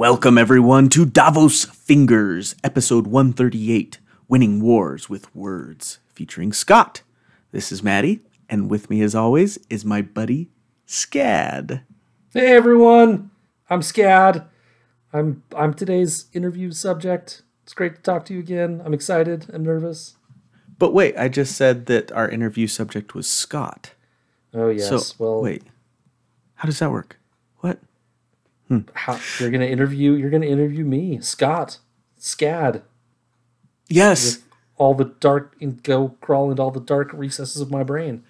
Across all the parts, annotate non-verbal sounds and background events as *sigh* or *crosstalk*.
Welcome, everyone, to Davos Fingers, episode 138 Winning Wars with Words, featuring Scott. This is Maddie, and with me, as always, is my buddy Scad. Hey everyone, I'm Scad. I'm I'm today's interview subject. It's great to talk to you again. I'm excited. I'm nervous. But wait, I just said that our interview subject was Scott. Oh yes. So, well, wait, how does that work? What? how, you're gonna interview. You're gonna interview me, Scott, Scad. Yes, All the dark and go crawl into all the dark recesses of my brain.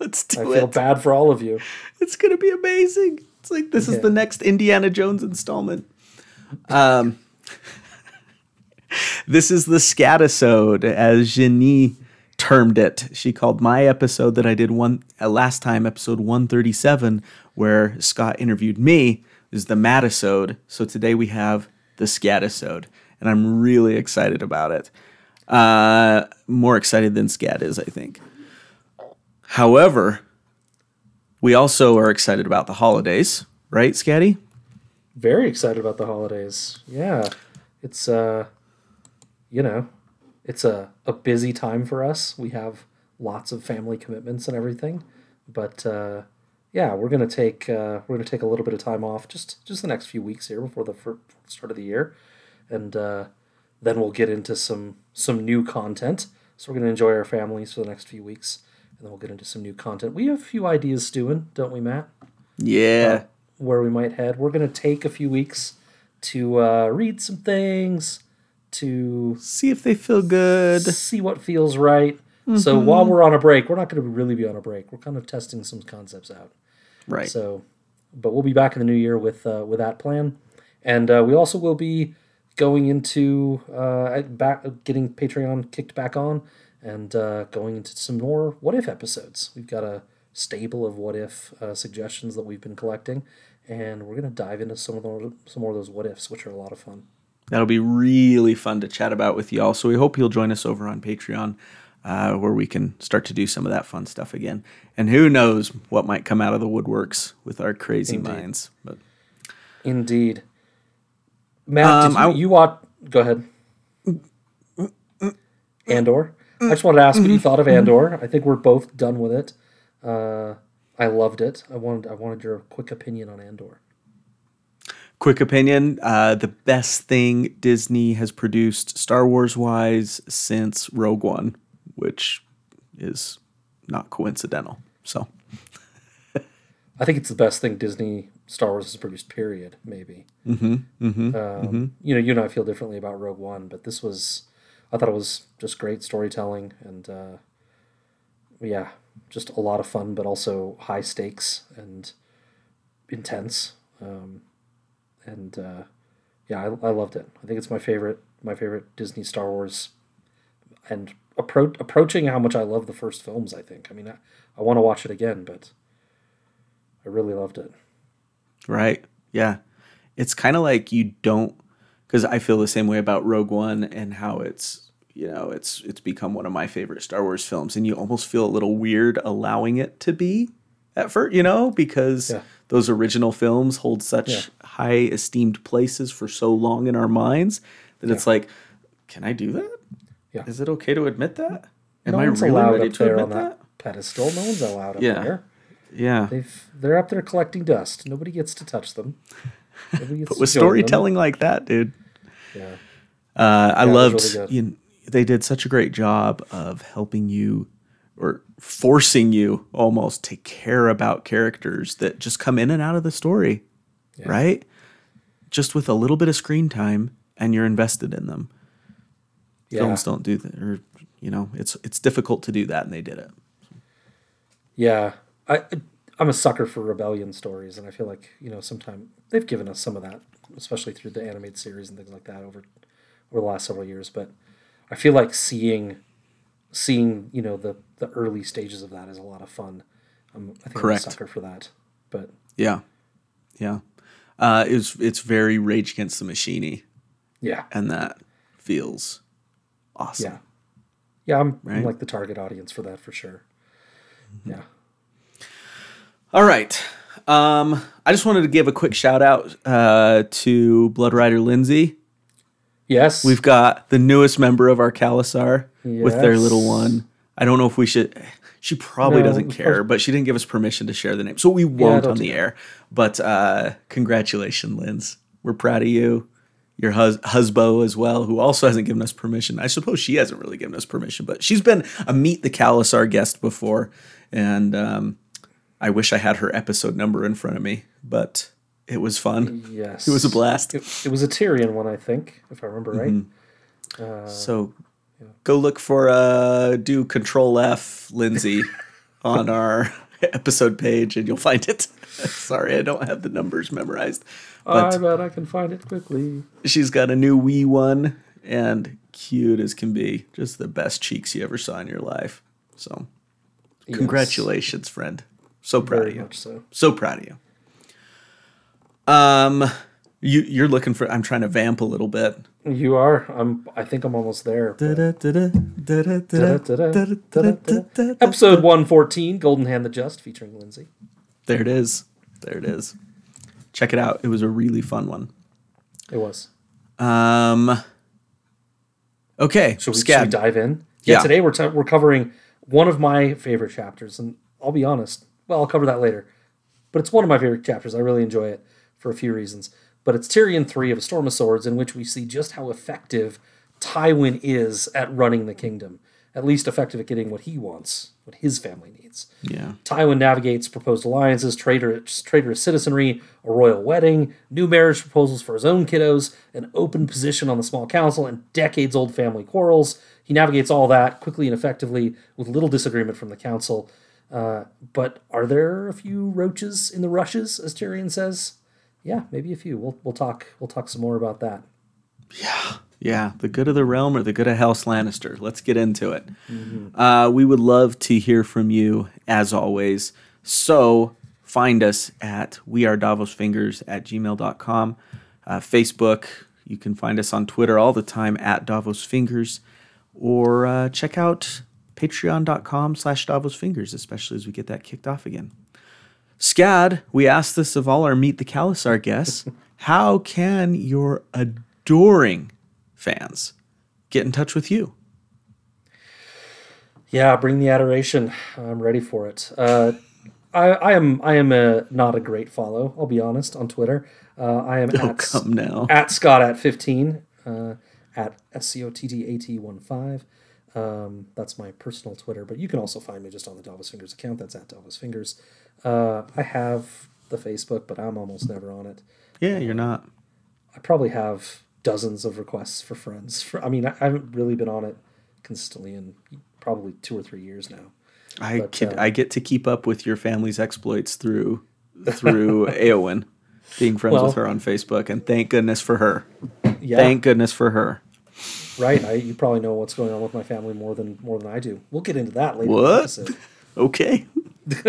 let's do I do feel bad for all of you. It's gonna be amazing. It's like this is the next Indiana Jones installment. Um, *laughs* this is the scatisode, as Jenny termed it. She called my episode that I did one uh, last time, episode one thirty seven, where Scott interviewed me, is the Matisode. So today we have the scatisode, and I'm really excited about it. Uh, more excited than Scat is, I think. However, we also are excited about the holidays, right, Scatty? Very excited about the holidays. Yeah, it's uh, you know, it's a a busy time for us. We have lots of family commitments and everything, but uh, yeah, we're gonna take uh, we're gonna take a little bit of time off just just the next few weeks here before the start of the year, and uh, then we'll get into some some new content. So we're gonna enjoy our families for the next few weeks, and then we'll get into some new content. We have a few ideas stewing, don't we, Matt? Yeah. where we might head. We're going to take a few weeks to uh, read some things, to See if they feel good. To see what feels right. So while we're on a break, we're not going to really be on a break. We're kind of testing some concepts out. Right. So, but we'll be back in the new year with uh, with that plan, and uh, we also will be going into uh, back getting Patreon kicked back on, and uh, going into some more what if episodes. We've got a stable of what if uh, suggestions that we've been collecting, and we're gonna dive into some of those some more of those what ifs, which are a lot of fun. That'll be really fun to chat about with y'all. So we hope you'll join us over on Patreon, uh, where we can start to do some of that fun stuff again. And who knows what might come out of the woodworks with our crazy Indeed. minds. But Indeed, Matt, Um, you, I- you watch? Go ahead. Andor. I just wanted to ask what you thought of Andor. I think we're both done with it. Uh, I loved it. I wanted I wanted your quick opinion on Andor. quick opinion: uh, the best thing Disney has produced Star Wars wise since Rogue One, which is not coincidental. So *laughs* I think it's the best thing Disney Star Wars has produced. Period. Maybe. mm-hmm, mm-hmm. Um, You know, you and I feel differently about Rogue One, but this was, I thought it was just great storytelling and, uh, yeah, just a lot of fun, but also high stakes and intense. Um, and uh, yeah, I, I loved it. I think it's my favorite, my favorite Disney Star Wars, and appro- approaching how much I love the first films. I think. I mean, I, I want to watch it again, but I really loved it. Right. Yeah. It's kind of like you don't cuz I feel the same way about Rogue One and how it's, you know, it's it's become one of my favorite Star Wars films and you almost feel a little weird allowing it to be at first, you know, because Yeah. those original films hold such Yeah. high esteemed places for so long in our minds that it's like, can I do that? Yeah. Is it okay to admit that? Am no I one's really allowed ready up to there on that? that pedestal. No one's allowed up Yeah. there. Yeah. They've they're up there collecting dust. Nobody gets to touch them. But with join them. storytelling like that, dude, Yeah. Uh, I Yeah, loved really you kn- they did such a great job of helping you or forcing you almost to care about characters that just come in and out of the story, Yeah. right? Just with a little bit of screen time and you're invested in them. Yeah. Films don't do that, or you know, it's it's difficult to do that, and they did it. Yeah. I I'm a sucker for rebellion stories, and I feel like you know sometimes they've given us some of that, especially through the animated series and things like that over over the last several years. But I feel like seeing seeing you know the the early stages of that is a lot of fun. I'm, I think Correct. I'm a sucker for that. But Yeah, yeah. Uh, it's it's very Rage Against the Machine, yeah, and that feels awesome. yeah, yeah. I'm, I'm like the target audience for that for sure. Mm-hmm. Yeah. All right. Um, I just wanted to give a quick shout out uh, to Blood Rider Lindsay. Yes. We've got the newest member of our Khalasar with their little one. I don't know if we should. She probably No, doesn't care, but she didn't give us permission to share the name, so we won't don't on the air. But uh, congratulations, Linz. We're proud of you. Your hus- husband as well, who also hasn't given us permission. I suppose she hasn't really given us permission, but she's been a meet the Khalasar guest before, and um, I wish I had her episode number in front of me, but it was fun. yes. It was a blast. It, it was a Tyrion one, I think, if I remember right. Mm-hmm. So go look for uh do control F Lindsay *laughs* on our episode page and you'll find it. *laughs* Sorry, I don't have the numbers memorized. But I bet I can find it quickly. she's got a new wee one and cute as can be. Just the best cheeks you ever saw in your life. So Yes, congratulations, friend. So proud very of you. so. So proud of you. Um you you're looking for I'm trying to vamp a little bit. You are. I'm. I think I'm almost there. Episode 114, Golden Hand the Just, featuring Lindsay. There it is. There it is. Check it out. It was a really fun one. It was. Um. Okay, Should we, should we dive in? Yeah, Yeah. today we're, t- we're covering one of my favorite chapters, and I'll be honest, well, I'll cover that later. But it's one of my favorite chapters. I really enjoy it for a few reasons. But it's Tyrion 3 of A Storm of Swords, in which we see just how effective Tywin is at running the kingdom. At least effective at getting what he wants, what his family needs. Yeah. Tywin navigates proposed alliances, traitorous, traitorous citizenry, a royal wedding, new marriage proposals for his own kiddos, an open position on the small council, and decades old family quarrels. He navigates all that quickly and effectively with little disagreement from the council. Uh, but are there a few roaches in the rushes, as Tyrion says? Yeah, maybe a few. We'll, we'll talk. We'll talk some more about that. Yeah, the good of the realm or the good of House Lannister. Let's get into it. Uh, we would love to hear from you as always. So find us at we are Davos Fingers at gmail.com. Uh, Facebook, you can find us on Twitter all the time at Davos Fingers. Or uh, check out patreon.com slash Davos Fingers, especially as we get that kicked off again. Scad, we asked this of all our Meet the Khalasar guests. *laughs* How can your adoring fans get in touch with you? Yeah, bring the adoration. I'm ready for it. Uh, I, I am I am a, not a great follow. I'll be honest on Twitter. Uh, I am Oh, at, come now. at Scott at 15 uh, at S C O T T A T 1 5. Um, that's my personal Twitter, but you can also find me just on the Davos Fingers account. That's at Davos Fingers. Uh, I have the Facebook, but I'm almost never on it. Yeah, you're not. I probably have dozens of requests for friends. For, I mean, I, I haven't really been on it consistently in probably two or three years now. I But, kid, uh, I get to keep up with your family's exploits through through *laughs* Aowen, being friends Well- with her on Facebook, and thank goodness for her. Yeah, Thank goodness for her. right. I, you probably know what's going on with my family more than more than I do. We'll get into that later. What? *laughs* Okay, *laughs*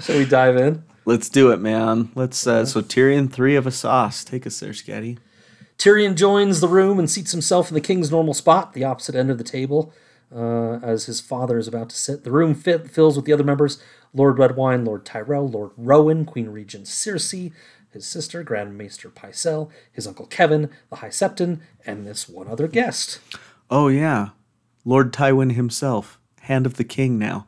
Shall we dive in? Let's do it, man. Let's. Uh, so Tyrion three of a sauce. Take us there, Scatty. Tyrion joins the room and seats himself in the king's normal spot, the opposite end of the table, uh, as his father is about to sit. The room fit, fills with the other members Lord Redwyne, Lord Tyrell, Lord Rowan, Queen Regent Cersei, his sister, Grand Maester Pycelle, his uncle Kevan, the High Septon, and this one other guest. Oh yeah, Lord Tywin himself, Hand of the King. Now,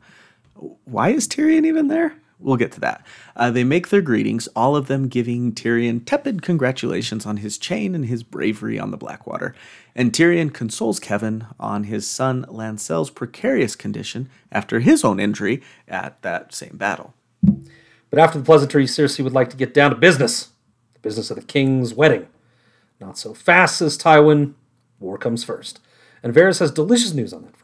why is Tyrion even there? We'll get to that. Uh, they make their greetings, all of them giving Tyrion tepid congratulations on his chain and his bravery on the Blackwater. And Tyrion consoles Kevan on his son Lancel's precarious condition after his own injury at that same battle. But after the pleasantry, Cersei would like to get down to business the business of the king's wedding. Not so fast, says Tywin. War comes first. And Varys has delicious news on that.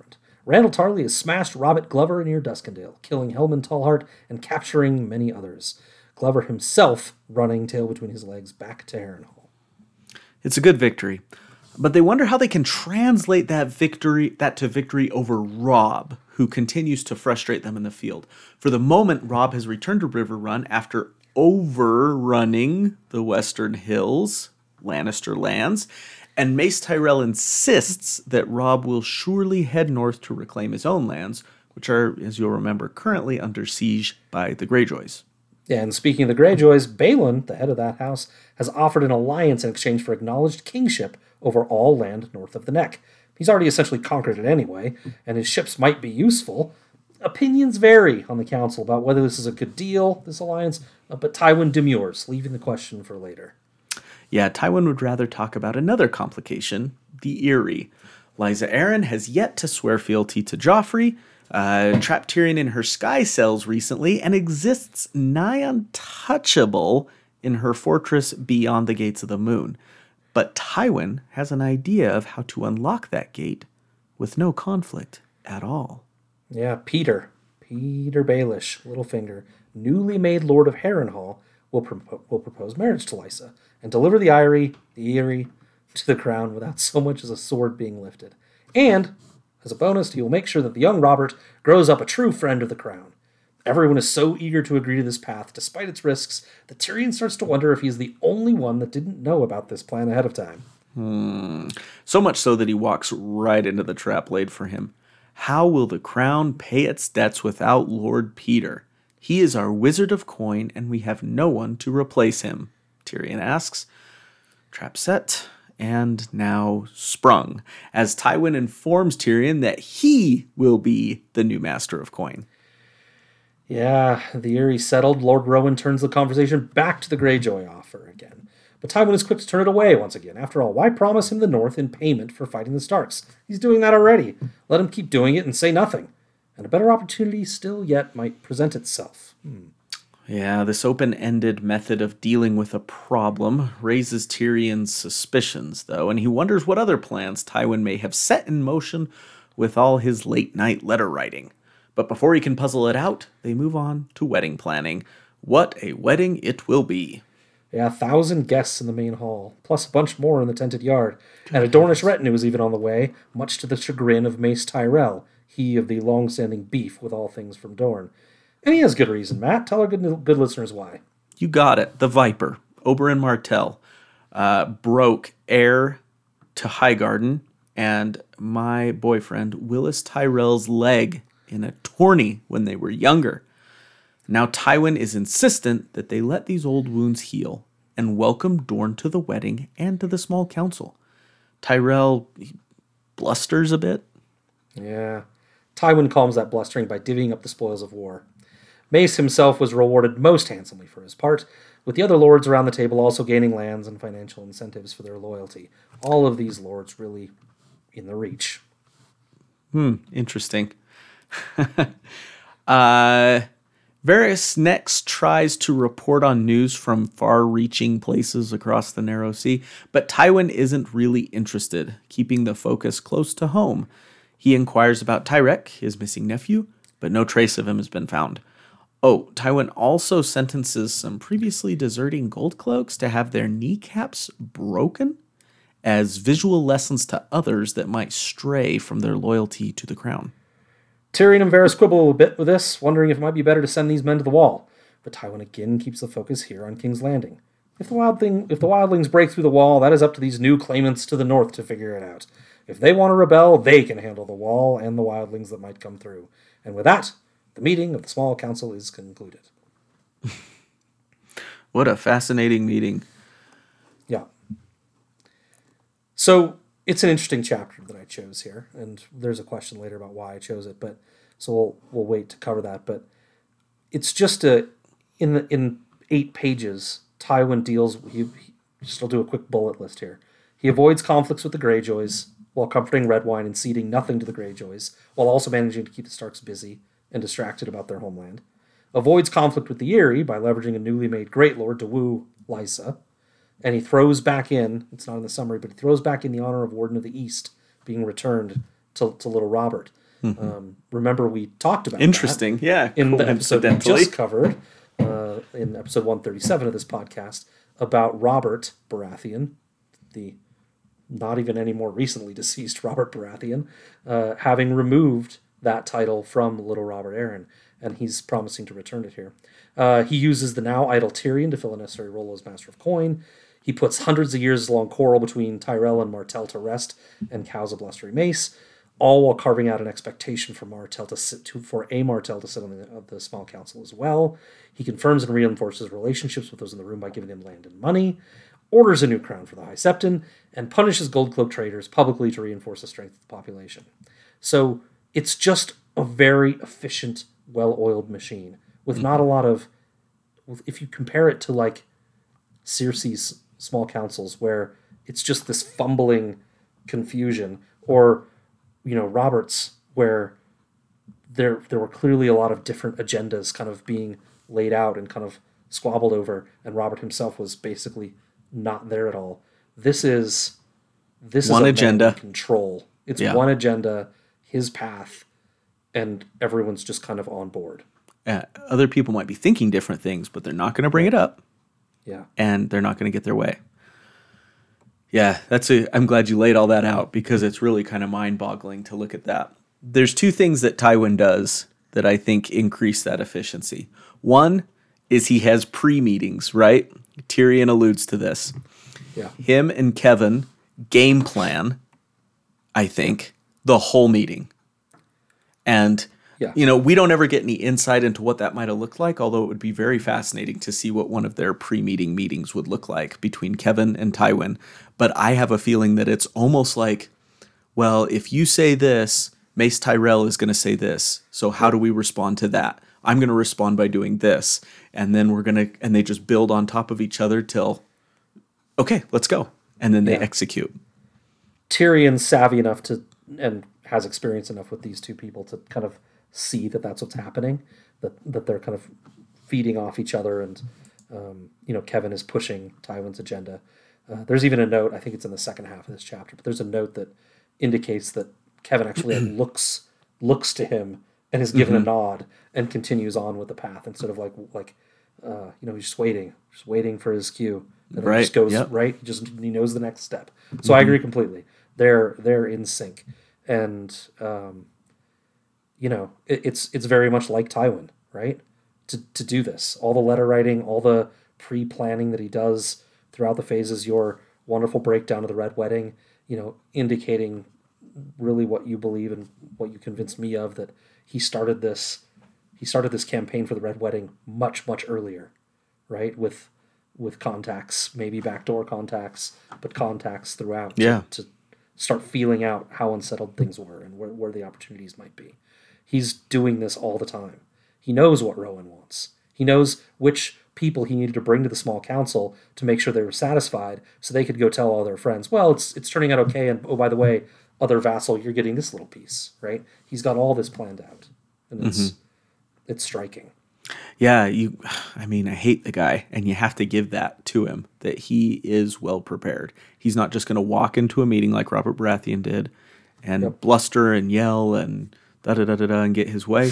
Randyll Tarly has smashed Robert Glover near Duskendale, killing Helman Tallheart and capturing many others. Glover himself running tail between his legs back to Harrenhal. It's a good victory. But they wonder how they can translate that victory that to victory over Robb, who continues to frustrate them in the field. For the moment, Robb has returned to Riverrun after overrunning the Western Hills, Lannister lands, and Mace Tyrell insists that Robb will surely head north to reclaim his own lands, which are, as you'll remember, currently under siege by the Greyjoys. Yeah, and speaking of the Greyjoys, Balon, the head of that house, has offered an alliance in exchange for acknowledged kingship over all land north of the Neck. He's already essentially conquered it anyway, and his ships might be useful. Opinions vary on the council about whether this is a good deal, this alliance, uh, but Tywin demurs, leaving the question for later. Yeah, Tywin would rather talk about another complication, the Eyrie. Lysa Arryn has yet to swear fealty to Joffrey, uh, trapped Tyrion in her sky cells recently, and exists nigh untouchable in her fortress beyond the gates of the moon. But Tywin has an idea of how to unlock that gate with no conflict at all. Yeah, Petyr, Petyr Baelish, Littlefinger, newly made Lord of Harrenhal, will, pro- will propose marriage to Lysa and deliver the Eyrie, the to the crown without so much as a sword being lifted. And, as a bonus, he will make sure that the young Robert grows up a true friend of the crown. Everyone is so eager to agree to this path, despite its risks, that Tyrion starts to wonder if he's the only one that didn't know about this plan ahead of time. Hmm. So much so that he walks right into the trap laid for him. How will the crown pay its debts without Lord Petyr? He is our wizard of coin, and we have no one to replace him, Tyrion asks. Trap set and now sprung, as Tywin informs Tyrion that he will be the new master of coin. Yeah, the Eyrie settled. Lord Rowan turns the conversation back to the Greyjoy offer again. But Tywin is quick to turn it away once again. After all, why promise him the North in payment for fighting the Starks? He's doing that already. Let him keep doing it and say nothing. And a better opportunity still yet might present itself. Hmm. Yeah, this open ended method of dealing with a problem raises Tyrion's suspicions, though, and he wonders what other plans Tywin may have set in motion with all his late night letter writing. But before he can puzzle it out, they move on to wedding planning. What a wedding it will be! Yeah, a thousand guests in the main hall, plus a bunch more in the tented yard. And a Dornish retinue is even on the way, much to the chagrin of Mace Tyrell, he of the long standing beef with all things from Dorne. And he has good reason, Matt. Tell our good, good listeners why. You got it. The Viper, Oberyn Martell, uh, broke heir to Highgarden and my boyfriend Willas Tyrell's leg in a tourney when they were younger. Now Tywin is insistent that they let these old wounds heal and welcome Dorne to the wedding and to the small council. Tyrell blusters a bit. Yeah. Tywin calms that blustering by divvying up the spoils of war. Mace himself was rewarded most handsomely for his part, with the other lords around the table also gaining lands and financial incentives for their loyalty. All of these lords really in the reach. Hmm, interesting. *laughs* uh, Varys next tries to report on news from far reaching places across the Narrow Sea, but Tywin isn't really interested, keeping the focus close to home. He inquires about Tyrek, his missing nephew, but no trace of him has been found. Oh, Tywin also sentences some previously deserting gold cloaks to have their kneecaps broken as visual lessons to others that might stray from their loyalty to the crown. Tyrion and Varys quibble a bit with this, wondering if it might be better to send these men to the wall. But Tywin again keeps the focus here on King's Landing. If the wild thing, if the wildlings break through the wall, that is up to these new claimants to the north to figure it out. If they want to rebel, they can handle the wall and the wildlings that might come through. And with that, the meeting of the small council is concluded. *laughs* what a fascinating meeting. Yeah. So it's an interesting chapter that I chose here, and there's a question later about why I chose it, but so we'll we'll wait to cover that. But it's just a in the in eight pages, Tywin deals. He, he just I'll do a quick bullet list here. He avoids conflicts with the Greyjoys while comforting Redwyne and ceding nothing to the Greyjoys, while also managing to keep the Starks busy and distracted about their homeland. Avoids conflict with the Eyrie by leveraging a newly made Great Lord to woo Lysa. And he throws back in, it's not in the summary, but he throws back in the honor of Warden of the East being returned to, to little Robert. Mm-hmm. Um, remember, we talked about Interesting, yeah. In the episode we just covered, uh, in episode 137 of this podcast, about Robert Baratheon, the not even any more recently deceased *laughs* Robert Baratheon, uh, having removed that title from Little Robert Arryn, and he's promising to return it here. Uh, he uses the now idle Tyrion to fill a necessary role as Master of Coin. He puts hundreds of years long quarrel between Tyrell and Martell to rest and cows a blustery mace. all while carving out an expectation for Martell to sit to for a Martell to sit on the, the small council as well. He confirms and reinforces relationships with those in the room by giving them land and money, orders a new crown for the High Septon, and punishes gold cloak traders publicly to reinforce the strength of the population. So it's just a very efficient, well-oiled machine with not a lot of. If you compare it to like Cersei's small councils, where it's just this fumbling confusion, or you know Roberts, where there there were clearly a lot of different agendas kind of being laid out and kind of squabbled over, and Robert himself was basically not there at all. This is this One is agenda. control. It's Yeah. one agenda, his path, and everyone's just kind of on board. Uh, other people might be thinking different things, but they're not going to bring it up. Yeah. and they're not going to get their way. Yeah, that's a. I'm glad you laid all that out because it's really kind of mind-boggling to look at that. There's two things that Tywin does that I think increase that efficiency. One is he has pre-meetings, right? Tyrion alludes to this. Yeah. Him and Kevan game plan, I think, the whole meeting. And Yeah. you know, we don't ever get any insight into what that might have looked like, although it would be very fascinating to see what one of their pre-meeting meetings would look like between Kevan and Tywin. But I have a feeling that it's almost like, well, if you say this, Mace Tyrell is going to say this. So how do we respond to that? I'm going to respond by doing this, and then we're going to and they just build on top of each other till okay, let's go. And then they Yeah. execute. Tyrion's savvy enough to and has experience enough with these two people to kind of see that that's what's happening, that that they're kind of feeding off each other, and um, you know Kevan is pushing Tywin's agenda. Uh, there's even a note, I think it's in the second half of this chapter, but there's a note that indicates that Kevan actually *clears throat* looks looks to him and is given a nod and continues on with the path instead of like like uh, you know he's just waiting, just waiting for his cue, and Right, he just goes yep. right. He just he knows the next step. So I agree completely. They're they're in sync, and um, you know it, it's it's very much like Tywin, right? To to do this, all the letter writing, all the pre planning that he does throughout the phases. Your wonderful breakdown of the red wedding, you know, indicating really what you believe and what you convinced me of that he started this he started this campaign for the red wedding much much earlier right? With with contacts maybe backdoor contacts but contacts throughout to- Yeah. to, start feeling out how unsettled things were and where, where the opportunities might be. He's doing this all the time. He knows what rowan wants. He knows which people he needed to bring to the small council to make sure they were satisfied so they could go tell all their friends well it's it's turning out okay and oh by the way other vassal you're getting this little piece right he's got all this planned out and it's mm-hmm. it's striking Yeah, you I mean, I hate the guy and you have to give that to him that he is well prepared. He's not just going to walk into a meeting like Robert Baratheon did and bluster and yell and da da da da da and get his way.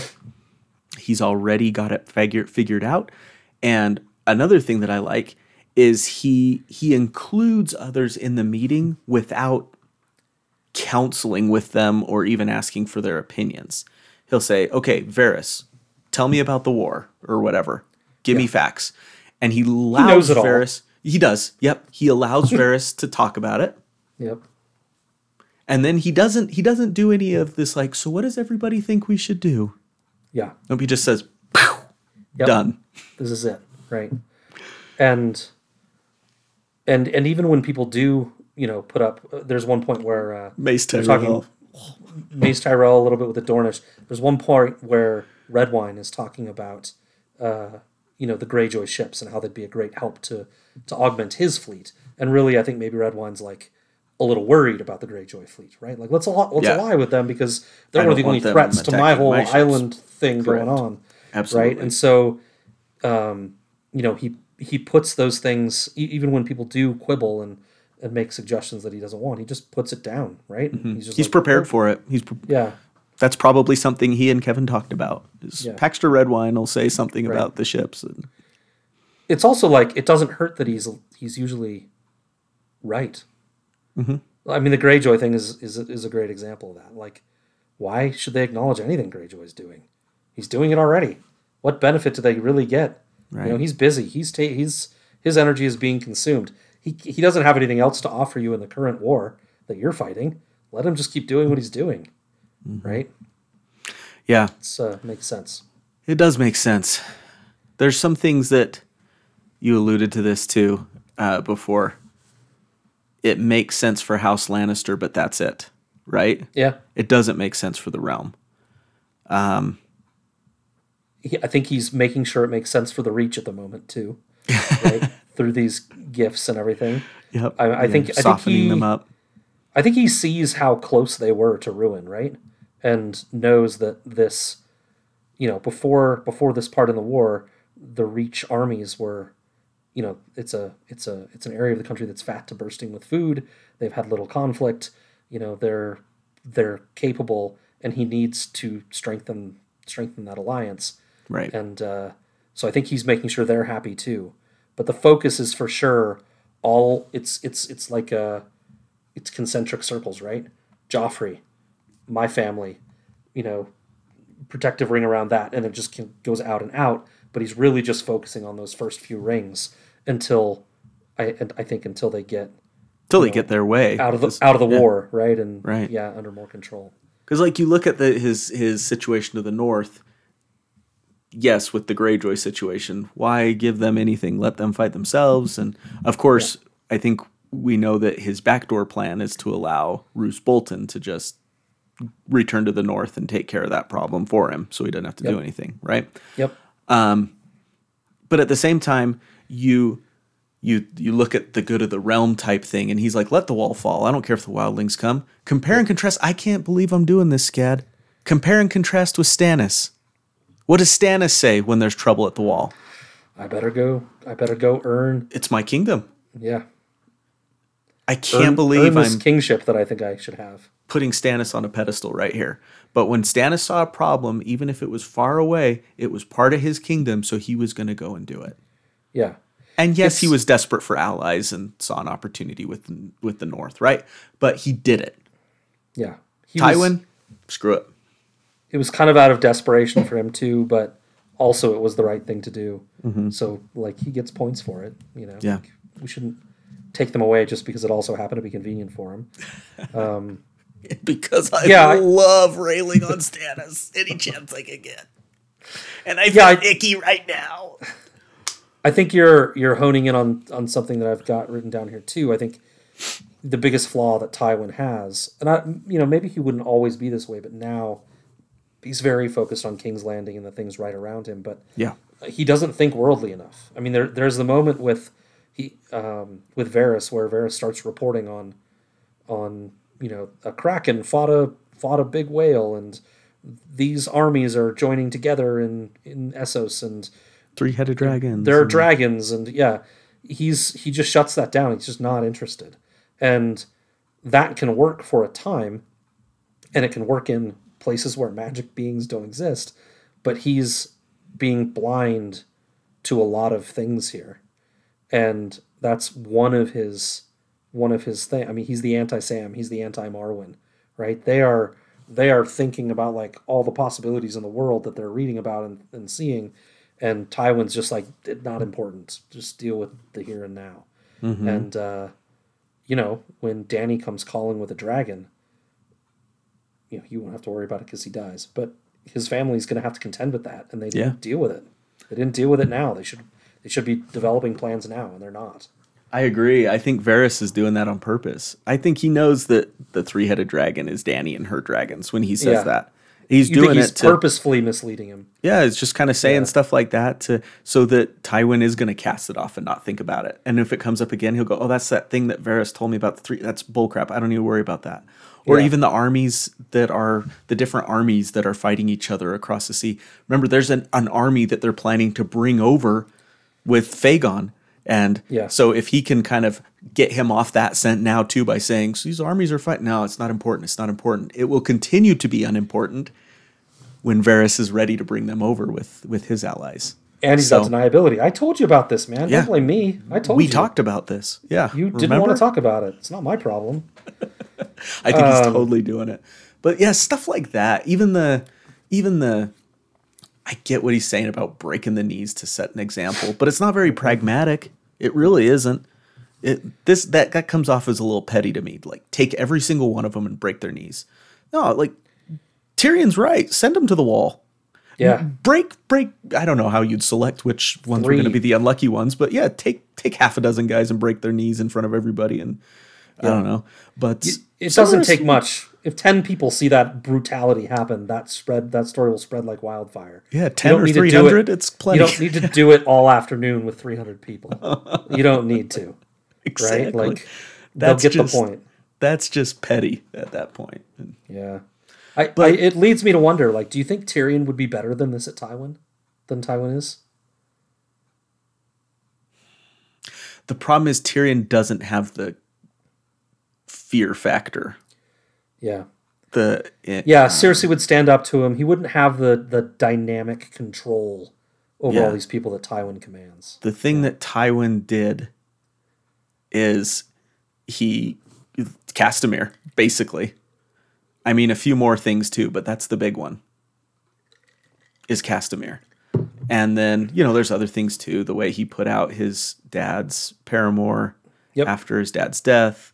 He's already got it figured figured out. And another thing that I like is he he includes others in the meeting without counseling with them or even asking for their opinions. He'll say, "Okay, Varys, tell me about the war or whatever. Give me facts." And he allows knows it all. Varys. He does. Yep. He allows *laughs* Varys to talk about it. yep And then he doesn't he doesn't do any of this like, "So what does everybody think we should do?" yeah Nope, he just says, "Pow, Yep. "Done." this is it right and and and even when people do you know put up uh, there's one point where uh Mace they're Tyrell. talking *sighs* Mace Tyrell a little bit with the Dornish. There's one part where Redwyne is talking about, uh, you know, the Greyjoy ships and how they'd be a great help to to augment his fleet. And really, I think maybe Redwyne's like a little worried about the Greyjoy fleet, right? Like let's al- let's Yeah. ally with them because they're I one of the only threats to my whole my island thing going on, Absolutely. right? And so, um, you know, he he puts those things e- even when people do quibble and and make suggestions that he doesn't want, he just puts it down, right? He's Mm-hmm. He's like, prepared for it. He's pre- Yeah, that's probably something he and Kevan talked about. Is Yeah. Paxter Redwyne will say something about the ships and it's also like it doesn't hurt that he's he's usually right. Mm-hmm. I mean, the Greyjoy thing is is is a great example of that. Like, why should they acknowledge anything Greyjoy is doing? He's doing it already. What benefit do they really get? You know, he's busy. He's ta- he's his energy is being consumed. He he doesn't have anything else to offer you in the current war that you're fighting. Let him just keep doing what he's doing. right? Yeah, it uh, makes sense. it does make sense. There's some things that you alluded to this too uh, before. It makes sense for House Lannister, but that's it, right? Yeah, It doesn't make sense for the realm. he, I think he's making sure it makes sense for the Reach at the moment too, right? *laughs* Through these gifts and everything. Yep. I- I think- I think softening he- them up. I think he sees how close they were to ruin, right? And knows that this, you know, before before this part in the war, the Reach armies were, you know, it's a it's a it's an area of the country that's fat to bursting with food. They've had little conflict. You know, they're they're capable, and he needs to strengthen strengthen that alliance. Right. And uh, so I think he's making sure they're happy too. But the focus is for sure all it's it's it's like a it's concentric circles, right? Joffrey, my family, you know, protective ring around that, and it just can, goes out and out. But he's really just focusing on those first few rings until I and I think until they get Till they get their way. out of the out of the yeah. war, right? And Right. yeah, under more control. Because like you look at the his his situation to the north. Yes, with the Greyjoy situation, why give them anything? Let them fight themselves. And of course, I think we know that his backdoor plan is to allow Roose Bolton to just return to the north and take care of that problem for him, so he doesn't have to do anything, right? Yep. Um, but at the same time you you you look at the good of the realm type thing and he's like let the wall fall i don't care if the wildlings come compare and contrast i can't believe i'm doing this scad compare and contrast with stannis what does stannis say when there's trouble at the wall I better go. I better go earn. it's my kingdom Yeah. i can't earn, believe earn this i'm kingship that I think I should have. putting stannis on a pedestal right here but when stannis saw a problem even if it was far away it was part of his kingdom so he was going to go and do it Yeah. And yes, he was desperate for allies and saw an opportunity with with the North, right? But he did it. Yeah. He was- Tywin, screw it. It was kind of out of desperation for him too, but also it was the right thing to do. Mm-hmm. So like he gets points for it, you know. Yeah. Like, we shouldn't take them away just because it also happened to be convenient for him. *laughs* Because I Yeah, I- love railing on Stannis any chance I can get. And I feel Yeah, I- icky right now. I think you're you're honing in on on something that I've got written down here too. I think the biggest flaw that Tywin has, and I, you know, maybe he wouldn't always be this way, but now he's very focused on King's Landing and the things right around him. But Yeah. he doesn't think worldly enough. I mean, there there's the moment with he um, with Varys where Varys starts reporting on on you know a kraken fought a fought a big whale and these armies are joining together in in Essos and Three headed dragons. there are and- dragons and yeah he's he just shuts that down he's just not interested and that can work for a time and it can work in places where magic beings don't exist but he's being blind to a lot of things here. And that's one of his one of his thing i mean he's the anti-sam he's the anti-marwyn right? They are they are thinking about like all the possibilities in the world that they're reading about and, and seeing and tywin's just like not important. Just deal with the here and now. And uh you know when Dany comes calling with a dragon you know you won't have to worry about it because he dies but his family's going to have to contend with that and they didn't Yeah. deal with it they didn't deal with it now they should they should be developing plans now and they're not I agree. I think Varys is doing that on purpose. I think he knows that the three headed dragon is Dany and her dragons when he says Yeah. that. He's you doing he's it to purposefully misleading him Yeah, it's just kind of saying Yeah. stuff like that to so that Tywin is going to cast it off and not think about it. And if it comes up again, he'll go, "Oh, that's that thing that Varys told me about the three. That's bullcrap. I don't need to worry about that." Or Yeah. even the armies that are the different armies that are fighting each other across the sea. Remember, there's an, an army that they're planning to bring over with fAegon. And Yeah. so if he can kind of get him off that scent now too by saying, so these armies are fighting. No, it's not important. It's not important. It will continue to be unimportant when Varys is ready to bring them over with with his allies. and he's So- got deniability i told you about this man Yeah. don't blame me i told We you We talked about this. Yeah. you didn't remember? want to talk about it it's not my problem *laughs* *laughs* I think Um, he's totally doing it. But yeah, stuff like that. Even the even the I get what he's saying about breaking the knees to set an example, but it's not very pragmatic. It really isn't. It this that that comes off as a little petty to me. Like take every single one of them and break their knees. No, like Tyrion's right. Send them to the wall. Yeah. Break, break. I don't know how you'd select which ones were going to be the unlucky ones, but yeah, take take half a dozen guys and break their knees in front of everybody, and I don't know. But It some doesn't take much. If ten people see that brutality happen, that spread that story will spread like wildfire. Yeah, 10 or do 300, it- it's plenty. You don't need to do it all afternoon with three hundred people. *laughs* you don't need to, right? Like That's they'll get just- the point. That's just petty at that point. Yeah. I, I it leads me to wonder, like, do you think Tyrion would be better than this at Tywin? Than Tywin is? The problem is Tyrion doesn't have the fear factor. Yeah. The it- Yeah, Cersei would stand up to him. He wouldn't have the the dynamic control over Yeah. all these people that Tywin commands. the thing that Tywin did is he Castamere, basically. I mean, a few more things too, but that's the big one. Is Castamere. And then, you know, there's other things too. The way he put out his dad's paramour Yep. after his dad's death.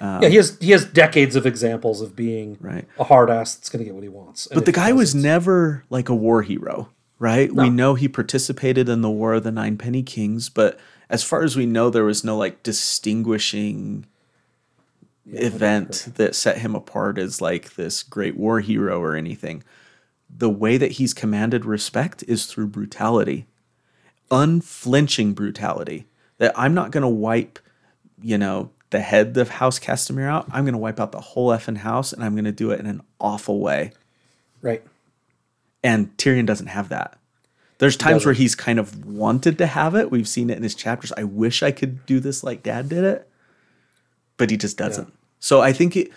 Yeah, he has he has decades of examples of being Right. a hard ass that's gonna get what he wants. But the guy was never like a war hero, right? We know he participated in the War of the Nine Penny Kings, but as far as we know, there was no like distinguishing event that set him apart as like this great war hero or anything. The way that he's commanded respect is through brutality, unflinching brutality. That I'm not going to wipe, you know, the head of House Castamere out. I'm going to wipe out the whole effing house, and I'm going to do it in an awful way. right. And Tyrion doesn't have that. There's times where he's kind of wanted to have it. We've seen it in his chapters. I wish I could do this like dad did it, but he just doesn't. So I think it,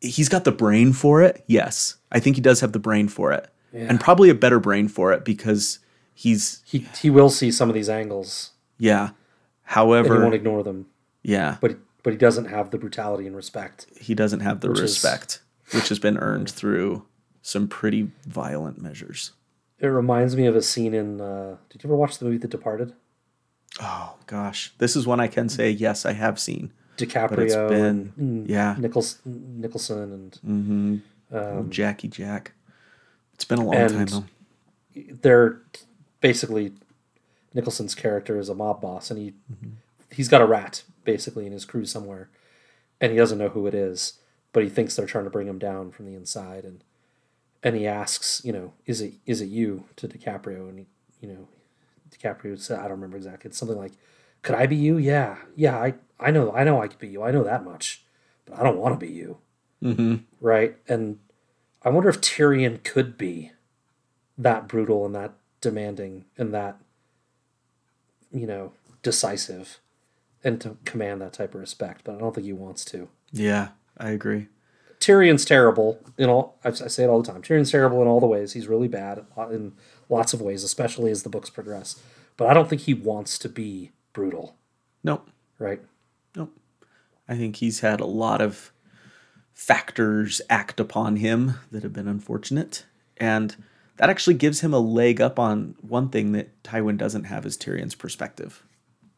he's got the brain for it. Yes. I think he does have the brain for it. And probably a better brain for it because he's, He he will see some of these angles yeah. and he won't ignore them. yeah, But but he doesn't have the brutality and respect. he doesn't have the is- respect, which has been earned through some pretty violent measures. It reminds me of a scene in. Uh, did you ever watch the movie The Departed? Oh, gosh. This is one I can say, yes, I have seen. DiCaprio But it's been, and yeah. Nichols, Nicholson and Mm-hmm. Um, Jackie Jack. It's been a long time though. they're basically Nicholson's character is a mob boss, and he Mm-hmm. he's got a rat basically in his crew somewhere, and he doesn't know who it is, but he thinks they're trying to bring him down from the inside, and and he asks, you know, is it is it you to DiCaprio, and he, you know, DiCaprio said, I don't remember exactly. It's something like, could I be you? Yeah, yeah, I I know I know I could be you. I know that much, but I don't want to be you. Mm-hmm. right? And I wonder if Tyrion could be that brutal and that demanding and that, you know, decisive and to command that type of respect. But I don't think he wants to. Yeah, I agree. Tyrion's terrible in all. I I say it all the time. Tyrion's terrible in all the ways. He's really bad in lots of ways, especially as the books progress. But I don't think he wants to be brutal, Nope. right? Nope. I think he's had a lot of factors act upon him that have been unfortunate. And that actually gives him a leg up on one thing that Tywin doesn't have is Tyrion's perspective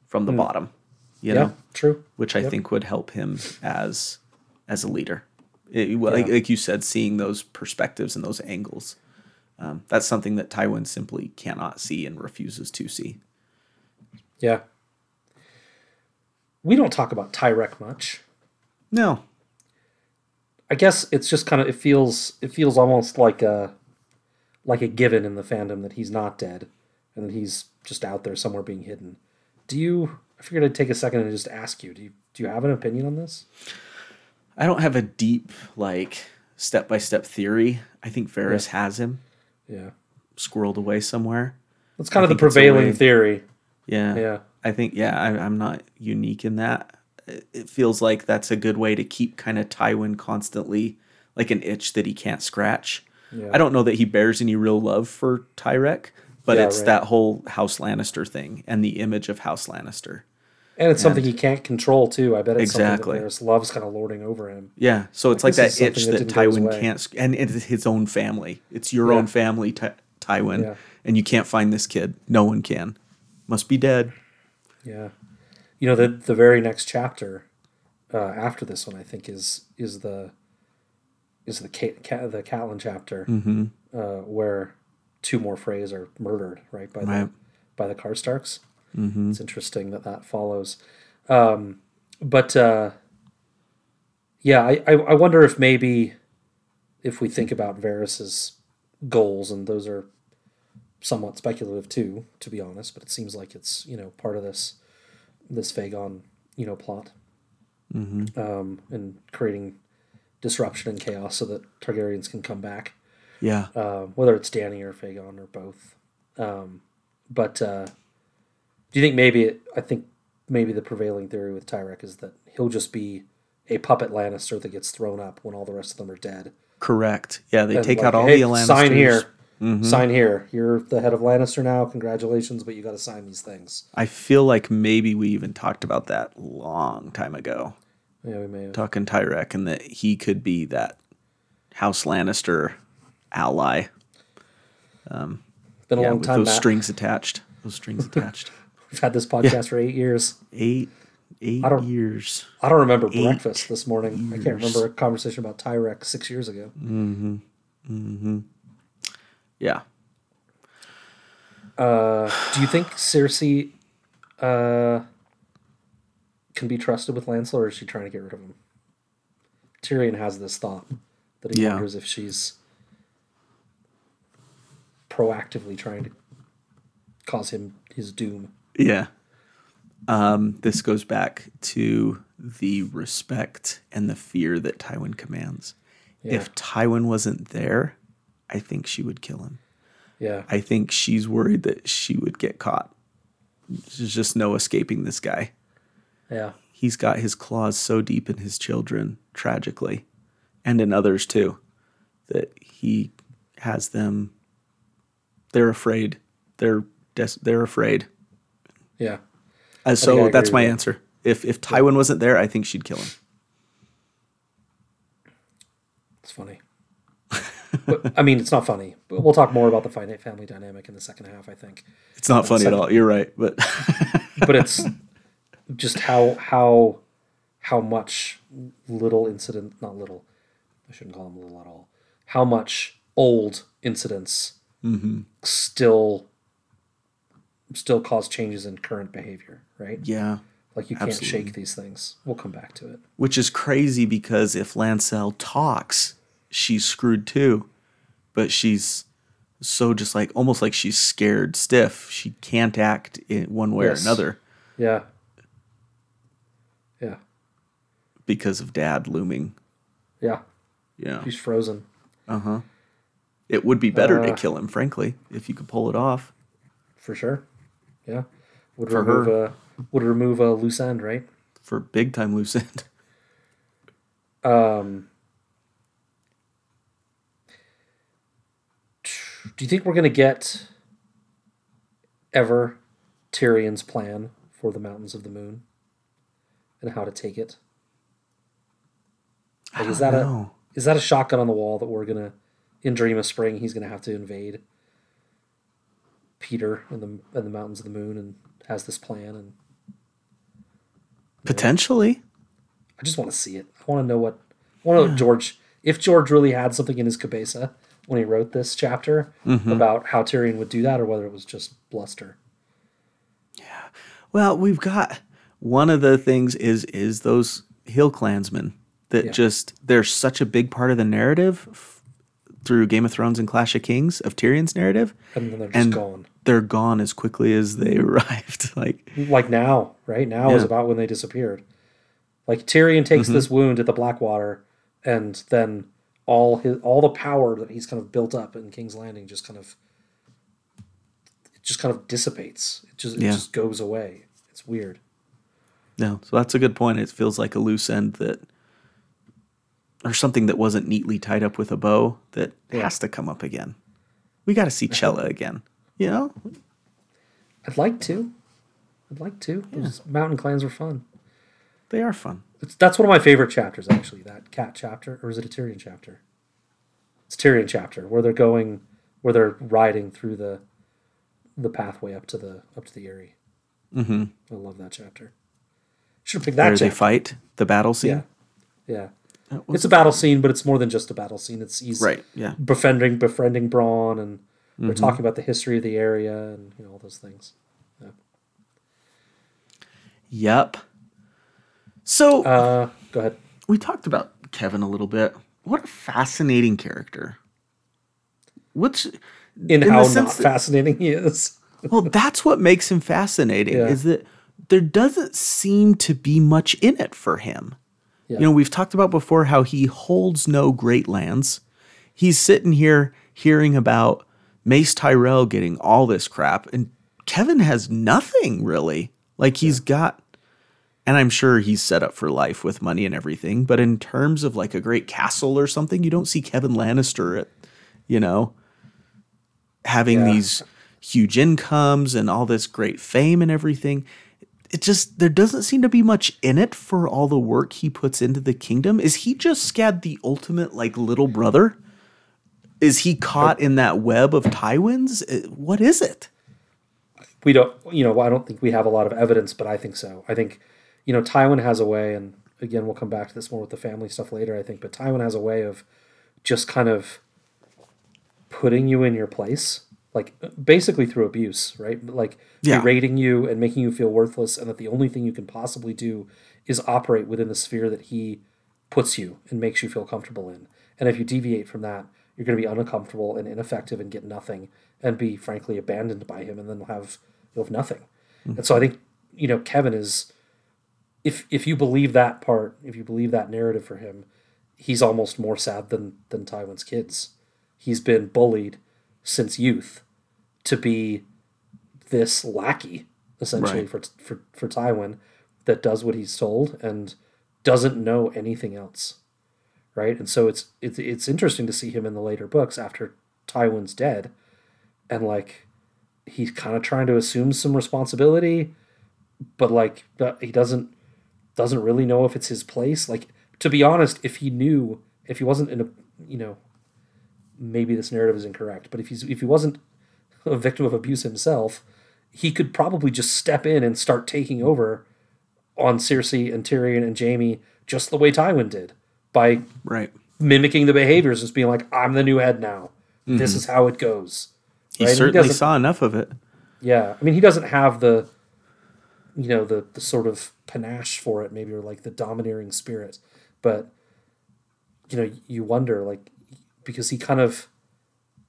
from the hmm. bottom. You. Yeah, know? true. which I Yep. think would help him as as a leader. It- well, like, Yeah. like you said, seeing those perspectives and those angles. Um, that's something that Tywin simply cannot see and refuses to see. Yeah. We don't talk about Tyrek much. No, I guess it's just kind of it feels it feels almost like a like a given in the fandom that he's not dead and that he's just out there somewhere being hidden. Do you? I figured I'd take a second and just ask you. Do you do you have an opinion on this? I don't have a deep like step by step theory. I think Varys has him Yeah, squirreled away somewhere. that's kind of the think it's a prevailing theory. Yeah, Yeah, I think yeah, I, I'm not unique in that. It it feels like that's a good way to keep kind of Tywin constantly like an itch that he can't scratch. yeah, I don't know that he bears any real love for Tyrek, but Yeah, it's right. that whole House Lannister thing and the image of House Lannister. and it's something he can't control too. I bet it's Exactly. something that loves, kind of lording over him. Yeah, so it's like this that itch that, that didn't go his Tywin can't, and it's his own family. It's your Yeah. own family, Ty- Tywin, Yeah. and you can't find this kid. No one can. Must be dead. Yeah, you know the the very next chapter uh, after this one, I think is is the is the the Catelyn chapter Mm-hmm. uh, where two more Freys are murdered right by the Right. by the Karstarks. Mm-hmm. It's interesting that that follows. Um, but uh, yeah, I, I I wonder if maybe if we think about Varys's goals, and those are somewhat speculative too, to be honest. But it seems like it's you know part of this this fAegon you know plot, Mm-hmm. um, and creating disruption and chaos so that Targaryens can come back Yeah. um, whether it's Dany or fAegon or both. Um, but uh, do you think maybe it, I think maybe the prevailing theory with Tyrek is that he'll just be a puppet Lannister that gets thrown up when all the rest of them are dead. Correct. Yeah, they And take like, out all "Hey, the Lannisters. Sign here. Mhm. Sign here. You're the head of Lannister now. Congratulations, but you got to sign these things. I feel like maybe we even talked about that long time ago, Yeah, we may have. talking Tyrek, and that he could be that House Lannister ally. It's been a yeah, long with time. those Matt. strings attached. *laughs* Those strings attached. We've had this podcast for eight years. Eight, eight I don't- years. I don't remember Eight breakfast this morning. I can't remember a conversation about Tyrek six years ago. Mm-hmm. Mm-hmm. Yeah. Uh, do you think Cersei uh, can be trusted with Lancel, or is she trying to get rid of him? Tyrion has this thought that he Yeah. wonders if she's proactively trying to cause him his doom. Yeah. Um, this goes back to the respect and the fear that Tywin commands. Yeah. If Tywin wasn't there, I think she would kill him. Yeah, I think she's worried that she would get caught. There's just no escaping this guy. yeah, He's got his claws so deep in his children, tragically, and in others too, that he has them. They're afraid. They're des- they're afraid. yeah. Uh, so that's my that. answer. If if Tywin wasn't there, I think she'd kill him. It's funny. but, I mean, it's not funny. But we'll talk more about the fi- family dynamic in the second half, I think. It's not funny at all. You're right, but *laughs* but it's just how how how much little incident not little i shouldn't call them little at all how much old incidents still still cause changes in current behavior right yeah, like you can't absolutely. shake these things we'll come back to it which is crazy because if Lancel talks, she's screwed too. But she's so just like almost like she's scared stiff. She can't act in one way Yes. or another yeah yeah because of Dad looming. yeah Yeah, she's frozen uh huh. It would be better to Uh, kill him, frankly, if you could pull it off. for sure yeah would For remove her. a would remove a loose end right For big time loose end. *laughs* Um, do you think we're gonna get ever Tyrion's plan for the Mountains of the Moon and how to take it? Like, is that a is that a shotgun on the wall that we're gonna in Dream of Spring? He's gonna have to invade Petyr and the and the Mountains of the Moon and has this plan and Potentially. I just want to see it. I want to know what I want to know George if George really had something in his cabeza when he wrote this chapter mm-hmm. about how Tyrion would do that or whether it was just bluster. Yeah. Well, we've got one of the things is is those hill clansmen that Yeah. just they're such a big part of the narrative through Game of Thrones and Clash of Kings of Tyrion's narrative, And then they're just gone. they're gone as quickly as they *laughs* arrived. like Like now, right? Now is Yeah. about when they disappeared. Like Tyrion takes Mm-hmm. this wound at the Blackwater and then all his all the power that he's kind of built up in King's Landing just kind of it just kind of dissipates. It just it Yeah. just goes away. It's weird. no, so that's a good point. It feels like a loose end that or something that wasn't neatly tied up with a bow that Yeah. has to come up again. We got to see Chella *laughs* again. You know, I'd like to. I'd like to. Those mountain clans were fun. they are fun. It's, that's one of my favorite chapters, actually. That cat chapter, or is it a Tyrion chapter? It's Tyrion chapter where they're going, where they're riding through the, the pathway up to the up to the Eyrie. Mm-hmm. I love that chapter. Should have picked that Where they fight the battle scene. Yeah, yeah. It's a battle scene, but it's more than just a battle scene. It's he's Right, yeah. befriending befriending Bronn, and they're Mm-hmm. talking about the history of the area and you know all those things. Yep. So Uh, go ahead. we talked about Kevan a little bit. What a fascinating character. What's In, the how not fascinating he is. *laughs* well, that's what makes him fascinating Yeah. is that there doesn't seem to be much in it for him. Yeah. You know, we've talked about before how he holds no great lands. He's sitting here hearing about Mace Tyrell getting all this crap, and Kevan has nothing really. Like he's got, and I'm sure he's set up for life with money and everything. But in terms of like a great castle or something, you don't see Kevan Lannister at, you know, having Yeah. these huge incomes and all this great fame and everything. It just there doesn't seem to be much in it for all the work he puts into the kingdom. Is he just Scad the ultimate like little brother? Is he caught in that web of Tywins? Uh, What is it? we don't you know i don't think we have a lot of evidence but i think so i think you know tywin has a way and again we'll come back to this more with the family stuff later i think but tywin has a way of just kind of putting you in your place like basically through abuse right? Like Yeah. berating you and making you feel worthless and that the only thing you can possibly do is operate within the sphere that he puts you and makes you feel comfortable in. And if you deviate from that you're going to be uncomfortable and ineffective and get nothing and be frankly abandoned by him and then have you'll have nothing. Hmm. And so i think you know kevan is if if you believe that part if you believe that narrative for him he's almost more sad than than tywin's kids. He's been bullied since youth to be this lackey essentially Right. for for for tywin that does what he's told and doesn't know anything else right? And so it's it's it's interesting to see him in the later books after Tywin's dead, and like he's kind of trying to assume some responsibility, but like he doesn't doesn't really know if it's his place. Like to be honest, if he knew, if he wasn't in a you know, maybe this narrative is incorrect, but if he's if he wasn't a victim of abuse himself, he could probably just step in and start taking over on Cersei and Tyrion and Jaime just the way Tywin did by Right. mimicking the behaviors, just being like, "I'm the new head now. This mm-hmm. is how it goes." He Right? And he certainly saw enough of it. Yeah, I mean, he doesn't have the, you know, the the sort of panache for it, maybe, or like the domineering spirit, but you know, you wonder like because he kind of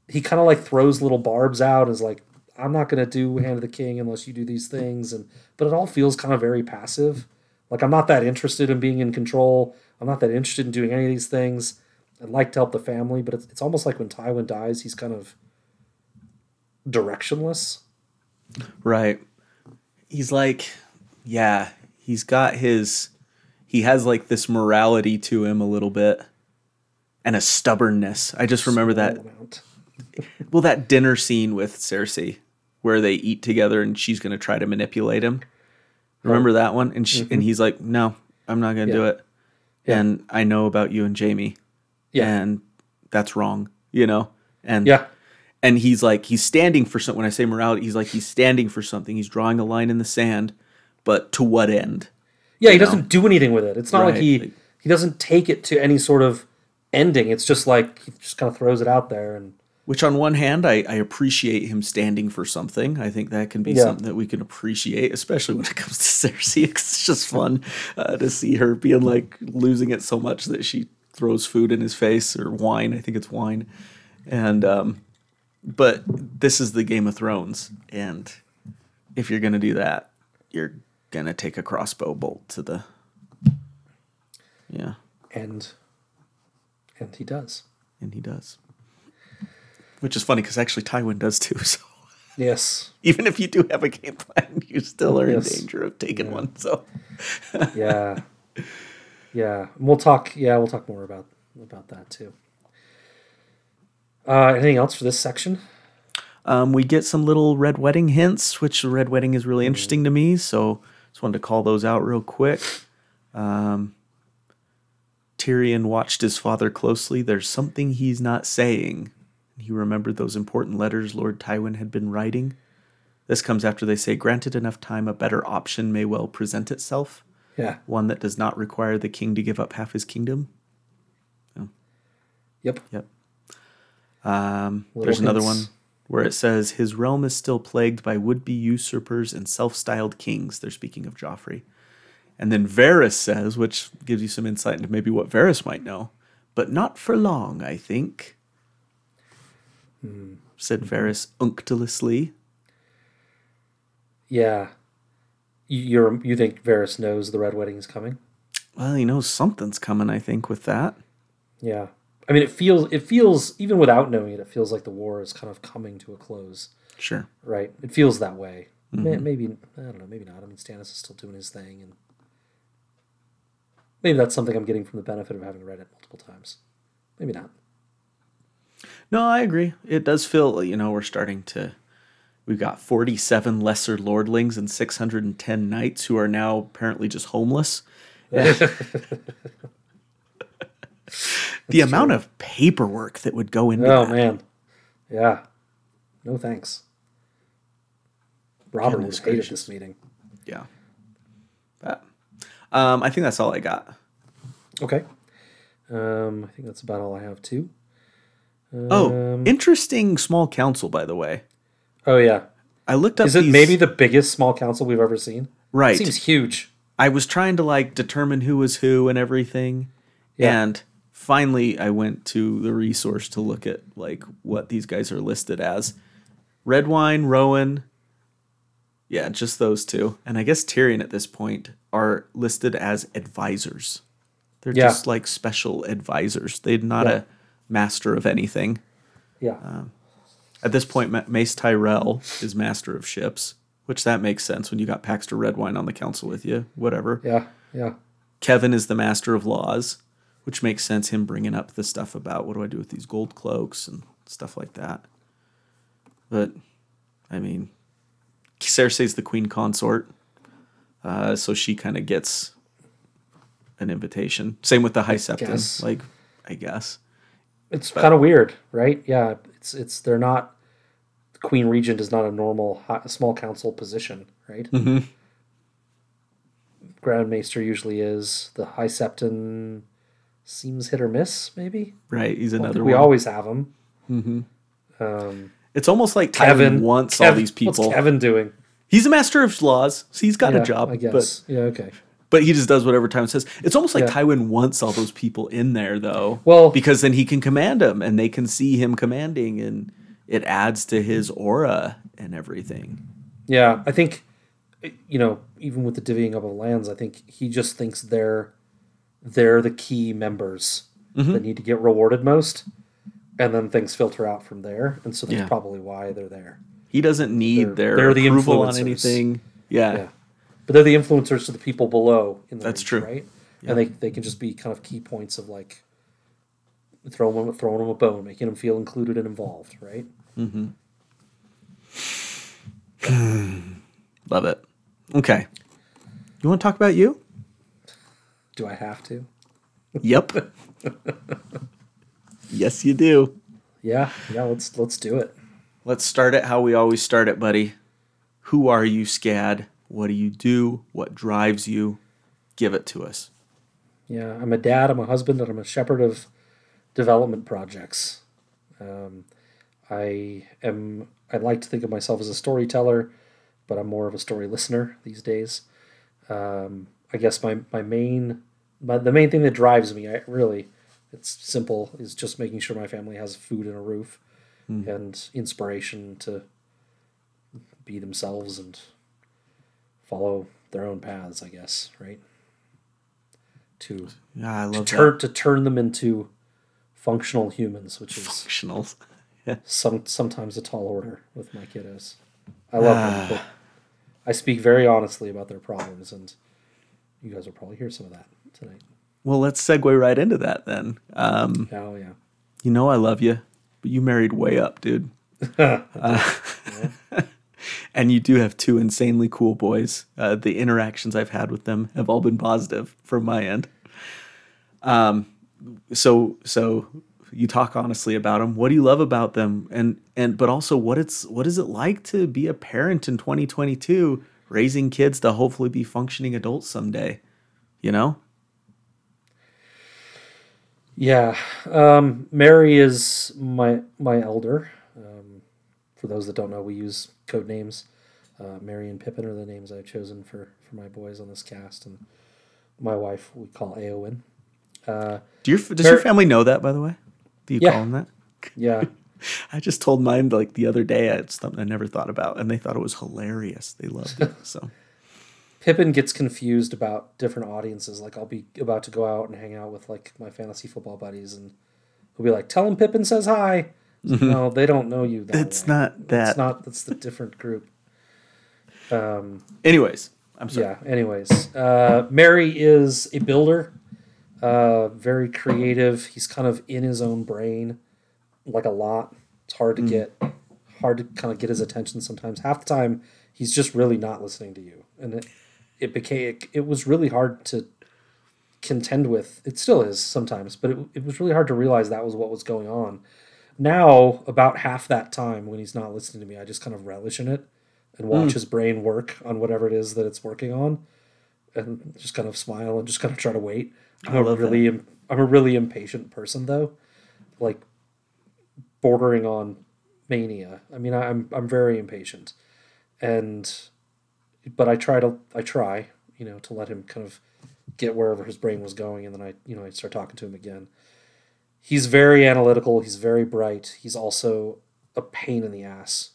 he kind of like throws little barbs out is like, "I'm not gonna do Hand of the King unless you do these things," and but it all feels kind of very passive. Like I'm not that interested in being in control. I'm not that interested in doing any of these things. I'd like to help the family, but it's, it's almost like when Tywin dies, he's kind of directionless. Right. He's like, yeah, he's got his, he has like this morality to him a little bit and a stubbornness. I just remember that, amount. Well, that dinner scene with Cersei where they eat together and she's going to try to manipulate him. Remember that one? And she, and he's like, no, I'm not going to do Mm-hmm. Yeah. it. And I know about you and Jaime. Yeah. And that's wrong, you know? And Yeah. and he's like he's standing for something when i say morality he's like he's standing for something he's drawing a line in the sand but to what end Yeah, he know? doesn't do anything with it. It's not like he like- he doesn't take it to any sort of ending. It's just like he just kind of throws it out there and which on one hand I, I appreciate him standing for something. I think that can be Yeah. something that we can appreciate especially when it comes to *laughs* cersei. 'cause it's just fun uh, to see her being like losing it so much that she throws food in his face or wine. I think it's wine. And um but this is the game of thrones and if you're gonna do that you're gonna take a crossbow bolt to the yeah. And and he does. and he does which is funny because actually tywin does too *laughs* so Yes. even if you do have a game plan you still are Yes. in danger of taking one so *laughs* Yeah. yeah. We'll talk yeah, we'll talk more about about that too. Uh anything else for this section? um, we get some little red wedding hints which the red wedding is really interesting to me so just wanted to call those out real quick um, tyrion watched his father closely there's something he's not saying he remembered those important letters lord tywin had been writing this comes after they say granted enough time a better option may well present itself Yeah. one that does not require the king to give up half his kingdom. Yep. Yep. Um, there's another one where it says his realm is still plagued by would-be usurpers and self-styled kings. They're speaking of Joffrey. And then Varys says, which gives you some insight into maybe what Varys might know, but not for long, I think. Hmm. Said Varys unctuously. Yeah. You, you're you think Varys knows the Red Wedding is coming? Well, he knows something's coming, I think, with that. Yeah. I mean, it feels it feels even without knowing it, it feels like the war is kind of coming to a close, Sure. right? It feels that way. Mm-hmm. Maybe I don't know. Maybe not. I mean, Stannis is still doing his thing, and maybe that's something I'm getting from the benefit of having read it multiple times. Maybe not. No, I agree. It does feel, you know, we're starting to. We've got 47 lesser lordlings and 610 knights who are now apparently just homeless. *laughs* the amount of paperwork that would go into Oh that. man, yeah. No thanks. Robert have hated gracious. this meeting. Yeah. But, um, I think that's all I got. Okay. Um, I think that's about all I have too. Oh, Um, interesting small council, by the way. oh yeah. I looked up. Is it these- maybe the biggest small council we've ever seen? right? it Seems huge. I was trying to like determine who was who and everything. Yeah. And finally I went to the resource to look at like what these guys are listed as. Redwyne, Rowan. Yeah, just those two. And I guess Tyrion at this point are listed as advisors. They're Yeah. just like special advisors. They're not Yeah. a master of anything. Yeah. Uh, At this point, Mace Tyrell is master of ships, which that makes sense when you got Paxter Redwyne on the council with you. Whatever. yeah. Yeah. Kevan is the master of laws, which makes sense. Him bringing up the stuff about what do I do with these gold cloaks and stuff like that. But I mean, Cersei's the queen consort, uh, so she kind of gets an invitation. Same with the High Septon. Like, I guess. It's kind of weird, right? Yeah. It's it's they're not. The Queen Regent is not a normal hi- small council position, right? Mm-hmm. Grand Maester usually is. The High Septon seems hit or miss, maybe. Right? He's another one. we always have them. Um, it's almost like Kevan Tywin wants all these people. What's Kevan doing? He's a master of laws, so he's got Yeah, a job. I But guess. yeah. Okay. But he just does whatever Tywin says. It's almost like Yeah. Tywin wants all those people in there, though. Well- because then he can command them, and they can see him commanding, and it adds to his aura and everything. Yeah, I think, you know, even with the divvying up of lands, I think he just thinks they're they're the key members Mm-hmm. that need to get rewarded most, and then things filter out from there, and so that's Yeah. probably why they're there. He doesn't need They're- their they're the approval on anything. Yeah. Yeah, but they're the influencers to the people below. In the That's region, true. right? And they they can just be kind of key points of like throwing them throwing them a bone, making them feel included and involved, right? Mm-hmm. *sighs* love it. Okay, you want to talk about you? Do I have to? Yep. *laughs* yes, you do. Yeah, yeah. Let's let's do it. Let's start it how we always start it, buddy. Who are you, Scad? What do you do? What drives you? Give it to us. Yeah, I'm a dad, I'm a husband, and I'm a shepherd of development projects. Um, I am. I like to think of myself as a storyteller, but I'm more of a story listener these days. Um, I guess my my main, my, the main thing that drives me, I really, it's simple, is just making sure my family has food and a roof, and inspiration to be themselves and follow their own paths. I guess right. To Yeah, I love to turn to turn them into functional humans, which is Functionals. *laughs* some sometimes a tall order with my kiddos. I love them, I speak very honestly about their problems, and you guys will probably hear some of that tonight. Well, let's segue right into that then. Um, Oh yeah, you know I love you, but you married way up, dude. *laughs* Uh, and you do have two insanely cool boys. Uh, the interactions I've had with them have all been positive from my end. Um, so so you talk honestly about them. What do you love about them? And and but also what it's what is it like to be a parent in 2022, raising kids to hopefully be functioning adults someday? You know? Yeah, um, Merry is my my elder. For those that don't know, we use code names. Uh, Merry and Pippin are the names I've chosen for for my boys on this cast, and my wife we call Eowyn. Uh, Do your does Mar- your family know that by the way? Do you Yeah. call them that? yeah, *laughs* I just told mine like the other day. It's something I never thought about, and they thought it was hilarious. They loved it. *laughs* So Pippin gets confused about different audiences. Like I'll be about to go out and hang out with like my fantasy football buddies, and he'll be like, "Tell him Pippin says hi." Like, No, they don't know you. That It's way. not that. It's not. That's the different group. Um, anyways, I'm sorry. yeah. Anyways, uh, Merry is a builder. Uh, very creative. He's kind of in his own brain, like a lot. It's hard to get, hard to kind of get his attention sometimes. Half the time, he's just really not listening to you, and it, it became it, it was really hard to contend with. It still is sometimes, but it, it was really hard to realize that was what was going on. Now, about half that time when he's not listening to me, I just kind of relish in it and watch his brain work on whatever it is that it's working on, and just kind of smile and just kind of try to wait. I'm a really im- I'm a really impatient person though, like bordering on mania. I mean, I'm I'm very impatient, and but I try to I try you know to let him kind of get wherever his brain was going, and then I you know I start talking to him again. He's very analytical. He's very bright. He's also a pain in the ass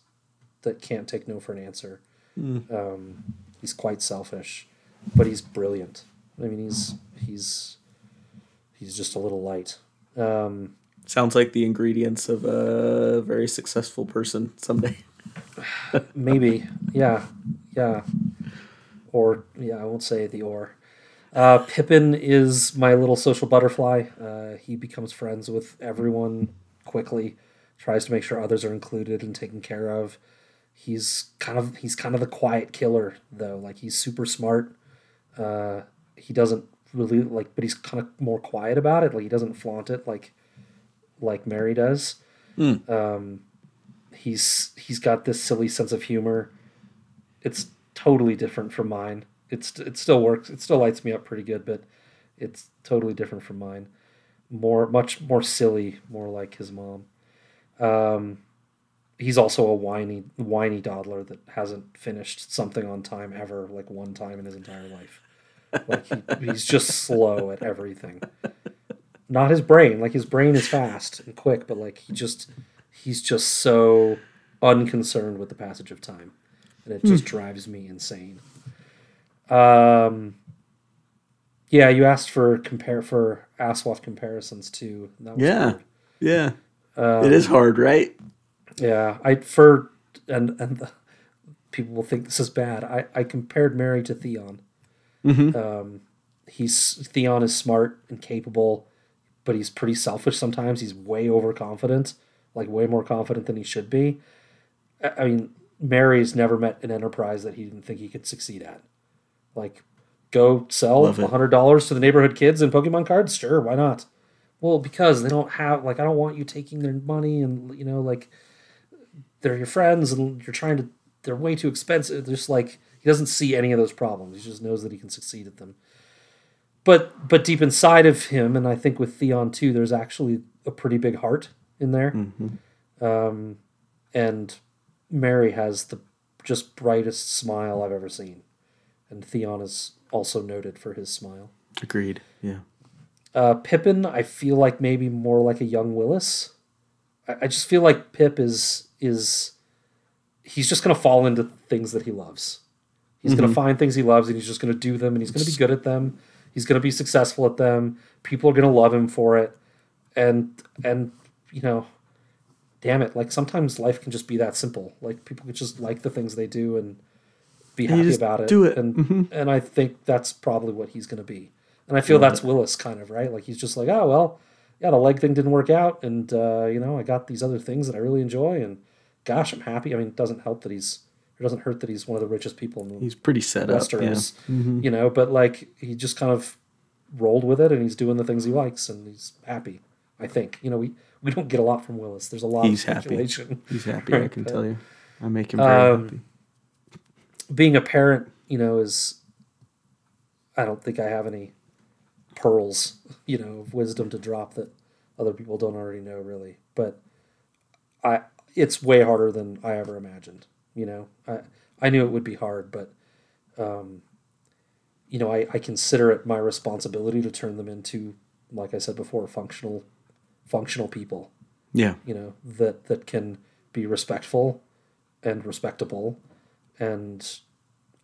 that can't take no for an answer. Um, he's quite selfish, but he's brilliant. I mean, he's he's he's just a little light. Um, Sounds like the ingredients of a very successful person someday. *laughs* maybe, yeah, yeah, or yeah, I won't say the or. Uh, Pippin is my little social butterfly. Uh, he becomes friends with everyone quickly, tries to make sure others are included and taken care of. He's kind of he's kind of the quiet killer though. Like he's super smart. Uh, he doesn't really like, but he's kind of more quiet about it. Like he doesn't flaunt it like like Merry does. Um, he's he's got this silly sense of humor. It's totally different from mine. It's it still works. It still lights me up pretty good, but it's totally different from mine. More much more silly, more like his mom. Um, he's also a whiny whiny dawdler that hasn't finished something on time ever, like one time in his entire life. Like he, *laughs* he's just slow at everything. Not his brain. Like his brain is fast and quick, but like he just he's just so unconcerned with the passage of time, and it just drives me insane. Um, yeah, you asked for compare for Aswath comparisons too. That was Yeah. hard. Yeah, Um, it is hard, right? Yeah, I for and and the, people will think this is bad. I I compared Merry to Theon. Um, he's Theon is smart and capable, but he's pretty selfish sometimes. He's way overconfident, like way more confident than he should be. I, I mean, Merry's never met an enterprise that he didn't think he could succeed at. Like, go sell hundred dollars to the neighborhood kids in Pokemon cards. Sure, why not? Well, because they don't have like I don't want you taking their money and you know like they're your friends and you're trying to they're way too expensive. Just like he doesn't see any of those problems. He just knows that he can succeed at them. But but deep inside of him, and I think with Theon too, there's actually a pretty big heart in there. Um, and Merry has the just brightest smile I've ever seen, and Theon is also noted for his smile. Agreed. Yeah. Uh, Pippin, I feel like maybe more like a young Willas. I, I just feel like Pip is is he's just gonna fall into things that he loves. He's gonna find things he loves and he's just gonna do them and he's gonna be good at them. He's gonna be successful at them. People are gonna love him for it. And and you know, damn it, like sometimes life can just be that simple. Like people could just like the things they do and be happy about it. do it. And and I think that's probably what he's gonna be. And I feel that's Willas kind of, right? Like he's just like, oh well, yeah, the leg thing didn't work out, and uh, you know, I got these other things that I really enjoy, and gosh, I'm happy. I mean, it doesn't help that he's, it doesn't hurt that he's one of the richest people in the He's pretty set up. Yeah. Westeros, you know. But like, he just kind of rolled with it, and he's doing the things he likes, and he's happy. I think, you know, we we don't get a lot from Willas. There's a lot He's of happy. He's happy. I *laughs* can but- tell you. I make him very Um, happy. Being a parent, you know, is. I don't think I have any pearls, *laughs* you know, of wisdom to drop that other people don't already know really. But I it's way harder than I ever imagined. You know, I I knew it would be hard, but um, you know, I, I consider it my responsibility to turn them into, like I said before, functional functional people. Yeah. You know, that that can be respectful and respectable and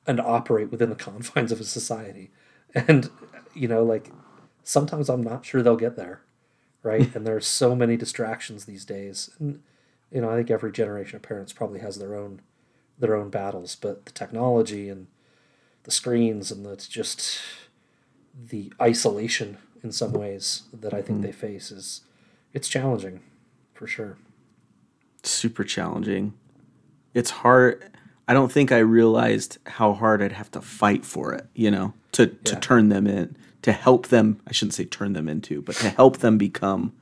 and operate within the *laughs* confines of a society. And you know, like sometimes I'm not sure they'll get there. Right. *laughs* and there's so many distractions these days. And you know, I think every generation of parents probably has their own their own battles, but the technology and the screens and the just the isolation in some ways that I think mm. they face is it's challenging for sure. Super challenging. It's hard. I don't think I realized how hard I'd have to fight for it, you know, to, to yeah. turn them in, to help them. I shouldn't say turn them into, but to help them become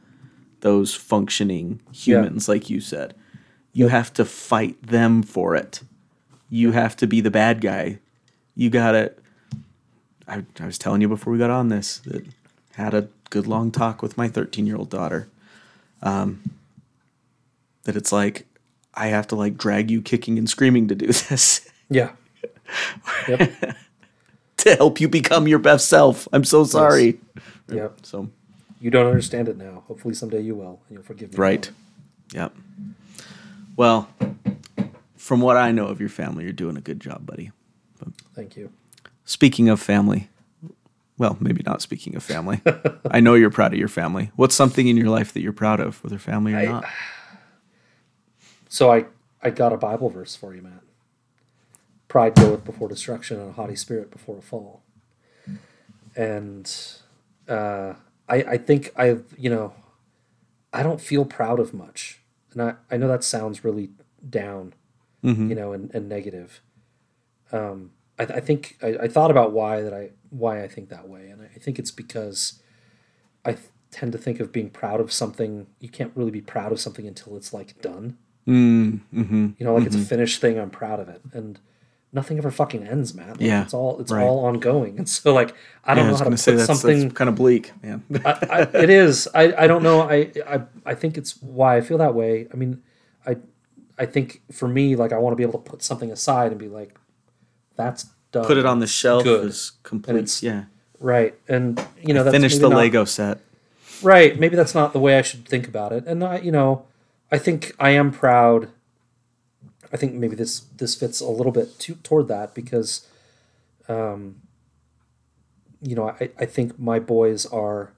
those functioning humans, yeah. like you said. You have to fight them for it. You have to be the bad guy. You gotta. I, I was telling you before we got on this that had a good long talk with my 13 year old daughter. Um, that it's like I have to like drag you kicking and screaming to do *laughs* this. Yeah. Yep. *laughs* to help you become your best self. I'm so sorry. Yes. Yep. So you don't understand it now. Hopefully someday you will and you'll forgive me. Right. Yep. Well, from what I know of your family, you're doing a good job, buddy. But Thank you. Speaking of family, well, maybe not speaking of family. *laughs* I know you're proud of your family. What's something in your life that you're proud of, whether family or I, not? So I, I got a Bible verse for you, Matt. Pride goeth before destruction, and a haughty spirit before a fall. And uh, I, I think I, you know, I don't feel proud of much, and I, I know that sounds really down, mm-hmm. you know, and, and negative. Um, I, I think I, I thought about why that I why I think that way, and I think it's because I th- tend to think of being proud of something. You can't really be proud of something until it's like done. Mm, mm-hmm, you know, like mm-hmm. it's a mm-hmm. finished thing. I'm proud of it, and nothing ever fucking ends, man. Like, yeah, it's all it's right. all ongoing, *laughs* and so like I don't yeah, know how to put that's, something that's kind of bleak, man. *laughs* I, I, it is. I, I don't know. I, I I think it's why I feel that way. I mean, I I think for me, like I want to be able to put something aside and be like, that's done. Put it on the shelf good. as complete. yeah. Right. And you know, that's finish the not, Lego set. Right. Maybe that's not the way I should think about it. And I, you know, I think I am proud. I think maybe this this fits a little bit to, toward that because, um, you know, I, I think my boys are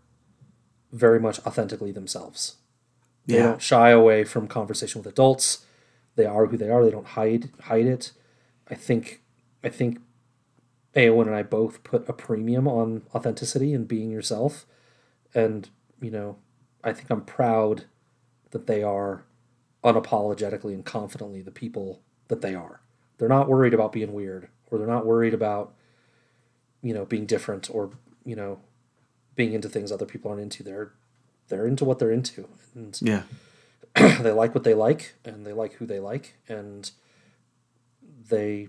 very much authentically themselves. They yeah. don't shy away from conversation with adults. They are who they are. They don't hide hide it. I think I think Eowyn and I both put a premium on authenticity and being yourself. And, you know, I think I'm proud that they are unapologetically and confidently the people that they are. They're not worried about being weird or they're not worried about, you know, being different or, you know, being into things other people aren't into. They're they're into what they're into. And yeah. *clears throat* they like what they like and they like who they like and they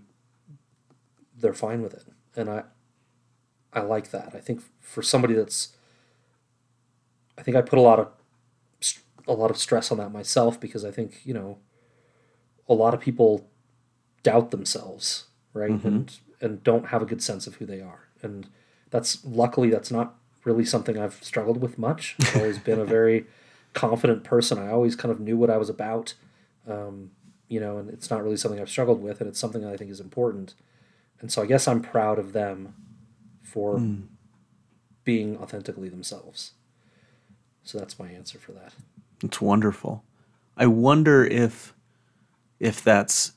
they're fine with it, and I I like that. I think for somebody that's I think I put a lot of a lot of stress on that myself because I think you know a lot of people doubt themselves, right, mm-hmm. and and don't have a good sense of who they are, and that's luckily that's not really something I've struggled with much. I've always been a very *laughs* confident person. I always kind of knew what I was about, um, you know, and it's not really something I've struggled with, and it's something that I think is important and so I guess I'm proud of them for mm. being authentically themselves. So that's my answer for that. It's wonderful. I wonder if if that's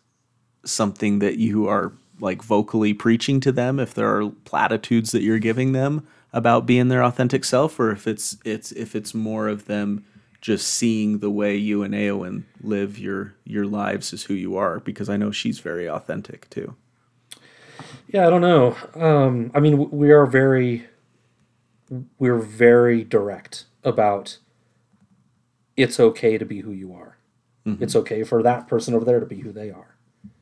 something that you are like vocally preaching to them, if there are platitudes that you're giving them about being their authentic self, or if it's it's if it's more of them just seeing the way you and Eowyn live your your lives as who you are, because I know she's very authentic too. Yeah, I don't know. Um, I mean, we are very, we're very direct about it's okay to be who you are. Mm-hmm. It's okay for that person over there to be who they are.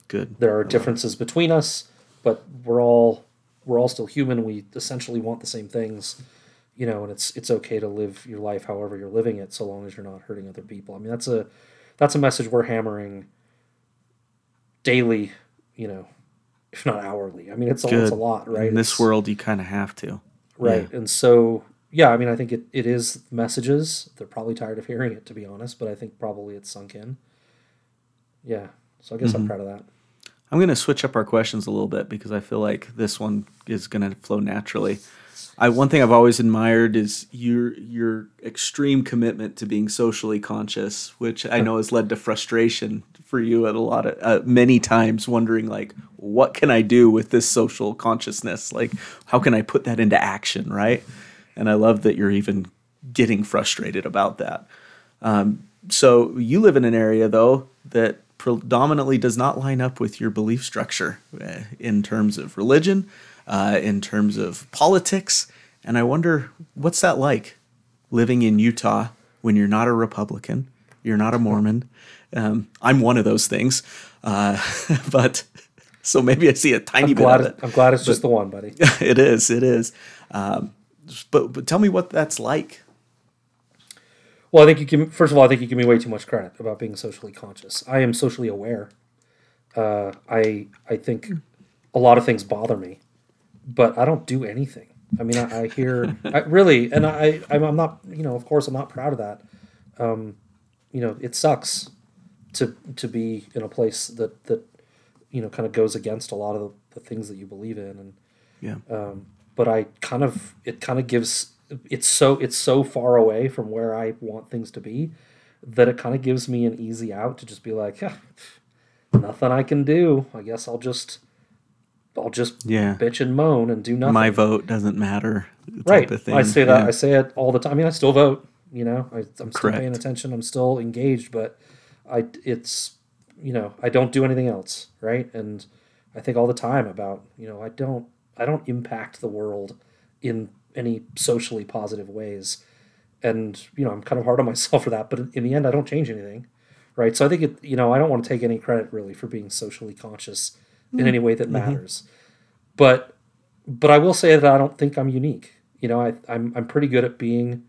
Good. There are differences between us, but we're all we're all still human. We essentially want the same things. you know, and it's it's okay to live your life however you're living it, so long as you're not hurting other people. I mean, that's a that's a message we're hammering daily, you know, if not hourly. I mean, it's, a, it's a lot, right? In this It's- world, you kind of have to. right? And so, yeah, I mean, I think it, it is messages. They're probably tired of hearing it, to be honest, but I think probably it's sunk in. Yeah. So I guess Mm-hmm. I'm proud of that. I'm going to switch up our questions a little bit because I feel like this one is going to flow naturally. I one thing I've always admired is your your extreme commitment to being socially conscious, which I know has led to frustration for you at a lot of uh, many times, wondering like, what can I do with this social consciousness? Like, how can I put that into action, right? And I love that you're even getting frustrated about that. Um, so you live in an area though that predominantly does not line up with your belief structure uh, in terms of religion, uh, in terms of politics, and I wonder what's that like living in Utah when you're not a Republican, you're not a Mormon. Um, I'm one of those things, uh, *laughs* but so maybe I see a tiny I'm bit glad, of it, it. I'm glad it's just the one, buddy. *laughs* it is, it is. Um, but but tell me what that's like. Well, I think you can. First of all, I think you give me way too much credit about being socially conscious. I am socially aware. Uh, I I think a lot of things bother me, but I don't do anything. I mean, I, I hear I, *laughs* really, and I I'm, I'm not. You know, of course, I'm not proud of that. Um, you know, it sucks to to be in a place that that you know kind of goes against a lot of the, the things that you believe in, and Yeah. But I kind of it kind of gives it's so it's so far away from where I want things to be that it kind of gives me an easy out to just be like, "Yeah, nothing I can do. I guess I'll just I'll just Yeah. bitch and moan and do nothing. My vote doesn't matter. Type right. Of thing. I say that Yeah. I say it all the time. I mean, I still vote. You know, I, I'm still paying attention. I'm still engaged, but I it's you know I don't do anything else. Right. And I think all the time about you know I don't I don't impact the world in any socially positive ways. And you know I'm kind of hard on *laughs* myself for that, but in, the end I don't change anything. Right. So I think it you know I don't want to take any credit really for being socially conscious in any way that matters. But but I will say that I don't think I'm unique. You know, I, I'm I'm pretty good at being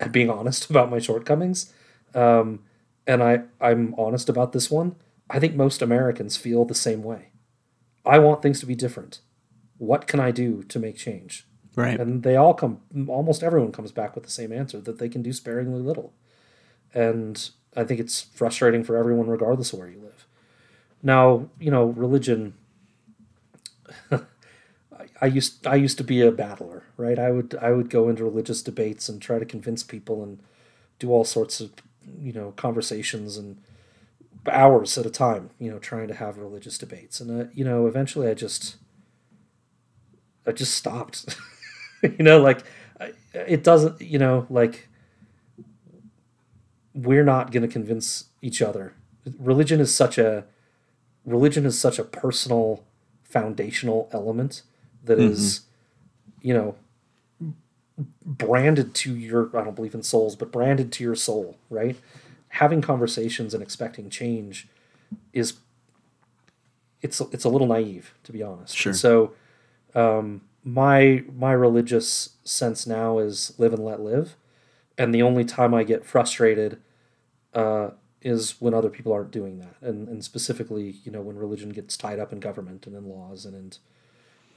at being honest *laughs* about my shortcomings, um, and I I'm honest about this one. I think most Americans feel the same way. I want things to be different. What can I do to make change? Right. And they all come. Almost everyone comes back with the same answer that they can do sparingly little, and I think it's frustrating for everyone, regardless of where you live. Now, you know, religion *laughs* I used I used to be a battler, right? I would I would go into religious debates and try to convince people and do all sorts of you know conversations and hours at a time, you know, trying to have religious debates. And uh, you know, eventually I just I just stopped. *laughs* you know, like it doesn't, you know, like we're not going to convince each other. Religion is such a religion is such a personal foundational element that is, mm-hmm. you know branded to your i don't believe in souls but branded to your soul right having conversations and expecting change is it's it's a little naive to be honest Sure. so um my my religious sense now is live and let live and the only time i get frustrated uh is when other people aren't doing that and and specifically you know when religion gets tied up in government and in laws and in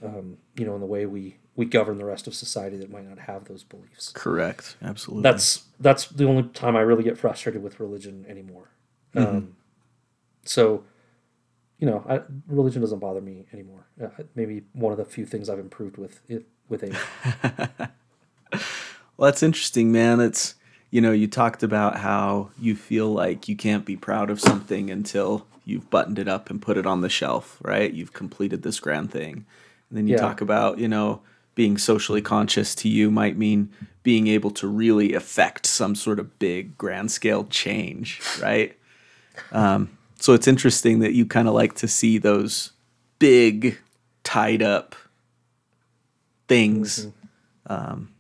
um, you know in the way we we govern the rest of society that might not have those beliefs Correct. Absolutely. that's that's the only time I really get frustrated with religion anymore. Um, so, you know, I, religion doesn't bother me anymore. Uh, maybe one of the few things I've improved with it with age. *laughs* Well, that's interesting, man. It's you know, you talked about how you feel like you can't be proud of something until you've buttoned it up and put it on the shelf, right? You've completed this grand thing. And then you Yeah. talk about, you know, being socially conscious to you might mean being able to really affect some sort of big grand scale change, right? Um, so it's interesting that you kind of like to see those big tied up things um,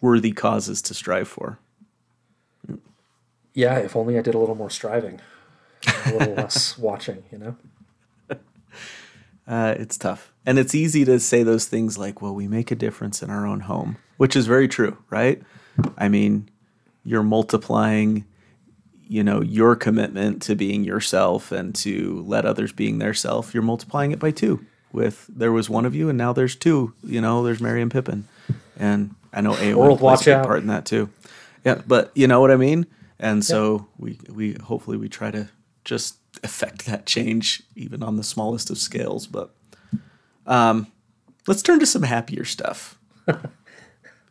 worthy causes to strive for. Yeah, if only I did a little more striving, a little *laughs* less watching. You know. *laughs* Uh, it's tough. And it's easy to say those things like, well, we make a difference in our own home, which is very true, right? I mean, you're multiplying, you know, your commitment to being yourself and to let others being their self. You're multiplying it by two. With there was one of you, and now there's two. You know, there's Merry and Pippin, and I know Eowyn World, watch a part in that too. Yeah, but you know what I mean. And so we we hopefully we try to just affect that change even on the smallest of scales. But um, let's turn to some happier stuff. *laughs*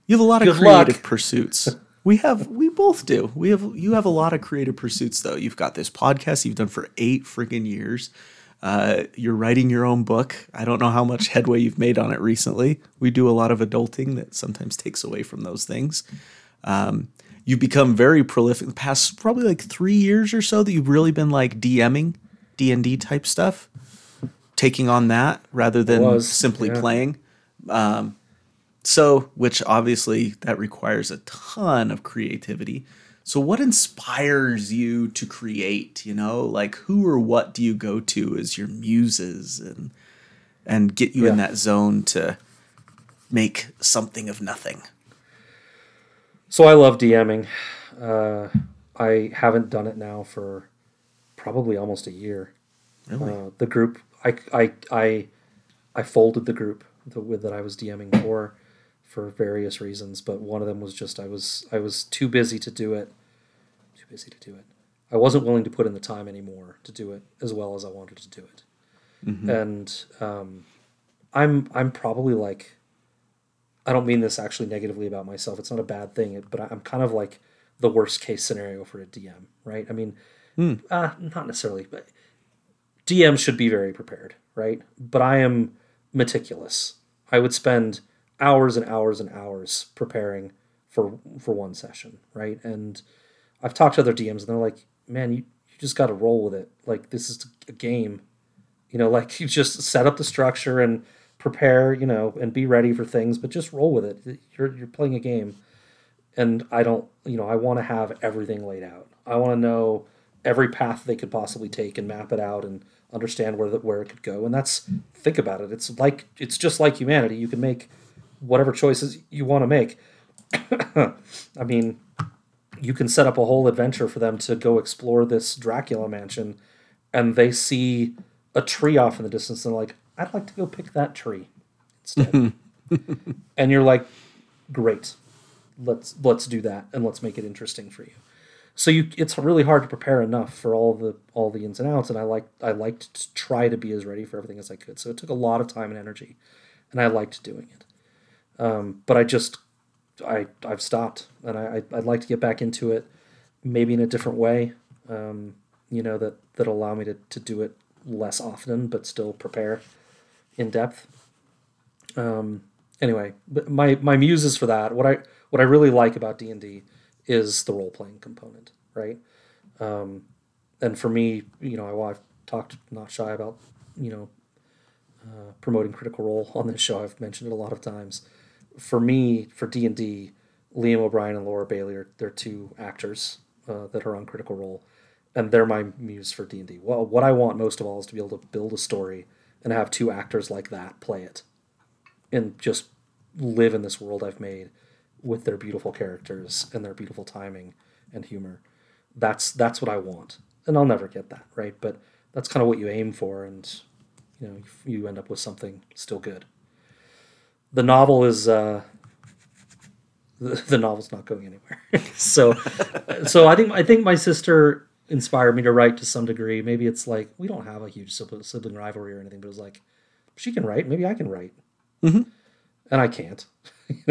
You have a lot of creative luck. pursuits. We have we both do. We have you have a lot of creative pursuits though. You've got this podcast you've done for eight freaking years. Uh, you're writing your own book. I don't know how much headway you've made on it recently. We do a lot of adulting that sometimes takes away from those things. Um, you've become very prolific the past probably like three years or so that you've really been like DMing D and D type stuff, taking on that rather than was, simply yeah. playing. Um, so, which obviously that requires a ton of creativity. So, what inspires you to create? You know, like who or what do you go to as your muses and and get you in that zone to make something of nothing? So I love DMing. Uh, I haven't done it now for probably almost a year. Really? Uh, the group, I, I, I, I folded the group that, with that I was DMing for, for various reasons. But one of them was just I was I was too busy to do it. Too busy to do it. I wasn't willing to put in the time anymore to do it as well as I wanted to do it. And um, I'm I'm probably like I don't mean this actually negatively about myself. It's not a bad thing, but I'm kind of like the worst case scenario for a DM, right? I mean, uh, not necessarily, but DM should be very prepared, right? But I am meticulous. I would spend hours and hours and hours preparing for for one session, right? And I've talked to other DMs and they're like, "Man, you you just got to roll with it. Like this is a game. You know, *laughs* like you just set up the structure and prepare, you know, and be ready for things, but just roll with it. You're you're playing a game." And I don't, you know, I want to have everything laid out. I want to know every path they could possibly take and map it out and understand where the, where it could go. And that's think about it. It's like it's just like humanity. You can make whatever choices you want to make. *coughs* I mean, you can set up a whole adventure for them to go explore this Dracula mansion, and they see a tree off in the distance, and they're like, "I'd like to go pick that tree instead." *laughs* and you're like, "Great, let's let's do that, and let's make it interesting for you." So you, it's really hard to prepare enough for all the all the ins and outs, and I like I liked to try to be as ready for everything as I could. So it took a lot of time and energy, and I liked doing it. Um, but I just I I've stopped, and I I'd like to get back into it, maybe in a different way. Um, you know that that allow me to to do it less often, but still prepare in depth. Um, anyway, my my muses for that. What I what I really like about D and D is the role playing component, right? Um, and for me, you know, I, I've talked not shy about you know uh, promoting Critical Role on this show. I've mentioned it a lot of times. For me, for D and D, Liam O'Brien and Laura Bailey are they're two actors uh, that are on Critical Role, and they're my muse for D and D. Well, what I want most of all is to be able to build a story and have two actors like that play it, and just live in this world I've made with their beautiful characters and their beautiful timing and humor. That's that's what I want, and I'll never get that right. But that's kind of what you aim for, and you know you end up with something still good. The novel is uh, the, *laughs* the novel's not going anywhere. *laughs* so so I think I think my sister inspired me to write to some degree. Maybe it's like we don't have a huge sibling, rivalry or anything, but it was like she can write, maybe I can write, and I can't. *laughs*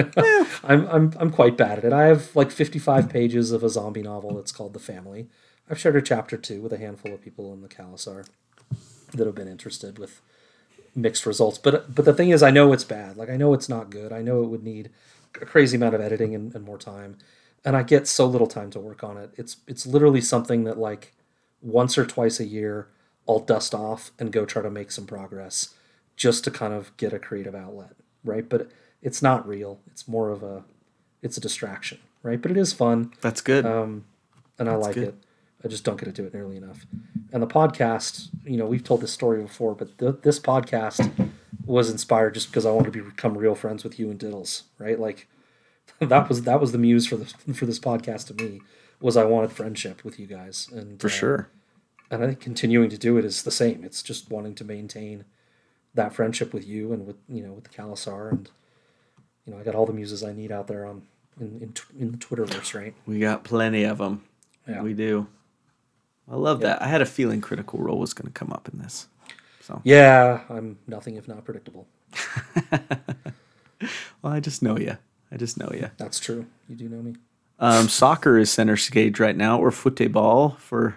I'm I'm I'm quite bad at it. I have like 55 pages of a zombie novel that's called The Family. I've shared a chapter two with a handful of people in the Khalasar that have been interested with mixed results. But but the thing is, I know it's bad. Like I know it's not good. I know it would need a crazy amount of editing and, and more time, and I get so little time to work on it. It's it's literally something that like once or twice a year I'll dust off and go try to make some progress, just to kind of get a creative outlet, right? But it's not real. It's more of a it's a distraction, right? But it is fun That's good. um, and I like good. it. I just don't get to do it nearly enough. And the podcast, you know, we've told this story before, but th- this podcast was inspired just because I wanted to become real friends with you and Diddles, right? Like *laughs* that was that was the muse for this *laughs* for this podcast to me was I wanted friendship with you guys, and For uh, sure. and I think continuing to do it is the same. It's just wanting to maintain that friendship with you and with you know with the Khalasar, and you know I got all the muses I need out there on in in, in the Twitterverse, right? We got plenty of them. Yeah. We do. I love that. I had a feeling Critical Role was going to come up in this. So, Yeah, I'm nothing if not predictable. *laughs* well, I just know you. I just know you. That's true. You do know me. Um, soccer is center stage right now, or football for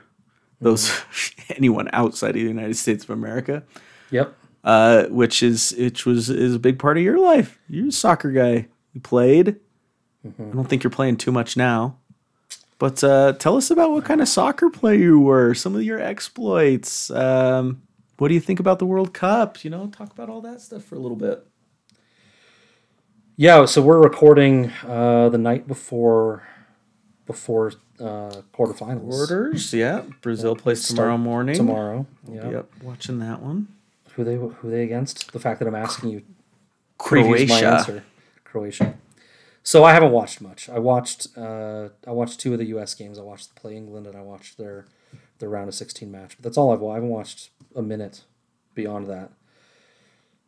those *laughs* anyone outside of the United States of America, Yep. uh, which is which was is a big part of your life. You're a soccer guy. You played. I don't think you're playing too much now, but uh, tell us about what kind of soccer player you were. Some of your exploits. Um, what do you think about the World Cup? You know, talk about all that stuff for a little bit. Yeah, so we're recording uh, the night before before uh, quarterfinals. Orders, yeah. Brazil plays Start tomorrow morning. Tomorrow. Yeah. Yep, watching that one. Who they who they against? The fact that I'm asking you Croatia. Croatia. So I haven't watched much. I watched uh, I watched two of the U.S. games. I watched the Play England and I watched their their round of 16 match. But that's all I've. watched. I haven't watched a minute beyond that.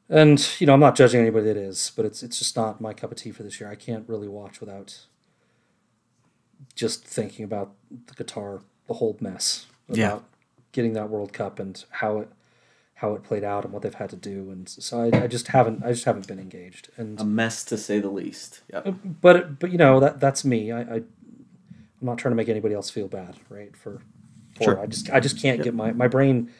And you know I'm not judging anybody that is, but it's it's just not my cup of tea for this year. I can't really watch without just thinking about the Qatar, the whole mess about Yeah. getting that World Cup and how it how it played out and what they've had to do. And so I, I just haven't I just haven't been engaged. And A mess to say the least. Yep. but but you know that that's me. I, I I'm not trying to make anybody else feel bad, right? For, for Sure. I just I just can't get my my brain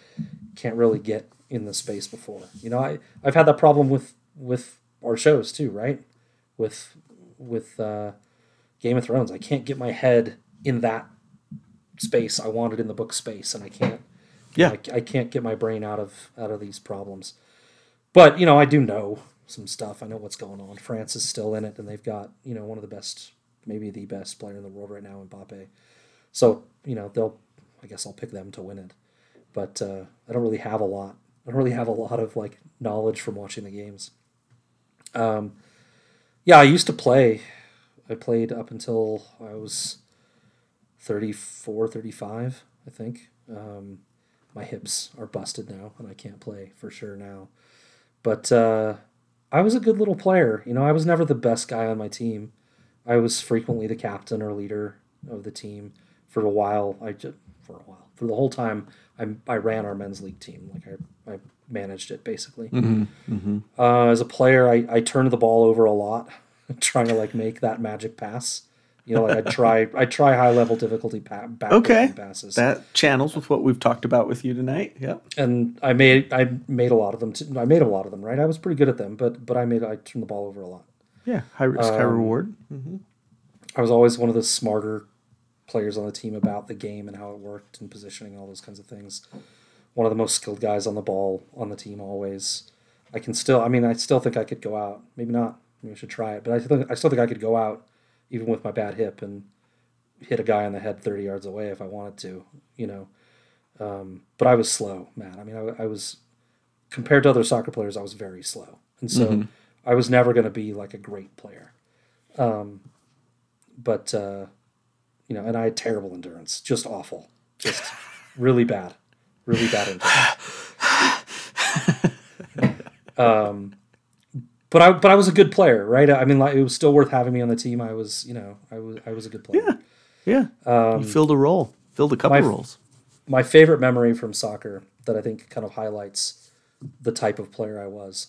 can't really get in the space before. You know, I I've had that problem with with our shows too, right? With with uh, Game of Thrones, I can't get my head in that space I wanted in the book space, and I can't. Yeah. I, I can't get my brain out of out of these problems. But you know, I do know some stuff. I know what's going on. France is still in it, and they've got you know one of the best, maybe the best player in the world right now, Mbappe. So you know they'll. I guess I'll pick them to win it. But uh, I don't really have a lot. I don't really have a lot of like knowledge from watching the games. Um, yeah, I used to play. I played up until I was 34, 35, I think. Um, my hips are busted now, and I can't play for sure now. But uh, I was a good little player. You know, I was never the best guy on my team. I was frequently the captain or leader of the team. For a while, I just for a while for the whole time I, I ran our men's league team. Like I, I managed it basically. Uh, as a player, I, I turned the ball over a lot, *laughs* trying to like make that magic pass. You know, like I try *laughs* I try high level difficulty pa- back Okay. passes. That channels with what we've talked about with you tonight. Yep. and I made I made a lot of them. Too. I made a lot of them, right? I was pretty good at them, but but I made I turned the ball over a lot. Yeah. High risk, high Um, reward. I was always one of the smarter players on the team about the game and how it worked and positioning all those kinds of things. One of the most skilled guys on the ball on the team always. I can still I mean I still think I could go out. Maybe not. Maybe I should try it, but I think I still think I could go out even with my bad hip and hit a guy on the head 30 yards away if I wanted to, you know. Um, but I was slow, man. I mean, I, I was compared to other soccer players, I was very slow, and so I was never going to be like a great player. Um, but uh, you know, and I had terrible endurance, just awful, just really bad, really bad endurance. *laughs* um, but I but I was a good player, right? I mean, like it was still worth having me on the team. I was, you know, I was I was a good player. Yeah. Yeah. you filled a role. Filled a couple Um, my- roles. my favorite memory from soccer that I think kind of highlights the type of player I was.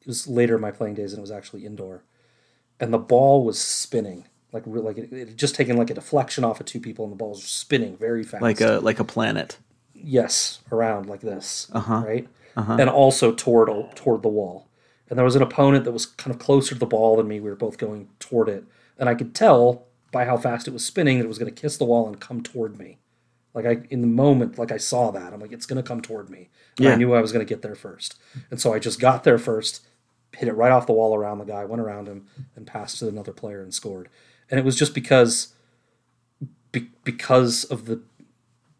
It was later in my playing days, and it was actually indoor, and the ball was spinning like like it, it had just taken like a deflection off of two people, and the ball was spinning very fast. Like a like a planet. yes, around like this, Uh-huh. right, and also toward toward the wall. And there was an opponent that was kind of closer to the ball than me. We were both going toward it, and I could tell by how fast it was spinning that it was going to kiss the wall and come toward me. Like I, in the moment, like I saw that, I'm like, it's going to come toward me. And I knew I was going to get there first, and so I just got there first, hit it right off the wall around the guy, went around him, and passed to another player and scored. And it was just because, be, because of the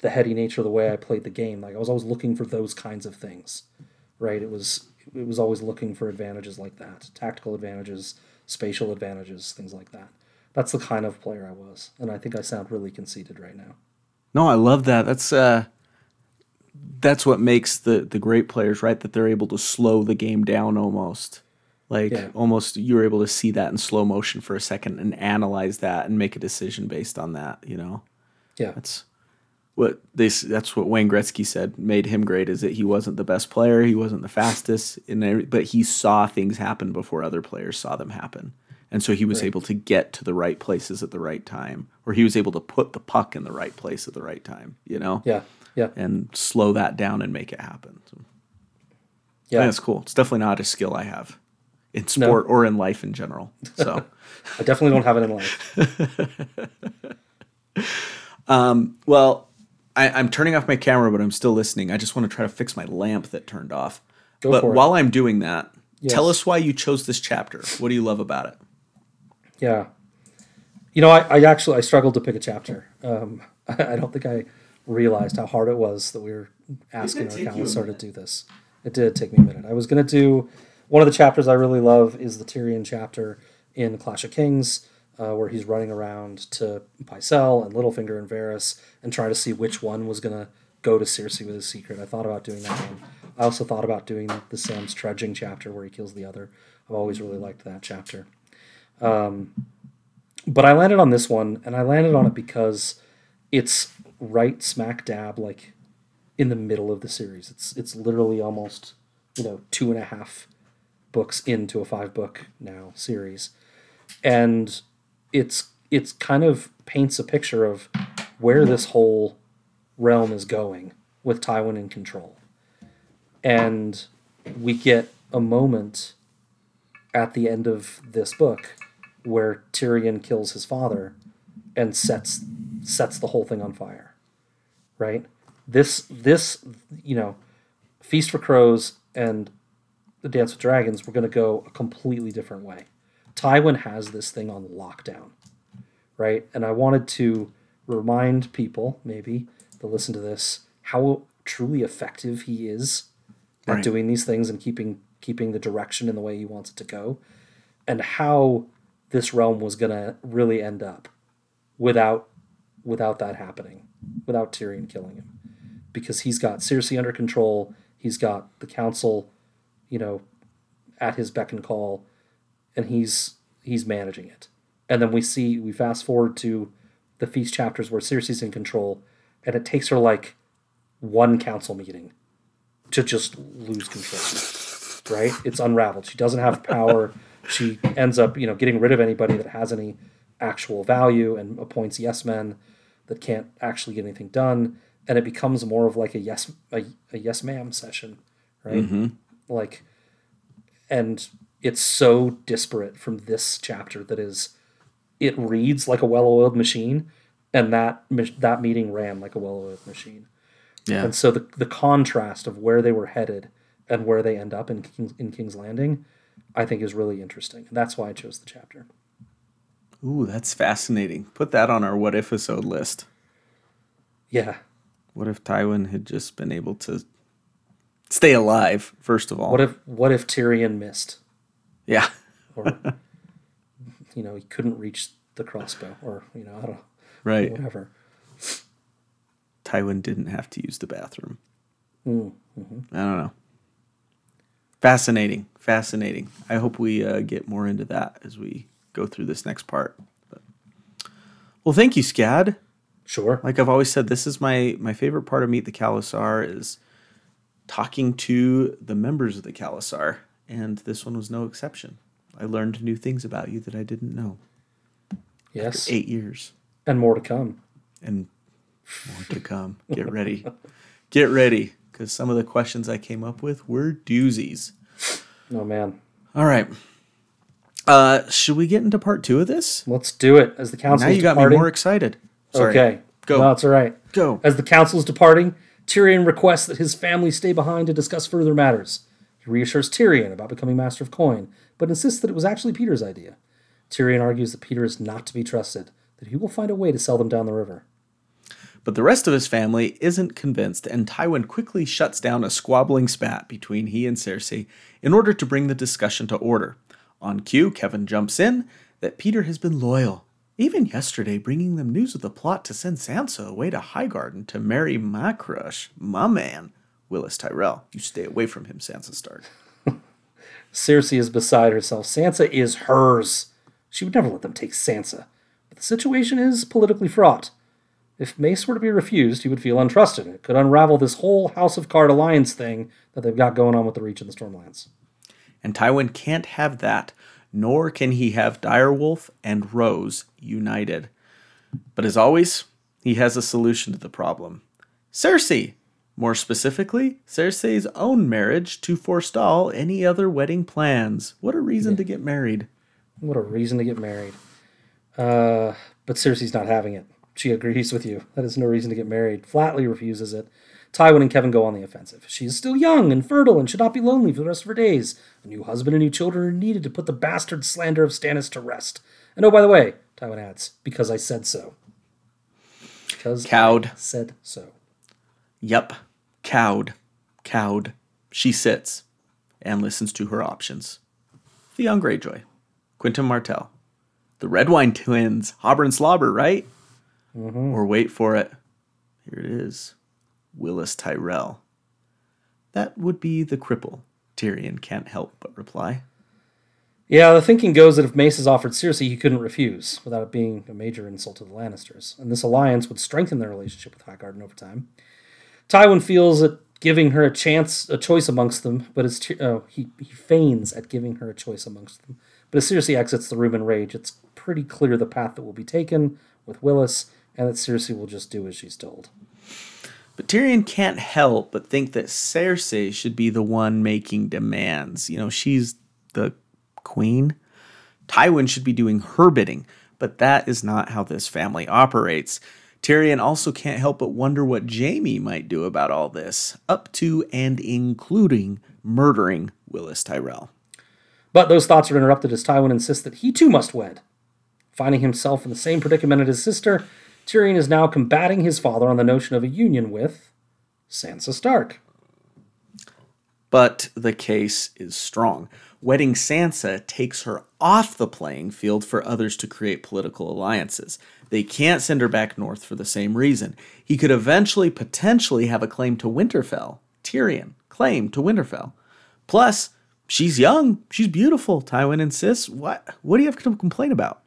the heady nature of the way I played the game. Like I was always looking for those kinds of things, right? It was it was always looking for advantages like that, tactical advantages, spatial advantages, things like that. That's the kind of player I was, and I think I sound really conceited right now. No, I love that. That's uh that's what makes the the great players, right? That they're able to slow the game down almost. Like Yeah. almost you're able to see that in slow motion for a second and analyze that and make a decision based on that, you know. Yeah, That's what they that's what Wayne Gretzky said made him great is that he wasn't the best player, he wasn't the fastest in every, but he saw things happen before other players saw them happen. And so he was Right. able to get to the right places at the right time or he was able to put the puck in the right place at the right time, you know? yeah, yeah, And slow that down and make it happen. So, yeah. That's cool. It's definitely not a skill I have in sport or in life in general. So *laughs* I definitely don't have it in life. *laughs* Um, well, I, I'm turning off my camera, but I'm still listening. I just want to try to fix my lamp that turned off. Go but while I'm doing that, tell us why you chose this chapter. What do you love about it? Yeah. You know, I, I actually I struggled to pick a chapter. Um, I, *laughs* I don't think I realized how hard it was that we were asking our take counselor to do this. It did take me a minute. I was going to do one of the chapters I really love is the Tyrion chapter in Clash of Kings, uh, where he's running around to Pycelle and Littlefinger and Varys and trying to see which one was going to go to Cersei with his secret. I thought about doing that one. I also thought about doing the Sam's trudging chapter where he kills the other. I've always really liked that chapter but I landed on this one, and I landed on it because it's right smack dab like in the middle of the series. It's it's literally almost you know two and a half books into a five book now series, and it's it's kind of paints a picture of where this whole realm is going with Tywin in control, and we get a moment at the end of this book where Tyrion kills his father and sets sets the whole thing on fire. Right? This this you know, Feast for Crows and The Dance with Dragons were going to go a completely different way. Tywin has this thing on lockdown. Right? And I wanted to remind people maybe to listen to this how truly effective he is at Right. doing these things and keeping keeping the direction in the way he wants it to go and how this realm was going to really end up without without that happening without Tyrion killing him because he's got Cersei under control he's got the council you know at his beck and call and he's he's managing it. And then we see we fast forward to the feast chapters where Cersei's in control and it takes her like one council meeting to just lose control right? It's unraveled. She doesn't have power. *laughs* She ends up you know getting rid of anybody that has any actual value and appoints yes men that can't actually get anything done. And it becomes more of like a yes a, a yes ma'am session right? Mm-hmm. Like and it's so disparate from this chapter that is it reads like a well-oiled machine and that that meeting ran like a well-oiled machine Yeah. and so the, the contrast of where they were headed and where they end up in King's, in King's Landing, I think is really interesting. And that's why I chose the chapter. Ooh, that's fascinating. Put that on our what if episode list. Yeah. What if Tywin had just been able to stay alive, first of all? What if what if Tyrion missed? Yeah. Or *laughs* you know, he couldn't reach the crossbow or, you know, I don't know, Right. whatever. Tywin didn't have to use the bathroom. Mm, I don't know. Fascinating. Fascinating. I hope we uh, get more into that as we go through this next part. But, well, thank you, Scad. Sure. Like I've always said, this is my my favorite part of Meet the Khalasar is talking to the members of the Khalasar, and this one was no exception. I learned new things about you that I didn't know. Yes. Eight years And more to come. and more to come. Get ready, *laughs* get ready, because some of the questions I came up with were doozies. Oh man. All right. Uh, should we get into part two of this? Let's do it. As the council now you got departing. me more excited. Sorry. Okay. Go. No, it's all right. Go. As the council is departing, Tyrion requests that his family stay behind to discuss further matters. He reassures Tyrion about becoming Master of Coin, but insists that it was actually Petyr's idea. Tyrion argues that Petyr is not to be trusted, that he will find a way to sell them down the river. But the rest of his family isn't convinced, and Tywin quickly shuts down a squabbling spat between he and Cersei in order to bring the discussion to order. On cue, Kevan jumps in that Petyr has been loyal, even yesterday bringing them news of the plot to send Sansa away to Highgarden to marry my crush, my man, Willas Tyrell. You stay away from him, Sansa Stark. *laughs* Cersei is beside herself. Sansa is hers. She would never let them take Sansa. But the situation is politically fraught. If Mace were to be refused, he would feel untrusted. It could unravel this whole House of Card alliance thing that they've got going on with the Reach and the Stormlands. And Tywin can't have that, nor can he have Direwolf and Rose united. But as always, he has a solution to the problem. Cersei! More specifically, Cersei's own marriage to forestall any other wedding plans. What a reason yeah. to get married. What a reason to get married. Uh, but Cersei's not having it. She agrees with you. That is no reason to get married. Flatly refuses it. Tywin and Kevan go on the offensive. She is still young and fertile and should not be lonely for the rest of her days. A new husband and new children are needed to put the bastard slander of Stannis to rest. And oh, by the way, Tywin adds, because I said so. Because cowed I said so. Yep, cowed, cowed. She sits and listens to her options. Theon Greyjoy, Quentyn Martell, the Redwyne twins, Hobber and Slobber, right? Mm-hmm. Or wait for it. Here it is Willas Tyrell. That would be the cripple, Tyrion can't help but reply. Yeah, the thinking goes that if Mace is offered Cersei, he couldn't refuse, without it being a major insult to the Lannisters, and this alliance would strengthen their relationship with Highgarden over time. Tywin feels that giving her a chance, a choice amongst them, but as oh, he, he feigns at giving her a choice amongst them. But as Cersei exits the room in rage, it's pretty clear the path that will be taken with Willas, and that Cersei will just do as she's told. But Tyrion can't help but think that Cersei should be the one making demands. You know, she's the queen. Tywin should be doing her bidding, but that is not how this family operates. Tyrion also can't help but wonder what Jaime might do about all this, up to and including murdering Willas Tyrell. But those thoughts are interrupted as Tywin insists that he too must wed. Finding himself in the same predicament as his sister, Tyrion is now combating his father on the notion of a union with Sansa Stark. But the case is strong. Wedding Sansa takes her off the playing field for others to create political alliances. They can't send her back north for the same reason. He could eventually potentially have a claim to Winterfell. Tyrion, claim to Winterfell. Plus, she's young, she's beautiful, Tywin insists. What what do you have to complain about?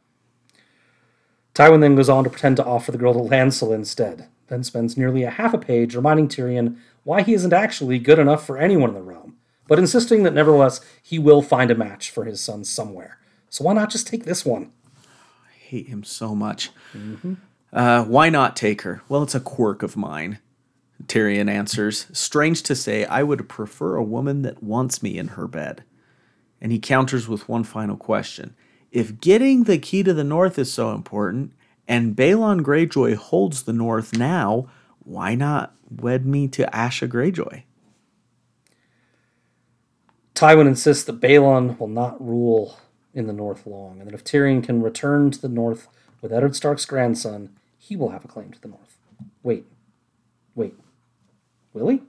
Tywin then goes on to pretend to offer the girl to Lancel instead, then spends nearly a half a page reminding Tyrion why he isn't actually good enough for anyone in the realm, but insisting that nevertheless he will find a match for his son somewhere. So why not just take this one? Hate him so much. Mm-hmm. Uh, why not take her? Well, it's a quirk of mine. Tyrion answers, Strange to say, I would prefer a woman that wants me in her bed. And he counters with one final question if getting the key to the north is so important, and Balon Greyjoy holds the north now, why not wed me to Asha Greyjoy? Tywin insists that Balon will not rule in the north long, and that if Tyrion can return to the north with Eddard Stark's grandson, he will have a claim to the north. Wait, wait, will he?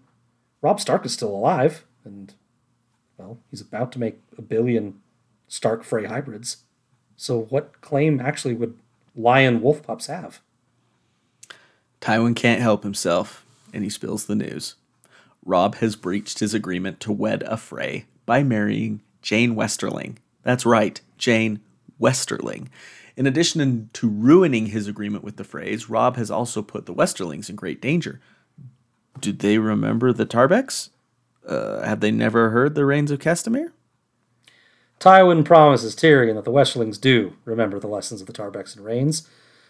Robb Stark is still alive, and, well, he's about to make a billion Stark Frey hybrids. So, what claim actually would lion wolf pups have? Tywin can't help himself, and he spills the news. Robb has breached his agreement to wed a Frey by marrying Jeyne Westerling. That's right, Jeyne Westerling. In addition to ruining his agreement with the Freys, Robb has also put the Westerlings in great danger. Did they remember the Tarbecks? Uh, have they never heard the Rains of Castamere? Tywin promises Tyrion that the Westerlings do remember the lessons of the Tarbecks and Reynes,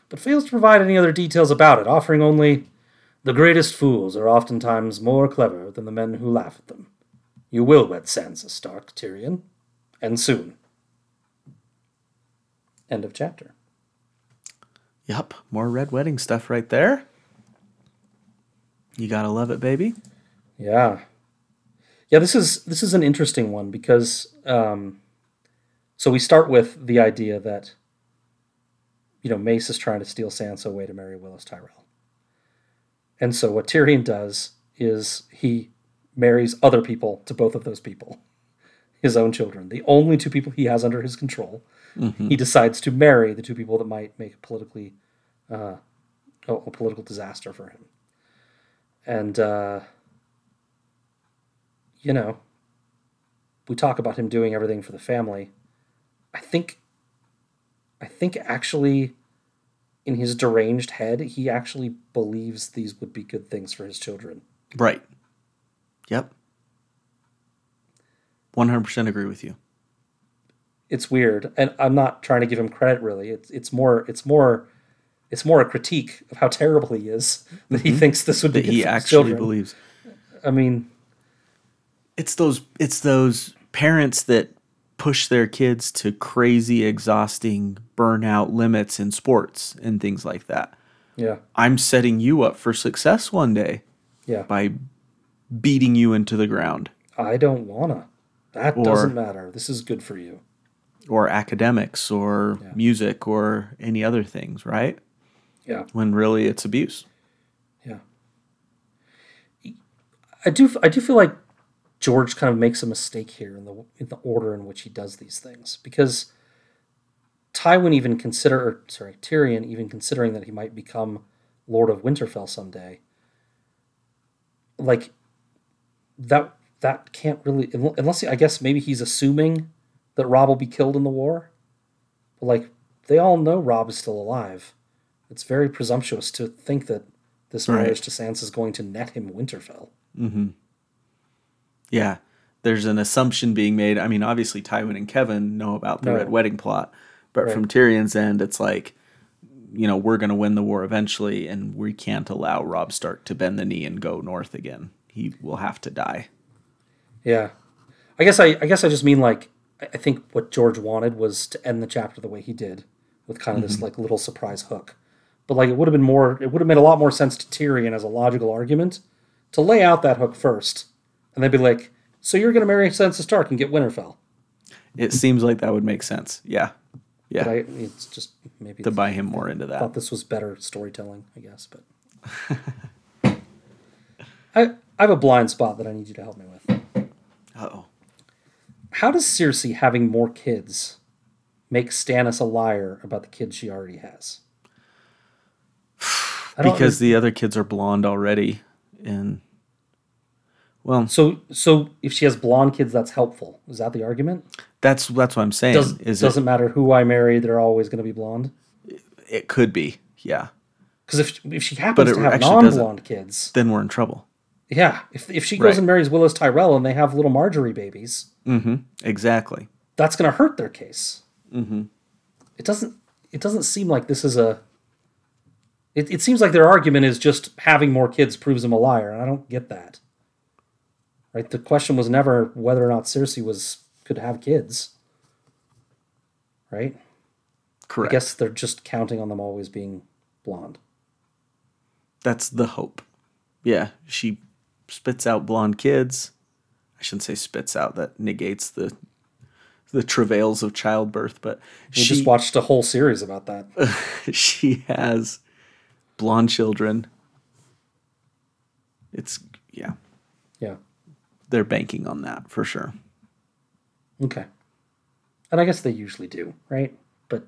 but fails to provide any other details about it, offering only, The greatest fools are oftentimes more clever than the men who laugh at them. You will wed Sansa Stark, Tyrion, and soon. End of chapter. Yep, more red wedding stuff right there. You gotta love it, baby. Yeah, yeah. This is this is an interesting one because um, so we start with the idea that, you know, Mace is trying to steal Sansa away to marry Willas Tyrell. And so what Tyrion does is he marries other people to both of those people, his own children, the only two people he has under his control. He decides to marry the two people that might make it politically uh, a, a political disaster for him. And uh, you know, we talk about him doing everything for the family. I think I think actually in his deranged head, he actually believes these would be good things for his children. Right. Yep. 100% agree with you. It's weird, and I'm not trying to give him credit. Really, it's it's more it's more it's more a critique of how terrible he is *laughs* that he mm-hmm. thinks this would be That good he actually children. believes. I mean, It's those it's those parents that push their kids to crazy exhausting burnout limits in sports and things like that. yeah, I'm setting you up for success one day yeah. by beating you into the ground I don't wanna. That Or- doesn't matter. This is good for you. Or academics or Yeah. music or any other things, right? Yeah. When really it's abuse. Yeah. I do I do feel like George kind of makes a mistake here in the in the order in which he does these things because Tywin even consider or, sorry Tyrion even considering that he might become Lord of Winterfell someday. Like that that can't really unless I guess maybe he's assuming that Robb will be killed in the war. But like they all know Robb is still alive. It's very presumptuous to think that this Right. marriage to Sansa is going to net him Winterfell. Mm-hmm. Yeah. There's an assumption being made. I mean, obviously Tywin and Kevan know about the No. Red Wedding plot, but Right. from Tyrion's end, it's like, you know, we're going to win the war eventually, and we can't allow Robb Stark to bend the knee and go north again. He will have to die. Yeah, I guess I I guess I just mean like I think what George wanted was to end the chapter the way he did, with kind of this like little surprise hook. But like it would have been more, it would have made a lot more sense to Tyrion as a logical argument to lay out that hook first, and they'd be like, "So you're going to marry Sansa Stark and get Winterfell?" It seems like that would make sense. Yeah. Yeah. But I, it's just maybe to buy him more into that. thought this was better storytelling, I guess. But *laughs* I I have a blind spot that I need you to help me with. Uh oh. How does Cersei having more kids make Stannis a liar about the kids she already has? Because the other kids are blonde already. And, well, so so if she has blonde kids, that's helpful. Is that the argument? that's that's what I'm saying. Does, is doesn't matter who I marry, they're always going to be blonde. it, it could be. Yeah. Because if if she happens to have non-blonde kids, Then we're in trouble. yeah. If if she goes Right. and marries Willas Tyrell and they have little Margaery babies, Mm-hmm. Exactly. that's going to hurt their case. Mm-hmm. It doesn't. It doesn't seem like this is a. It, it seems like their argument is just having more kids proves them a liar, and I don't get that. Right. The question was never whether or not Cersei was could have kids. Right. Correct. I guess they're just counting on them always being blonde. That's the hope. Yeah. She spits out blonde kids. I shouldn't say spits out. That negates the the travails of childbirth. But We she just watched a whole series about that. *laughs* she has blonde children. It's yeah. Yeah. They're banking on that for sure. Okay. And I guess they usually do, right? But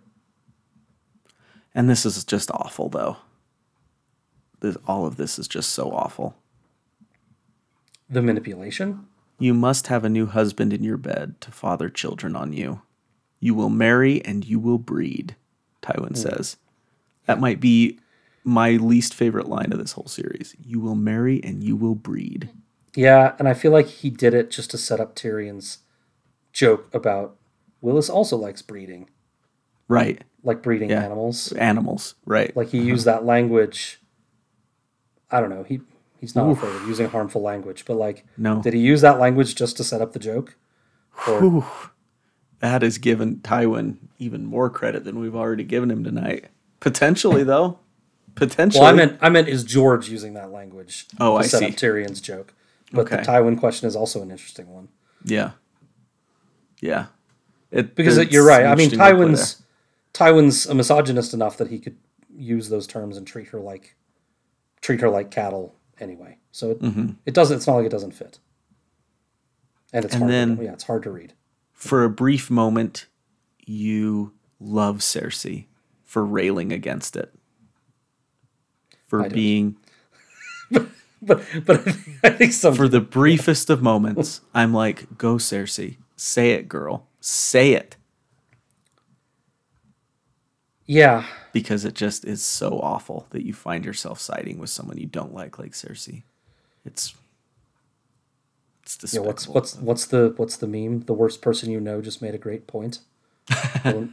And this is just awful, though. This, all of this is just so awful. the manipulation. You must have a new husband in your bed to father children on you. You will marry and you will breed, Tywin hmm. says. That might be my least favorite line of this whole series. You will marry and you will breed. Yeah, and I feel like he did it just to set up Tyrion's joke about Willas also likes breeding, Right. like breeding Yeah. animals. Animals. Right. Like he uh-huh. used that language. I don't know. He he's not afraid of using harmful language, but like, No. did he use that language just to set up the joke? Or. That has given Tywin even more credit than we've already given him tonight. Potentially, *laughs* though. Potentially. well, I meant I meant is George using that language Oh, to I set see. up Tyrion's joke? But the Okay. Tywin question is also an interesting one Yeah. Yeah. It, because it's you're right. I mean, Tywin's Tywin's a misogynist enough that he could use those terms and treat her like treat her like cattle anyway. So it, Mm-hmm. it doesn't. It's not like it doesn't fit. And it's And hard. then- to, yeah, it's hard to read. For a brief moment, you love Cersei for railing against it. For being *laughs* But but I think some for the briefest of moments, *laughs* I'm like, go Cersei. Say it, girl. Say it. yeah Because it just is so awful that you find yourself siding with someone you don't like like Cersei. It's it's yeah. despicable. What's what's what's the what's the meme? The worst person you know just made a great point.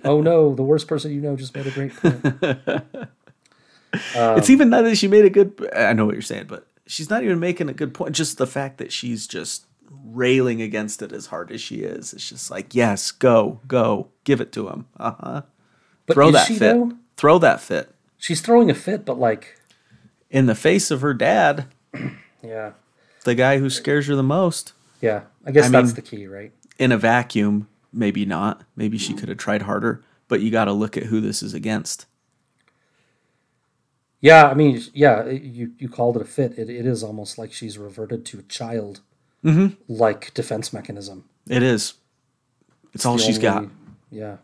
oh, no, the worst person you know just made a great point. *laughs* it's even not that she made a good. I know what you're saying, but she's not even making a good point. Just the fact that she's just railing against it as hard as she is. It's just like, yes, go, go, give it to him. Uh huh. But Throw that she fit. though? Throw that fit She's throwing a fit, but like in the face of her dad, *clears throat* yeah, the guy who scares her the most. yeah. I guess I that's mean- the key, right? In a vacuum, maybe not. Maybe she could have tried harder. But you got to look at who this is against. Yeah, I mean, yeah, you you called it a fit. It, it is almost like she's reverted to a child mm-hmm. like defense mechanism. It is. It's all The she's got. Yeah,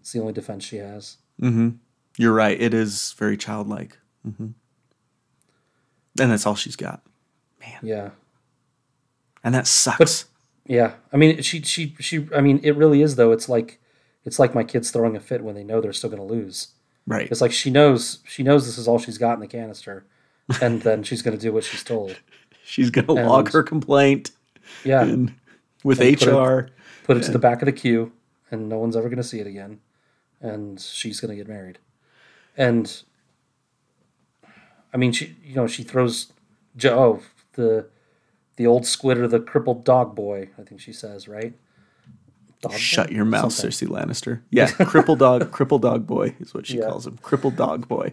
it's the only defense she has. You're right. It is very childlike. hmm And that's all she's got. Man. Yeah, And that sucks. yeah. I mean, she she she. I mean, it really is though. It's like it's like my kids throwing a fit when they know they're still going to lose. right. It's like she knows she knows this is all she's got in the canister, and then she's going to do what she's told. *laughs* She's going to log her complaint Yeah, and with And put it- HR. put it to the back of the queue, and no one's ever going to see it again. And she's going to get married. And I mean, she you know she throws Joe the the old squid or the crippled dog boy. I think she says right. Dog Shut boy? your mouth, Something. Cersei Lannister. Yeah, *laughs* crippled dog, cripple dog boy is what she Yeah. calls him. Crippled dog boy.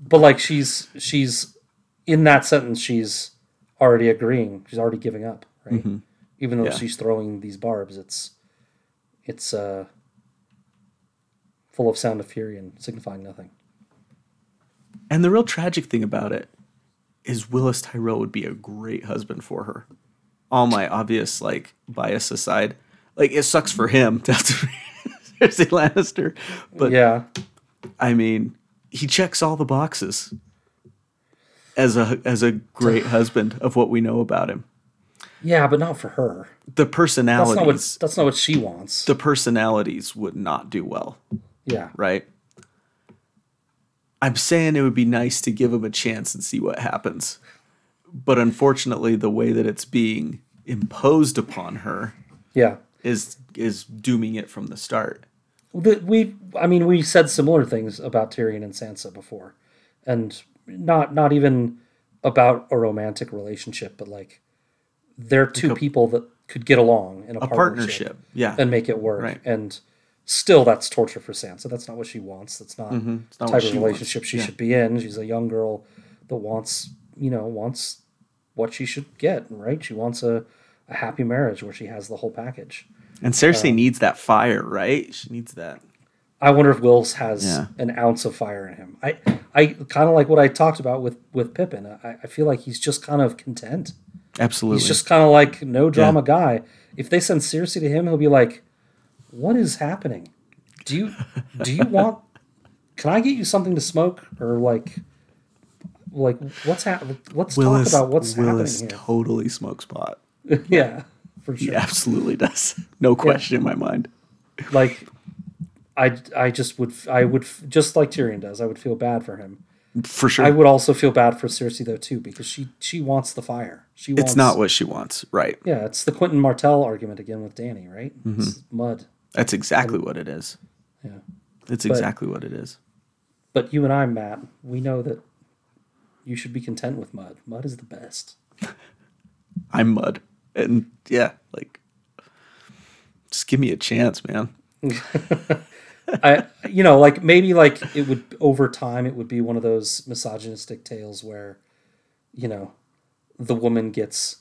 But like she's she's in that sentence, she's already agreeing. She's already giving up, right? Even though Mm-hmm. Yeah. she's throwing these barbs, it's it's uh full of sound of fury and signifying nothing. And the real tragic thing about it is Willas Tyrell would be a great husband for her. All my obvious like bias aside, like it sucks for him *laughs* to have to be *laughs* Cersei Lannister, but yeah, I mean, he checks all the boxes as a as a great *sighs* husband of what we know about him. yeah, but not for her. The That's personalities, not what that's not what she wants. the personalities would not do well, yeah, right? I'm saying it would be nice to give him a chance and see what happens. But unfortunately, the way that it's being imposed upon her yeah. is is dooming it from the start. We, I mean, we said similar things about Tyrion and Sansa before, and not not even about a romantic relationship, but like they're two people that could get along in a, A partnership, partnership, yeah. and make it work. Right. And still, that's torture for Sansa. That's not what she wants. That's not Mm-hmm. Not type of relationship wants. she Yeah. should be in. She's a young girl that wants, you know, wants what she should get. Right? She wants a, a happy marriage where she has the whole package. And Cersei needs that fire, right? She needs that. I wonder if Wills has Yeah. an ounce of fire in him. I, I kind of like what I talked about with with Pippin. I, I feel like he's just kind of content. Absolutely. He's just kind of like no drama guy. If they send Cersei to him, he'll be like, "What is happening? Do you do you want? Can I get you something to smoke or like, like what's happening? Let's Willas, talk about what's Willas happening totally smokes pot. *laughs* yeah, for He absolutely does. *laughs* No question in my mind. Like, I I just would I would just like Tyrion does. I would feel bad for him. For sure. I would also feel bad for Cersei though too because she she wants the fire. She wants, it's not what she wants, right? Yeah, it's the Quentyn Martell argument again with Dany, right? Mm-hmm. It's mud. That's exactly what it is. Yeah. It's exactly what it is. But you and I, Matt, we know that you should be content with mud. Mud is the best. *laughs* I'm mud. And yeah, like just give me a chance, man. *laughs* I you know, like maybe like it would over time it would be one of those misogynistic tales where, you know, the woman gets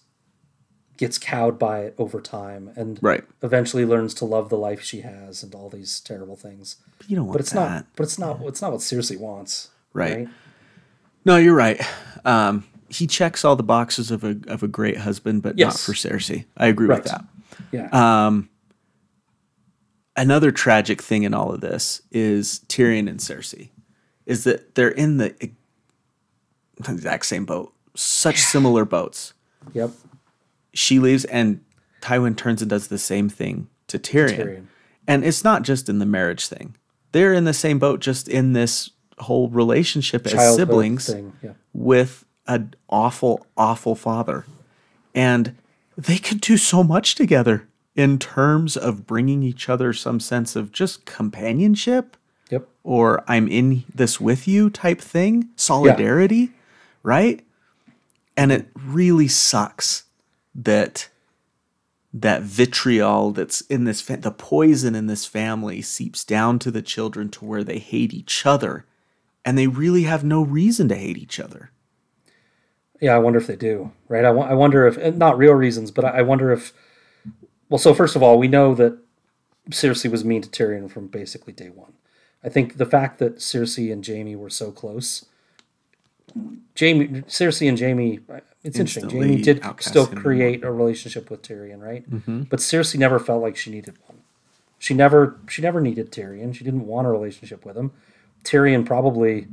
gets cowed by it over time and Right. eventually learns to love the life she has and all these terrible things. But you don't want But it's that. not but it's not it's not what Cersei wants. Right. No, you're right. Um, he checks all the boxes of a of a great husband, but not for Cersei. I agree with that. Yeah. Um, another tragic thing in all of this is Tyrion and Cersei, is that they're in the exact same boat, such similar boats. yep. She leaves, and Tywin turns and does the same thing to Tyrion. Tyrion. And it's not just in the marriage thing; they're in the same boat, just in this whole relationship as siblings. Yeah. with an awful, awful father. And they could do so much together in terms of bringing each other some sense of just companionship Yep. or I'm in this with you type thing, solidarity, right? And it really sucks that that vitriol that's in this fa- the poison in this family seeps down to the children to where they hate each other and they really have no reason to hate each other. Yeah, I wonder if they do. Right. I, wonder if not real reasons, but I I wonder if. Well, so first of all, we know that Cersei was mean to Tyrion from basically day one. I think the fact that Cersei and Jaime were so close, Jaime, Cersei and Jaime, it's interesting. Jaime did still create a relationship with Tyrion, right? But Cersei never felt like she needed one. She never, she never needed Tyrion. She didn't want a relationship with him. Tyrion probably,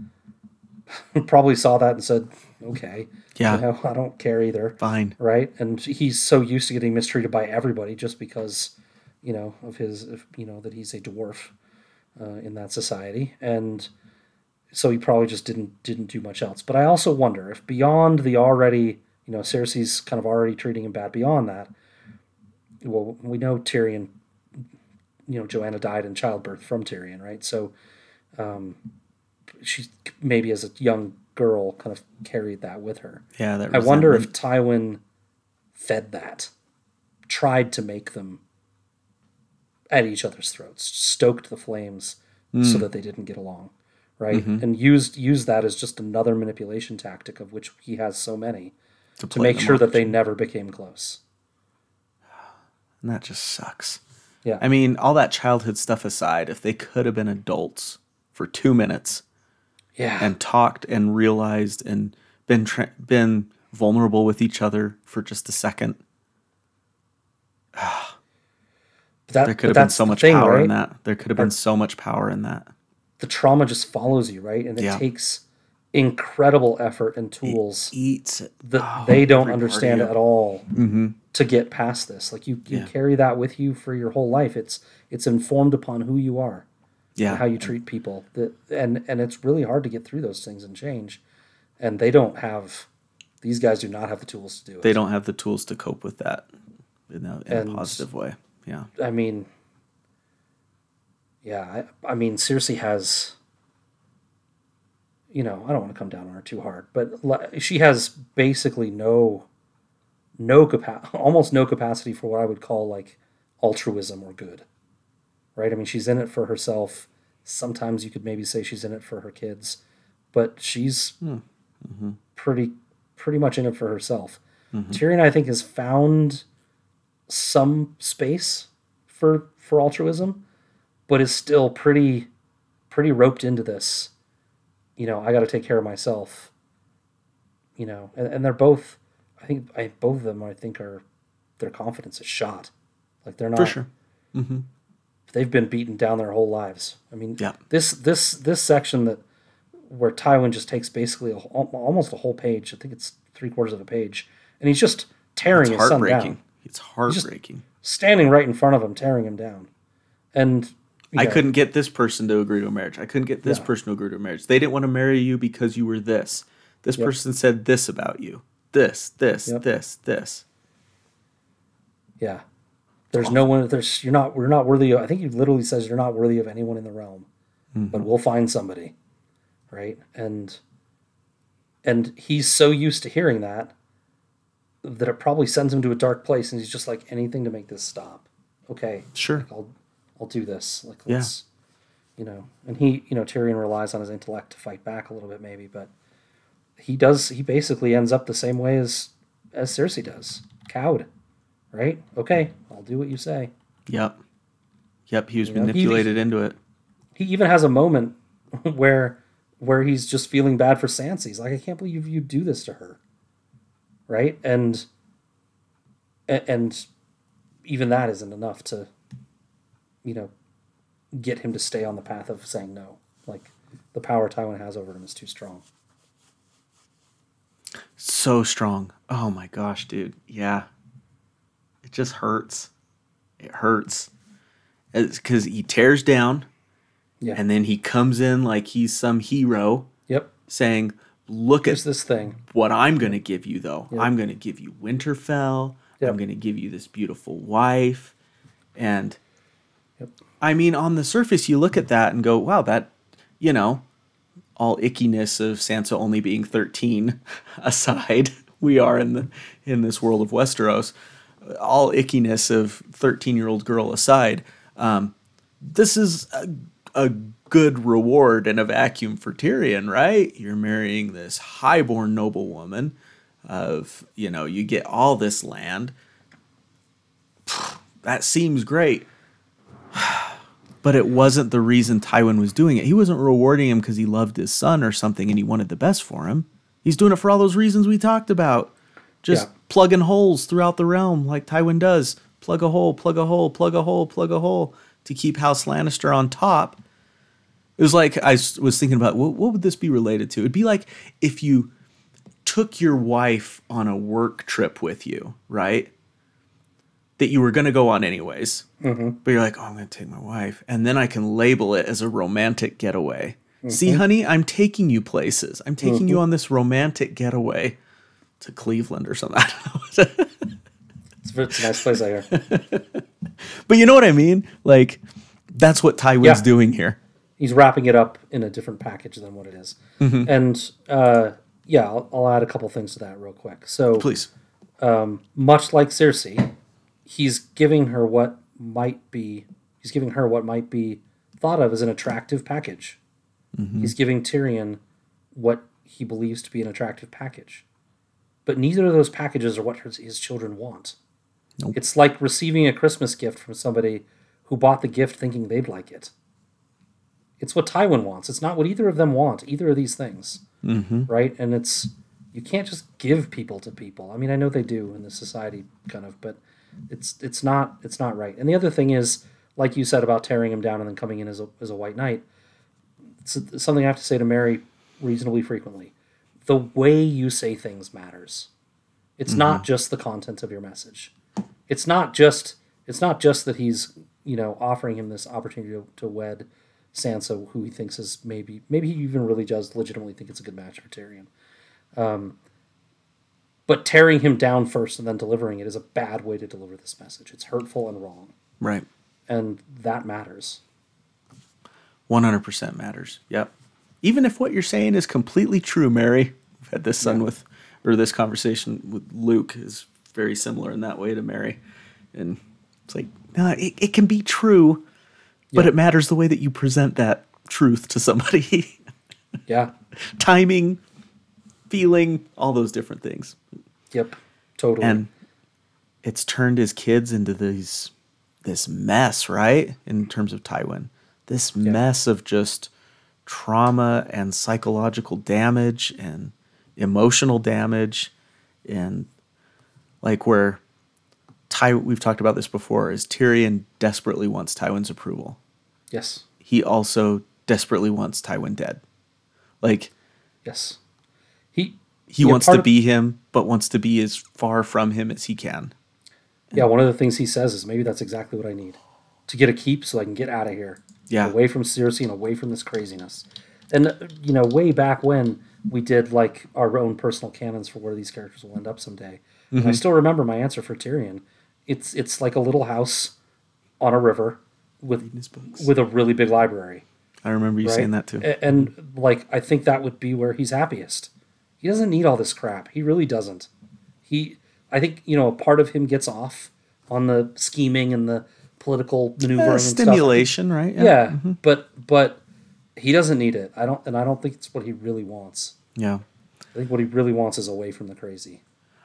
*laughs* probably saw that and said, "Okay, Yeah. you know, I don't care either." Fine. right? And he's so used to getting mistreated by everybody just because, you know, of his, you know, that he's a dwarf uh, in that society, and so he probably just didn't didn't do much else. But I also wonder if beyond the already, you know, Cersei's kind of already treating him bad. Beyond that, well, we know Tyrion, you know, Joanna died in childbirth from Tyrion, right? So, um, she maybe as a young girl kind of carried that with her. Yeah, that I wonder if Tywin fed that, tried to make them at each other's throats, stoked the flames Hmm. so that they didn't get along, right? Mm-hmm. And used used that as just another manipulation tactic of which he has so many to play make sure that they never became close. And that just sucks. Yeah. I mean, all that childhood stuff aside, if they could have been adults for two minutes Yeah. and talked and realized and been tra- been vulnerable with each other for just a second, *sighs* that, there could have been so much thing, power right? in that. There could have been so much power in that. The trauma just follows you, right? And it Yeah. takes incredible effort and tools Eats it. that Oh, they don't understand at all Mm-hmm. to get past this. Like you, you Yeah. carry that with you for your whole life. It's it's informed upon who you are, Yeah. how you treat people. That and and it's really hard to get through those things and change. And they don't have these guys do not have the tools to do it. they don't have the tools to cope with that in a, in And- a positive way. Yeah. I mean, yeah, I, I mean, Cersei has, you know, I don't want to come down on her too hard, but she has basically no, no capa- *laughs* almost no capacity for what I would call like altruism or good, right? I mean, she's in it for herself. Sometimes you could maybe say she's in it for her kids, but she's hmm. mm-hmm. pretty, pretty much in it for herself. Mm-hmm. Tyrion, I think, has found some space for for altruism, but is still pretty pretty roped into this. You know, I got to take care of myself. You know, and, and they're both. I think I both of them. I think are their confidence is shot. Like they're not. For sure. Mm-hmm. They've been beaten down their whole lives. I mean, Yeah. this this this section that where Tywin just takes basically a, almost a whole page. I think it's three quarters of a page, and he's just tearing It's his son down. heartbreaking. It's heartbreaking. standing right in front of him, tearing him down. And you I couldn't get this person to agree to a marriage. I couldn't get this Yeah. person to agree to a marriage. They didn't want to marry you because you were this. This Yep. person said this about you. This, this, Yep. this, this. Yeah. There's no one. There's you're not. We're not worthy. Of, I think he literally says you're not worthy of anyone in the realm, but mm-hmm. we'll find somebody, right? And and he's so used to hearing that that it probably sends him to a dark place, and he's just like anything to make this stop. Okay, Sure. like, I'll I'll do this. Like Yeah. let's, you know. And he, you know, Tyrion relies on his intellect to fight back a little bit, maybe, but he does. He basically ends up the same way as as Cersei does, cowed. Right? Okay, I'll do what you say. Yep. Yep. He was know, he- manipulated into it. He even has a moment *laughs* where where he's just feeling bad for Sansa. He's like, I can't believe you do this to her, right? And and even that isn't enough to, you know, get him to stay on the path of saying no. Like the power Tywin has over him is too strong. So strong. Oh my gosh, dude. Yeah. It just hurts. It hurts. It's because he tears down Yeah. and then he comes in like he's some hero yep. saying, Look Here's at this thing. what I'm going to give you, though. Yeah. I'm going to give you Winterfell. Yep. I'm going to give you this beautiful wife. And Yep. I mean, on the surface, you look at that and go, wow, that, you know, all ickiness of Sansa only being 13 *laughs* aside, *laughs* we are in the in this world of Westeros. All ickiness of 13 year old girl aside, um, this is a, a good reward in a vacuum for Tyrion, right? You're marrying this highborn noblewoman of, you know, you get all this land. *sighs* That seems great. *sighs* But it wasn't the reason Tywin was doing it. He wasn't rewarding him because he loved his son or something and he wanted the best for him. He's doing it for all those reasons we talked about. Just Yeah. plugging holes throughout the realm like Tywin does. Plug a hole, plug a hole, plug a hole, plug a hole to keep House Lannister on top. It was like I was thinking about what, what would this be related to? It'd be like if you took your wife on a work trip with you, right? That you were going to go on anyways. Mm-hmm. But you're like, oh, I'm going to take my wife. And then I can label it as a romantic getaway. Mm-hmm. See, honey, I'm taking you places. I'm taking you mm-hmm. on this romantic getaway to Cleveland or something. *laughs* I don't know. It's, it's a nice place I hear. *laughs* but you know what I mean? Like, that's what Tywin's Yeah. doing here. He's wrapping it up in a different package than what it is. And uh, yeah, I'll, I'll add a couple things to that real quick. So Please. Um, much like Cersei, he's giving her what might be he's giving her what might be thought of as an attractive package. He's giving Tyrion what he believes to be an attractive package. But neither of those packages are what his, his children want. Nope. It's like receiving a Christmas gift from somebody who bought the gift thinking they'd like it. It's what Tywin wants. It's not what either of them want, either of these things. Mm-hmm. Right? And it's you can't just give people to people. I mean, I know they do in this society kind of, but it's it's not it's not right. And the other thing is, like you said about tearing him down and then coming in as a as a white knight, it's something I have to say to Mary reasonably frequently. The way you say things matters. It's not just the content of your message. It's not just it's not just that he's you know offering him this opportunity to, to wed Sansa, who he thinks is maybe maybe he even really does legitimately think it's a good match for Tyrion. Um, but tearing him down first and then delivering it is a bad way to deliver this message. It's hurtful and wrong, Right. and that matters. 100% matters. Yep. Even if what you're saying is completely true, Mary, I've had this son with, or this conversation with Luke is very similar in that way to Mary. And it's like, no, it, it can be true, but Yeah. it matters the way that you present that truth to somebody. *laughs* Yeah. Timing, feeling, all those different things. Yep. Totally. And it's turned his kids into these this mess, right? In terms of Tywin. This mess of just trauma and psychological damage and emotional damage and like where Ty we've talked about this before is Tyrion desperately wants Tywin's approval. yes. He also desperately wants Tywin dead. Like Yes. He he Yeah, wants to of- be him, but wants to be as far from him as he can. Yeah, one of the things he says is maybe that's exactly what I need to get a keep so I can get out of here. Yeah. Away from Cersei and away from this craziness. And, uh, you know, way back when we did like our own personal canons for where these characters will end up someday. Mm-hmm. I still remember my answer for Tyrion. It's it's like a little house on a river with his books. with a really big library. I remember you Right? saying that too. A- And like I think that would be where he's happiest. He doesn't need all this crap. He really doesn't. He I think, you know, a part of him gets off on the scheming and the political maneuvering Uh, and stuff. stimulation, right? Yeah, yeah but but he doesn't need it. I don't and I don't think it's what he really wants. Yeah. I think what he really wants is away from the crazy.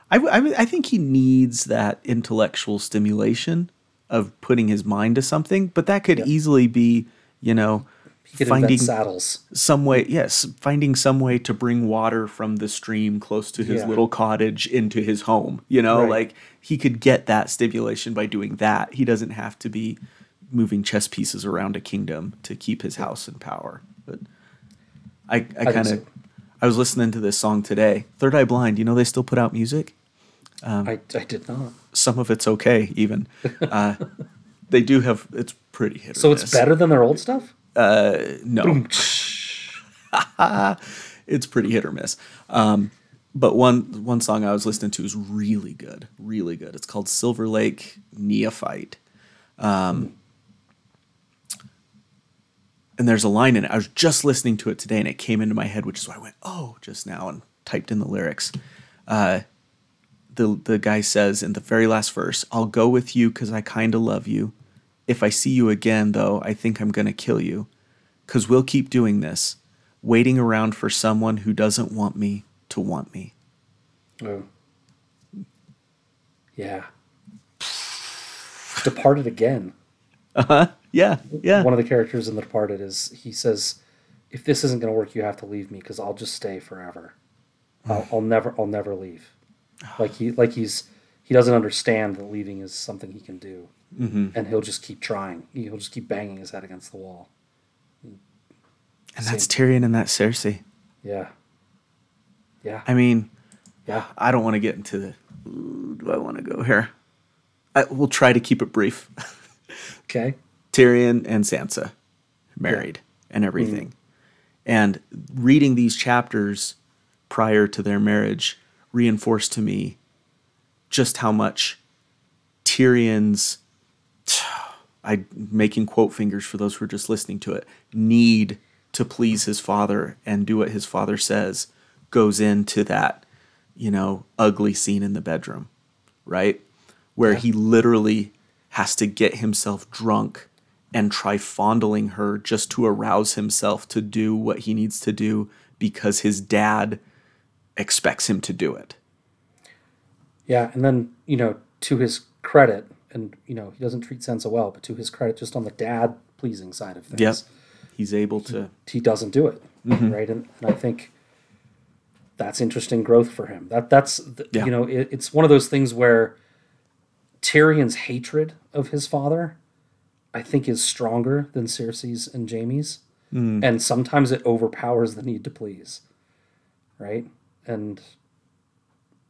I I think he needs that intellectual stimulation of putting his mind to something, but that could easily be, you know, He could Finding- saddles. some way yes finding some way to bring water from the stream close to his Yeah. little cottage into his home you know Right. like he could get that stimulation by doing that he doesn't have to be moving chess pieces around a kingdom to keep his house in power but i i kind of i was listening to this song today third eye blind you know they still put out music Um, I, I did not. some of it's okay even *laughs* uh they do have it's pretty hit So it's better than their old stuff? No *laughs* it's pretty hit or miss. Um, but one one song I was listening to is really good, really good. It's called Silver Lake Neophyte. Um, and there's a line in it. I was just listening to it today, and it came into my head, which is why I went, "Oh!" just now, and typed in the lyrics. Uh, the the guy says in the very last verse, "I'll go with you because I kind of love you. If I see you again, though, I think I'm gonna kill you, because we'll keep doing this, waiting around for someone who doesn't want me to want me." Oh. Yeah. Departed again. Uh huh. Yeah, yeah, One of the characters in The Departed is he says, "If this isn't going to work, you have to leave me because I'll just stay forever. *sighs* I'll, I'll never, I'll never leave." Like he, like he's, he doesn't understand that leaving is something he can do, mm-hmm. and he'll just keep trying. He'll just keep banging his head against the wall. and that's Tyrion and that Cersei. Yeah. Yeah. I mean, yeah. I don't want to get into the. Do I want to go here? I, we'll try to keep it brief. *laughs* Okay. Tyrion and Sansa married and everything. And reading these chapters prior to their marriage reinforced to me just how much Tyrion's I making quote fingers for those who are just listening to it need to please his father and do what his father says goes into that you know ugly scene in the bedroom right? Where he literally has to get himself drunk and try fondling her just to arouse himself to do what he needs to do because his dad expects him to do it. Yeah, and then you know, to his credit, and you know, he doesn't treat Sansa well, but to his credit, just on the dad pleasing side of things, yep he's able to he doesn't do it Mm-hmm. right, and, and I think that's interesting growth for him. That that's th- Yeah. you know, it, it's one of those things where Tyrion's hatred of his father, I think, is stronger than Cersei's and Jaime's, Mm. and sometimes it overpowers the need to please, right, and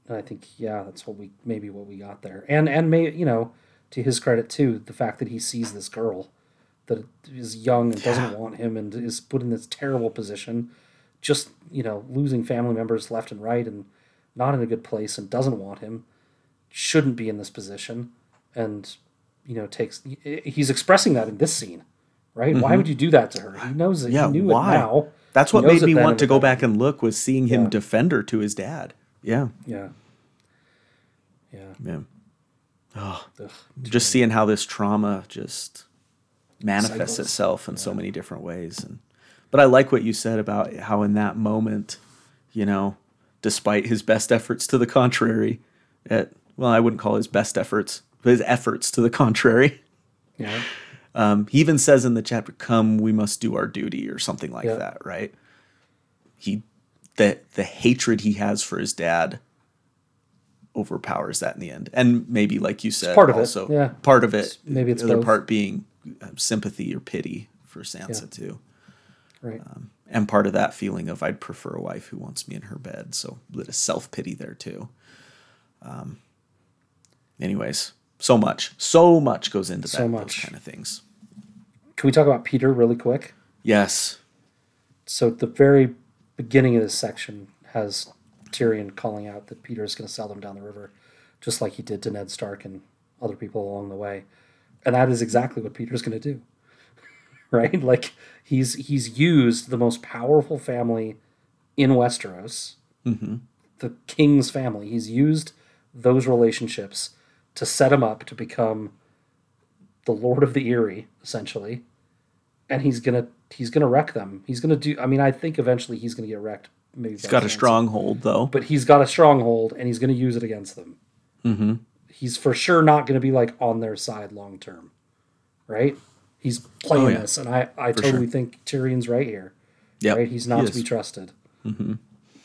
And I think yeah, that's what we maybe what we got there. And and may you know, to his credit too, the fact that he sees this girl that is young and doesn't want him and is put in this terrible position, just you know, losing family members left and right and not in a good place and doesn't want him, shouldn't be in this position, and you know takes he's expressing that in this scene, right? Why would you do that to her? He knows it. Mm-hmm. Yeah, he knew why? it now. That's what made me want to go back and look was seeing him Yeah. defend her to his dad. Yeah, Yeah. Yeah. yeah. Ugh. Just seeing how this trauma just manifests Cycles. itself in so many different ways. And but I like what you said about how in that moment, you know, despite his best efforts to the contrary, at well, I wouldn't call his best efforts, but his efforts to the contrary. Yeah. Um, he even says in the chapter, "Come, we must do our duty," or something like Yeah. that, right? He the the hatred he has for his dad overpowers that in the end, and maybe, like you said, part of it, also yeah. part of it. maybe it's the other both. part being um, sympathy or pity for Sansa Yeah. too, Right. and part of that feeling of I'd prefer a wife who wants me in her bed. So a bit of self pity there too. Um. Anyways, so much, so much goes into So that, much. kind of things. Can we talk about Petyr really quick? Yes. So the very beginning of this section has Tyrion calling out that Petyr is going to sell them down the river, just like he did to Ned Stark and other people along the way, and that is exactly what Petyr's going to do. *laughs* right? Like he's he's used the most powerful family in Westeros, mm-hmm. the king's family. He's used those relationships to set him up to become the Lord of the Eyrie, essentially and he's gonna he's gonna wreck them. He's gonna do. I mean, I think eventually he's gonna get wrecked. He's got a stronghold though. but he's got a stronghold, and he's gonna use it against them. Mm-hmm. He's for sure not gonna be like on their side long term, right? He's playing Oh, yeah. this, and I, I totally sure. think Tyrion's right here. Yeah, right? He's not to be trusted. Mm-hmm.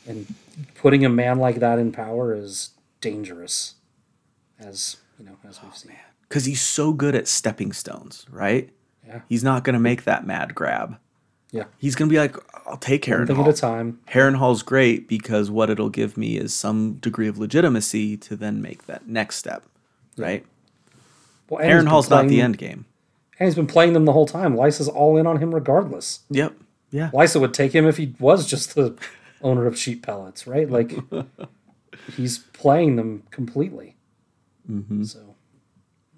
And putting a man like that in power is dangerous, as you know, as we've seen. because he's so good at stepping stones, right? Yeah. He's not going to make that mad grab. Yeah, He's going to be like, I'll take one thing at a time. Harrenhal's great because what it'll give me is some degree of legitimacy to then make that next step, right? Well, he's been Harrenhal's not the end game. And he's been playing them the whole time. Lysa's all in on him regardless. Yep. Yeah. Lysa would take him if he was just the owner of sheep pellets, right? Like *laughs* he's playing them completely. Mm-hmm. So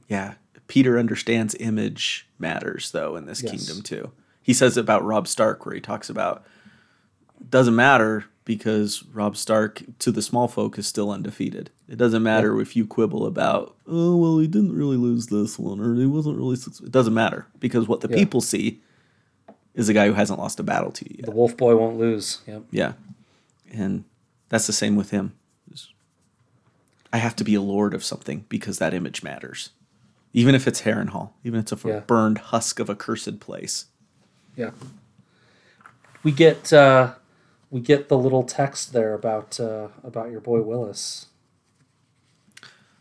Yeah. Petyr understands image matters though in this Yes. kingdom too. He says about Robb Stark where he talks about doesn't matter because Robb Stark to the small folk is still undefeated. It doesn't matter if you quibble about oh well he didn't really lose this one or he wasn't really suc-" it doesn't matter because what the Yeah. people see is a guy who hasn't lost a battle to you yet. the wolf boy won't lose. Yep. Yeah. And that's the same with him. I have to be a lord of something because that image matters. Even if it's Harrenhal, even if it's a Yeah. burned husk of a cursed place. Yeah. We get uh, we get the little text there about uh, about your boy Willas.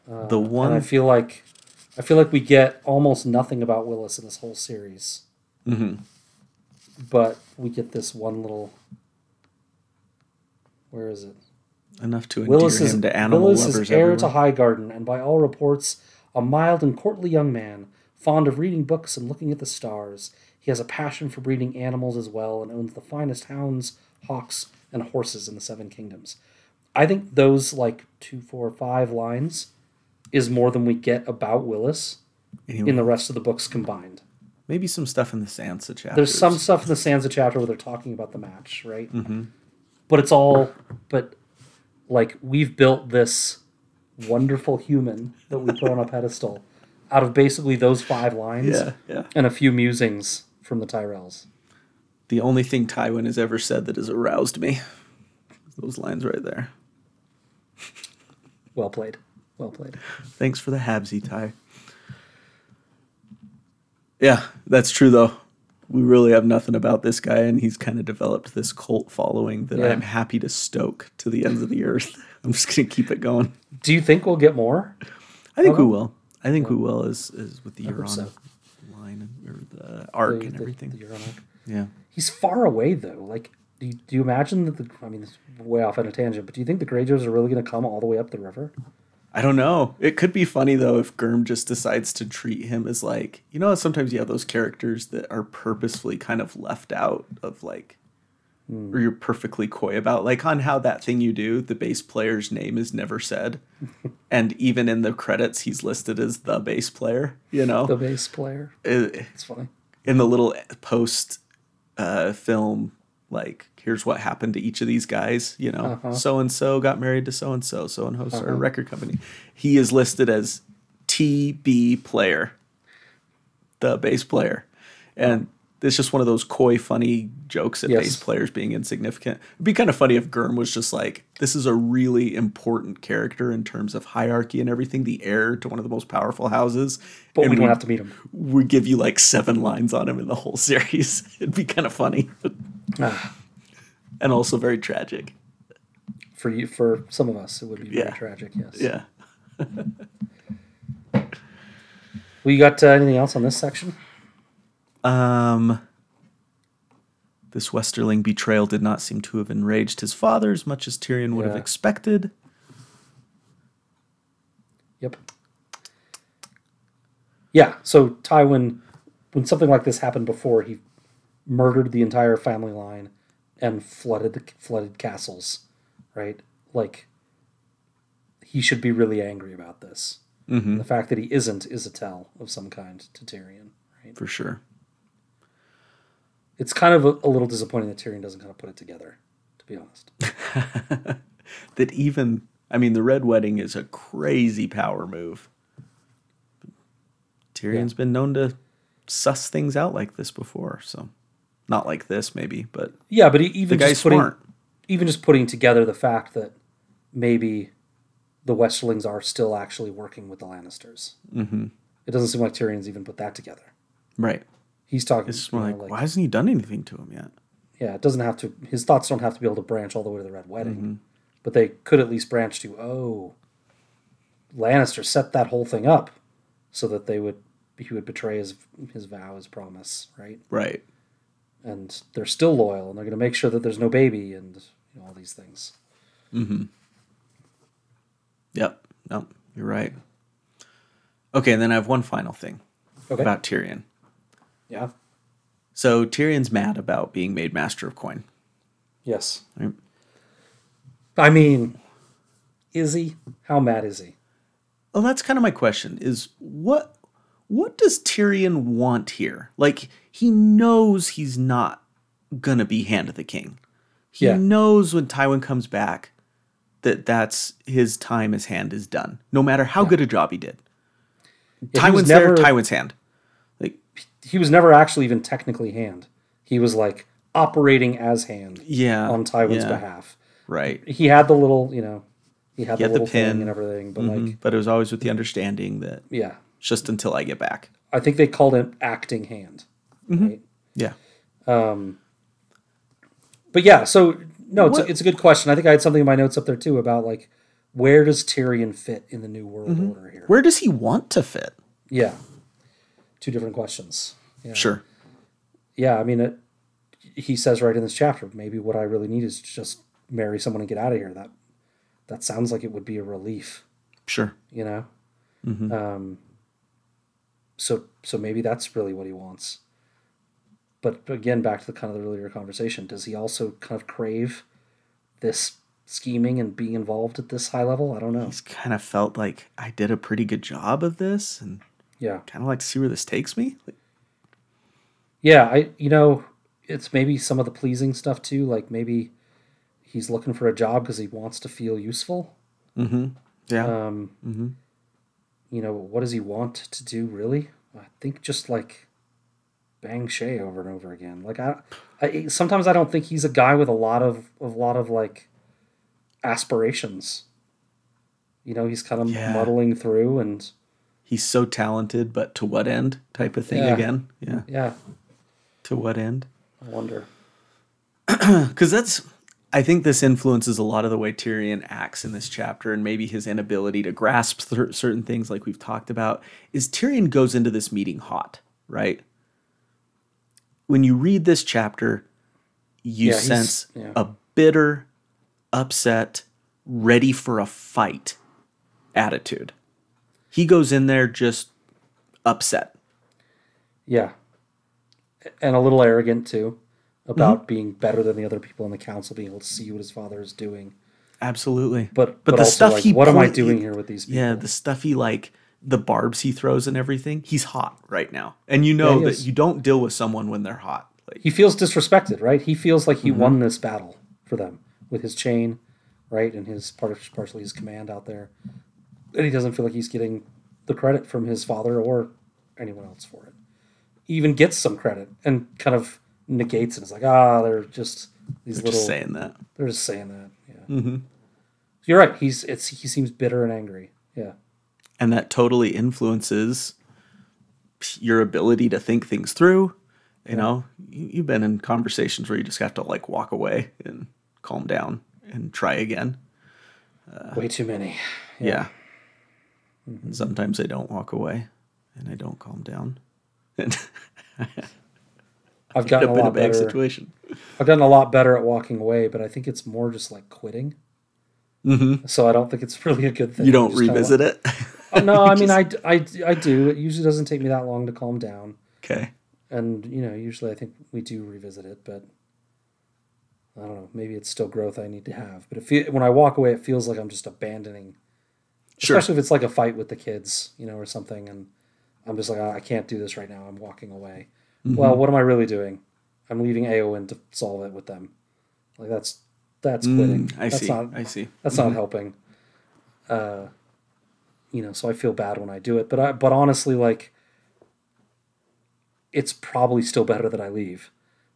the And I feel like I feel like we get almost nothing about Willas in this whole series. Mm-hmm. But we get this one little. Where is it? enough to endear Willas is, him to animal Willas lovers is heir everywhere. to Highgarden, and by all reports, a mild and courtly young man, fond of reading books and looking at the stars. He has a passion for breeding animals as well, and owns the finest hounds, hawks, and horses in the Seven Kingdoms. I think those like two, four, five lines is more than we get about Willas Anyway, in the rest of the books combined. maybe some stuff in the Sansa chapter. There's some stuff in the Sansa chapter where they're talking about the match, right? Mm-hmm. But it's all, but like we've built this wonderful human that we put on a pedestal out of basically those five lines *laughs* Yeah, yeah. and a few musings from the Tyrells. The only thing Tywin has ever said that has aroused me. Those lines right there. Well played. Well played. Thanks for the Habsy Ty. Yeah, that's true though. We really have nothing about this guy, and he's kind of developed this cult following that Yeah. I'm happy to stoke to the ends of the earth. *laughs* I'm just gonna keep it going. Do you think we'll get more? I think we will. I think we will as as with the hope Euron so. Or the arc The- and the- everything. the Euron arc? yeah. He's far away though. Like, do you, do you imagine that the? I mean, it's way off on a tangent, but do you think the Greyjoys are really going to come all the way up the river? I don't know. It could be funny though if Germ just decides to treat him as like you know sometimes you have those characters that are purposefully kind of left out of like or you're perfectly coy about like on how that thing you do the bass player's name is never said *laughs* and even in the credits he's listed as the bass player you know The bass player. Uh, It's funny. in the little post uh, film like here's what happened to each of these guys you know Uh-huh. so and so got married to so and so so and so started a record company he is listed as tb player the bass player and it's just one of those coy funny jokes at Yes. bass players being insignificant it'd be kind of funny if Gurm was just like this is a really important character in terms of hierarchy and everything the heir to one of the most powerful houses But and we don't have to meet him. we give you like seven lines on him in the whole *laughs* series. It'd be kind of funny Ah, and also very tragic. for you, for some of us, it would be very tragic. Yes. Yeah. *laughs* Well, you got uh, anything else on this section? Um, this Westerling betrayal did not seem to have enraged his father as much as Tyrion would have expected. Yep. Yeah. So Tywin, when something like this happened before, he murdered the entire family line and flooded the flooded castles. Right. Like he should be really angry about this. Mm-hmm. The fact that he isn't is a tell of some kind to Tyrion. Right. For sure. It's kind of a, a little disappointing that Tyrion doesn't kind of put it together. To be honest. *laughs* that even, I mean, the Red Wedding is a crazy power move. Tyrion's been known to suss things out like this before, so not like this maybe, but Yeah, but he, the even guy's just putting smart. even just putting together the fact that maybe the Westerlings are still actually working with the Lannisters. Mm-hmm. It doesn't seem like Tyrion's even put that together. Right. He's talking. It's more know, like, why hasn't he done anything to him yet? yeah, it doesn't have to. His thoughts don't have to be able to branch all the way to the Red Wedding, Mm-hmm. but they could at least branch to oh, Lannister set that whole thing up so that they would he would betray his his vow, his promise, right? Right. And they're still loyal, and they're going to make sure that there's no baby and you know, all these things. Mm-hmm. Yep. No, you're right. Okay, and then I have one final thing Okay. about Tyrion. Yeah. So Tyrion's mad about being made master of coin. Yes. Right. I mean, is he? How mad is he? Well, that's kind of my question is what what does Tyrion want here? Like he knows he's not gonna be hand of the king. He Yeah. knows when Tywin comes back that that's his time His hand is done. No matter how good a job he did. Yeah, was Tywin's there, Tywin's hand. He was never actually even technically hand. He was like operating as hand yeah. on Tywin's yeah, behalf. Right. He had the little, you know, he had He the had the little thing pin. and everything, but Mhm. like, but it was always with the understanding that yeah, just until I get back. I think they called it acting hand. Mm-hmm. Right? Yeah. Um. But yeah, so no, it's a, it's a good question. I think I had something in my notes up there too about like where does Tyrion fit in the new world Mm-hmm. order here? Where does he want to fit? Yeah, two different questions. Yeah. Sure. yeah, I mean, it, he says right in this chapter, maybe what I really need is to just marry someone and get out of here. That that sounds like it would be a relief, Sure. you know. Mm-hmm. Um, so so maybe that's really what he wants. But again, back to the kind of the earlier conversation, does he also kind of crave this scheming and being involved at this high level? I don't know. He's kind of felt like I did a pretty good job of this and Yeah, kind of like to see where this takes me. Like, yeah. I you know it's maybe some of the pleasing stuff too. Like maybe he's looking for a job because he wants to feel useful. Mm-hmm. yeah. Um, mm-hmm. You know, what does he want to do really? I think just like bang Shae over and over again. Like I, I sometimes I don't think he's a guy with a lot of a lot of like aspirations. You know, he's kind of Yeah. muddling through and He's so talented, but to what end? Type of thing Yeah. again. Yeah. yeah, To what end? I wonder. *clears throat* Because that's, I think this influences a lot of the way Tyrion acts in this chapter and maybe his inability to grasp cer- certain things like we've talked about. Is Tyrion goes into this meeting hot, right? When you read this chapter, you Yeah, sense yeah. a bitter, upset, ready for a fight attitude. He goes in there just upset. Yeah, and a little arrogant too about Mm-hmm. being better than the other people in the council, being able to see what his father is doing. Absolutely. But But but, the also stuff like, he what am I doing here with these people? Yeah, the stuff he like the barbs he throws and everything. He's hot right now, and you know he that is. you don't deal with someone when they're hot. Like he feels disrespected, right? He feels like he Mm-hmm. won this battle for them with his chain, right, and his part of partially his command out there, and he doesn't feel like he's getting the credit from his father or anyone else for it. He even gets some credit and kind of negates it. It's like ah, they're just these little. just saying that. They're just saying that. Yeah. Mm-hmm. You're right. He's it's he seems bitter and angry. Yeah. And that totally influences your ability to think things through. You know, you, you've been in conversations where you just have to like walk away and calm down and try again. Way too many. Yeah. Mm-hmm. And sometimes I don't walk away and I don't calm down. And *laughs* I've *laughs* gotten a in a lot bad better. situation. I've gotten a lot better at walking away, but I think it's more just like quitting. Mm-hmm. So I don't think it's *laughs* really a good thing. You don't Just kinda revisit it. Oh, no, I mean I, I, I do. It usually doesn't take me that long to calm down, okay. and you know usually I think we do revisit it, but I don't know. Maybe it's still growth I need to have. But if you, when I walk away, it feels like I'm just abandoning. Sure. Especially if it's like a fight with the kids, you know, or something, and I'm just like, "Ah, I can't do this right now. I'm walking away. Mm-hmm. Well, what am I really doing? I'm leaving Aowen to solve it with them. Like that's that's quitting. Mm, I that's see. Not, I see. that's not helping. Uh, you know, so I feel bad when I do it, but I but honestly, like, it's probably still better that I leave,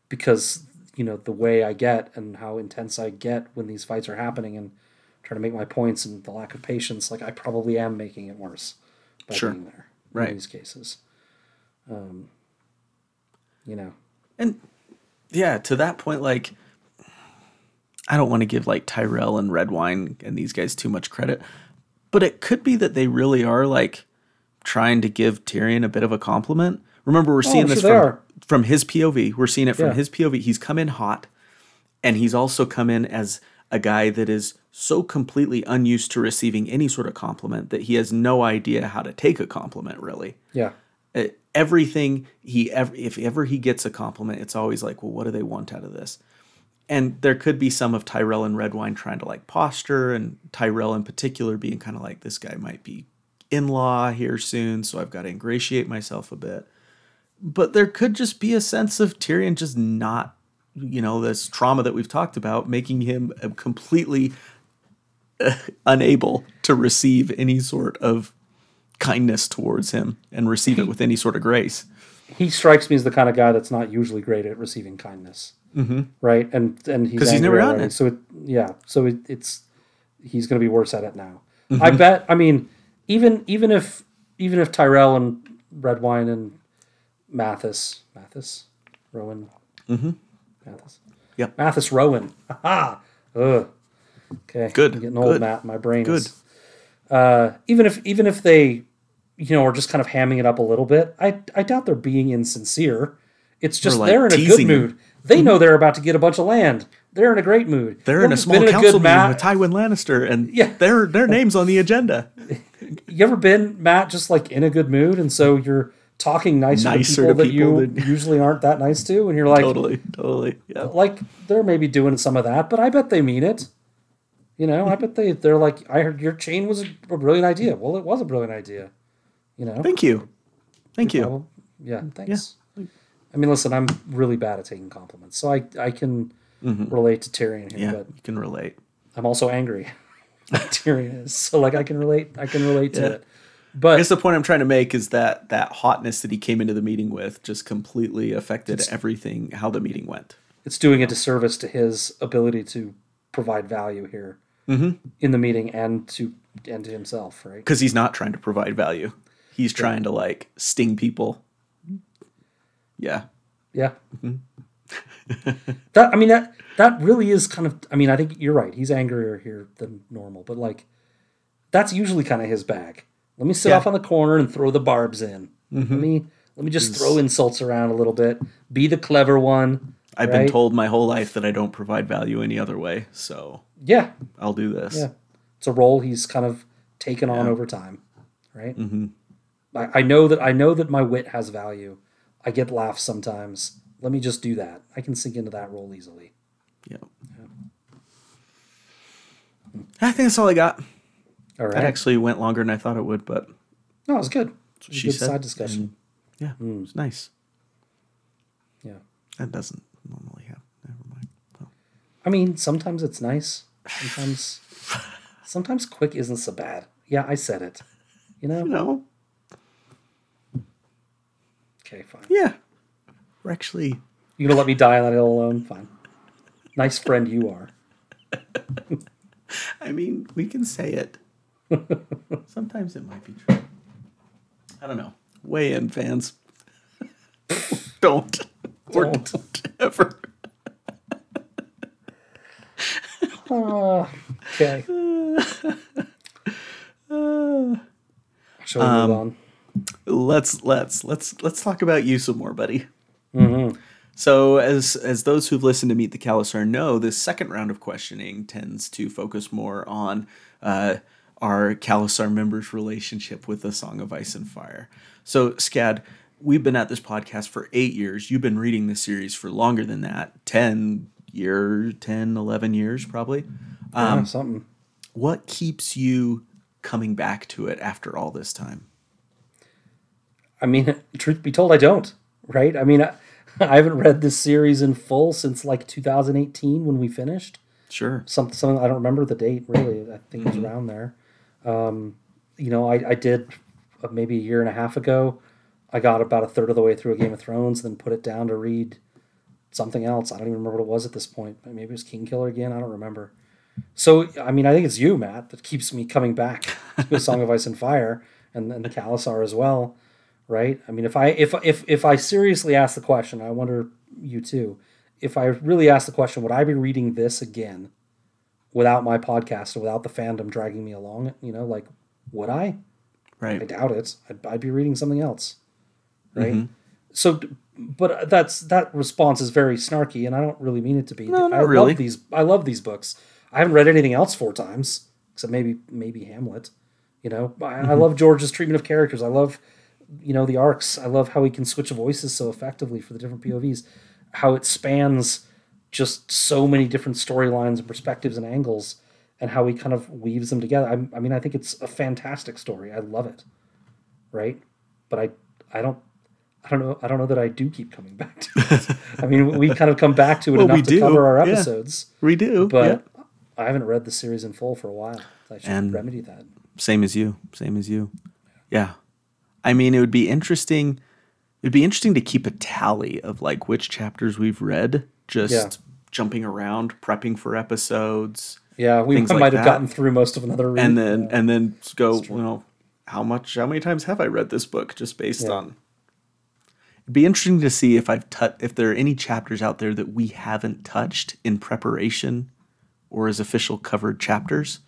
because you know the way I get and how intense I get when these fights are happening and trying to make my points and the lack of patience, like I probably am making it worse by Sure. being there Right. in these cases. Um, you know. And yeah, to that point, like I don't want to give like Tyrell and Redwyne and these guys too much credit, but it could be that they really are like trying to give Tyrion a bit of a compliment. Remember, we're seeing I'm this sure from, from his POV. We're seeing it from Yeah. his POV. He's come in hot, and he's also come in as a guy that is so completely unused to receiving any sort of compliment that he has no idea how to take a compliment, really. Yeah. everything he ever if ever he gets a compliment it's always like well what do they want out of this? And there could be some of tyrell and Redwyne trying to like posture and tyrell in particular being kind of like this guy might be in-law here soon so i've got to ingratiate myself a bit. But there could just be a sense of tyrion just not you know this trauma that we've talked about making him completely uh, unable to receive any sort of kindness towards him and receive it with any sort of grace. He strikes me as the kind of guy that's not usually great at receiving kindness. Mm-hmm. Right. And and he's he's never gotten it. So it, yeah. So it, it's he's going to be worse at it now. Mm-hmm. I bet. I mean, even even if even if Tyrell and Redwyne and Mathis Mathis Rowan Mathis Yep. Mathis Rowan. Aha. Ugh. Okay. Good, I'm getting old, good, Matt. My brain good. is. Uh, even if even if they, you know, are just kind of hamming it up a little bit, I I doubt they're being insincere. It's just like, they're in a good teasing him. mood. They know they're about to get a bunch of land. They're in a great mood. They're in a small council good meeting Matt? with Tywin Lannister, and *laughs* Yeah. their their names on the agenda. *laughs* You ever been Matt just like in a good mood, and so you're talking nicer, Nicer to to people that you than- usually aren't that nice to, and you're like, Totally, totally. Yeah. like they're maybe doing some of that, but I bet they mean it. You know, I bet they they're like, I heard your chain was a, brilliant idea. Well, it was a brilliant idea. You know, Thank you, thank you. Yeah, thanks. I mean, listen, I'm really bad at taking compliments, so I I can mm-hmm. relate to Tyrion here, Yeah, but you can relate. I'm also angry. *laughs* Tyrion is, so like I can relate. I can relate to Yeah. it. But I guess the point I'm trying to make is that that hotness that he came into the meeting with just completely affected everything how the meeting went. it's doing a disservice to his ability to provide value here mm-hmm. in the meeting and to and to himself, right? Because he's not trying to provide value. He's trying to like sting people. Yeah. Yeah. Mm-hmm. *laughs* that I mean that that really is kind of I mean I think you're right. He's angrier here than normal, but like that's usually kind of his bag. Let me sit Yeah. off on the corner and throw the barbs in. Let me let me just throw insults around a little bit. Be the clever one. I've Right. been told my whole life that I don't provide value any other way, so Yeah. I'll do this. Yeah. It's a role he's kind of taken on over time. Right? Mm-hmm. I, I know that I know that my wit has value. I get laughs sometimes. Let me just do that. I can sink into that role easily. Yeah. I think that's all I got. All That actually went longer than I thought it would, but No, it was good. It was a she good said, side discussion. yeah, it was hmm. nice. Yeah. That doesn't normally happen. Never mind. I mean, sometimes it's nice. Sometimes, *laughs* sometimes quick isn't so bad. Yeah, I said it. You know? you know, Okay, fine. yeah. We're actually You gonna let me die on that hill alone? Fine. Nice friend you are. *laughs* I mean, we can say it. *laughs* Sometimes it might be true. I don't know. Weigh in, fans. *laughs* don't. Or Don't. don't ever. Okay. *laughs* Shall we Um, move on? let's let's let's let's talk about you some more, buddy. So, as as those who've listened to Meet the Khalasar know, this second round of questioning tends to focus more on uh, our Khalasar members' relationship with the Song of Ice and Fire. So, Scad, we've been at this podcast for eight years. You've been reading this series for longer than that 10 years, 10, 11 years probably. yeah, um, something. What keeps you coming back to it after all this time? I mean, truth be told, I don't. Right? I mean, I, *laughs* I haven't read this series in full since like 2018 when we finished. Sure. Some, something I don't remember the date really. I think it was mm-hmm. around there. Um, you know, I, I did uh, maybe a year and a half ago. I got about a third of the way through a Game of Thrones, then put it down to read something else. I don't even remember what it was at this point. Maybe it was King Killer again. I don't remember. So, I mean, I think it's you, Matt, that keeps me coming back to Song of Ice and Fire and, and the Khalasar as well. right? I mean, if I if if if I seriously ask the question, I wonder you too. If I really ask the question, would I be reading this again without my podcast or without the fandom dragging me along? You know, like would I? Right. I doubt it. I'd, I'd be reading something else, right? Mm-hmm. So, but that's that response is very snarky, and I don't really mean it to be. No, not I really. love these. I love these books. I haven't read anything else four times except maybe maybe Hamlet. You know, I, I Mm-hmm. love George's treatment of characters. I love, you know, the arcs. I love how he can switch voices so effectively for the different POVs. How it spans just so many different storylines and perspectives and angles, and how he kind of weaves them together. I, I mean, I think it's a fantastic story. I love it, right? But I, I don't, I don't know. I don't know that I do keep coming back to it. *laughs* I mean, we kind of come back to it Well, enough we to do, cover our yeah. episodes, We do. but yeah. I haven't read the series in full for a while. I should And- remedy that. Same as you. Same as you. Yeah. I mean, it would be interesting. It'd be interesting to keep a tally of like which chapters we've read, just Yeah. jumping around, prepping for episodes, Yeah, we might like have that. gotten through most of another read. and then yeah. and then go, you know, how much, how many times have I read this book? Just based Yeah. on. It'd be interesting to see if I've tou- if there are any chapters out there that we haven't touched in preparation, or as official covered chapters,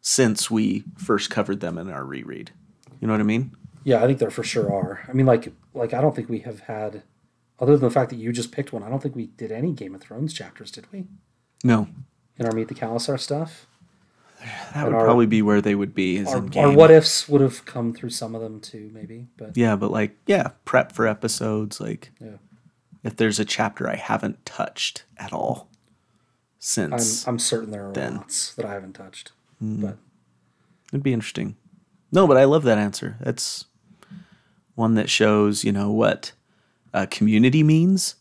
since we first covered them in our reread. You know what I mean? yeah, I think there for sure are. I mean, like, like I don't think we have had, other than the fact that you just picked one. I don't think we did any Game of Thrones chapters, did we? No, In our Meet the Khalasar stuff, that would our- probably be where they would be. Is our, our what ifs would have come through some of them too, maybe. But Yeah, but like, yeah, prep for episodes. Like, yeah, if there's a chapter I haven't touched at all I'm since, I'm certain there are then. lots that I haven't touched. Hmm. But it'd be interesting. No, but I love that answer. That's one that shows, you know, what uh, community means.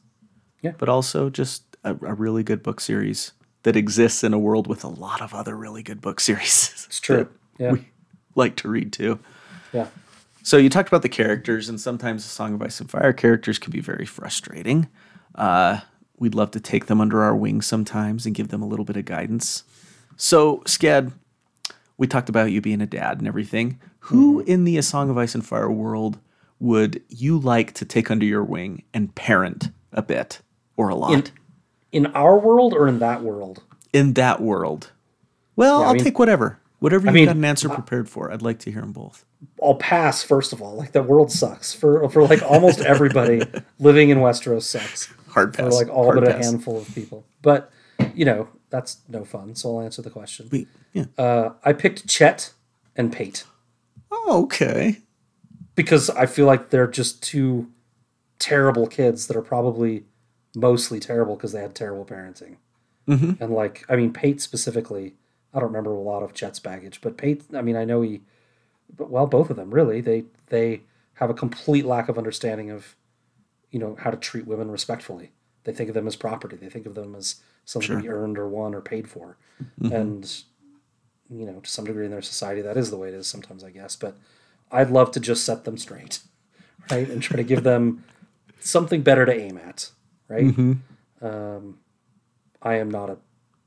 Yeah. But also just a, a really good book series that exists in a world with a lot of other really good book series. *laughs* it's true. Yeah, we like to read too. yeah, So you talked about the characters, and sometimes the Song of Ice and Fire characters can be very frustrating. Uh, we'd love to take them under our wing sometimes and give them a little bit of guidance. So, Skad, we talked about you being a dad and everything. Who in the A Song of Ice and Fire world would you like to take under your wing and parent a bit or a lot in in our world or in that world. in that world? Well, Yeah, I I'll mean- take whatever. Whatever you've mean, got an answer prepared for. I'd like to hear them both. I'll pass first of all. Like the world sucks for for like almost *laughs* everybody living in Westeros sucks Hard for pass. like all Hard but a handful of people. But you know that's no fun. So I'll answer the question. We- yeah. Uh, I picked Chet and Pate Oh, okay. Because I feel like they're just two terrible kids that are probably mostly terrible because they had terrible parenting. Mm-hmm. And like, I mean, Pate specifically, I don't remember a lot of Chet's baggage, but Pate, I mean, I know he, but well, both of them really, they they have a complete lack of understanding of, you know, how to treat women respectfully. They think of them as property. They think of them as something to be earned or won or paid for, and you know, to some degree in their society, that is the way it is sometimes, I guess. But I'd love to just set them straight, right, and try to give them something better to aim at, right? Um, I am not a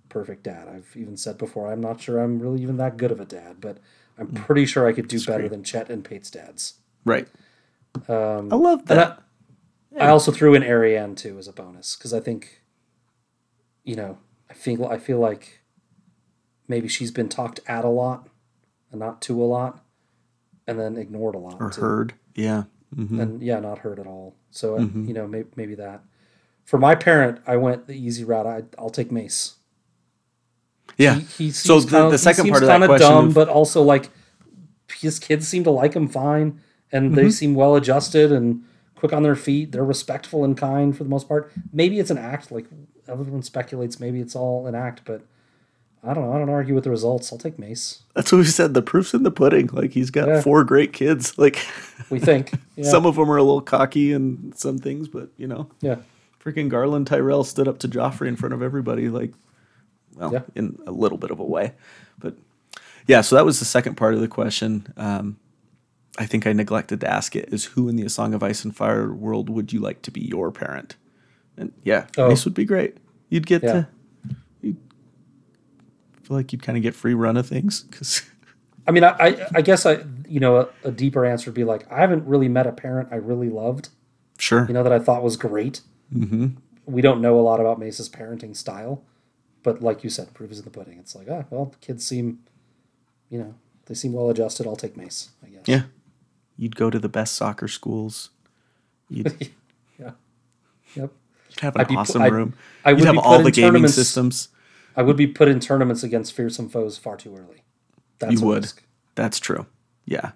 perfect dad. I've even said before, I'm not sure I'm really even that good of a dad, but I'm pretty sure I could do better than Chet and Pate's dads. Right. Um, I love that. I, I also threw in Arianne too as a bonus because I think, you know, I feel I feel like maybe she's been talked at a lot and not to a lot, and then ignored a lot. or too. heard. Yeah. hmm and yeah, not heard at all. So uh, you know, maybe, maybe that. For my parent, I went the easy route. I, I'll take Mace. Yeah. He, he So the- kinda, the second part of that kinda question dumb, of- but also like his kids seem to like him fine, and Mm-hmm. they seem well adjusted and quick on their feet. They're respectful and kind for the most part. Maybe it's an act. Like everyone speculates, maybe it's all an act, but I don't know. I don't argue with the results. I'll take Mace. That's what we said. The proof's in the pudding. Like he's got Yeah. four great kids. *laughs* Like We think. Yeah. some of them are a little cocky and some things, but you know, yeah. freaking Garlan Tyrell stood up to Joffrey in front of everybody. Like, well, Yeah. in a little bit of a way, but yeah. So that was the second part of the question. Um, I think I neglected to ask it: is who in the A Song of Ice and Fire world would you like to be your parent? And yeah, Oh. Mace would be great. You'd get Yeah. to. Feel like you'd kind of get free run of things because. I mean, I, I, I guess I you know, a, a deeper answer would be like, I haven't really met a parent I really loved, Sure. you know, that I thought was great. mm-hmm. We don't know a lot about Mace's parenting style, but like you said, proof is in the pudding. It's like, ah, well, the kids seem, you know, they seem well adjusted. I'll take Mace, I guess. Yeah. You'd go to the best soccer schools. You'd, *laughs* Yeah. Yep. you'd have an I'd awesome room. I would you'd have all the gaming systems. I would be put in tournaments against fearsome foes far too early. That's You would. risk. That's true. Yeah.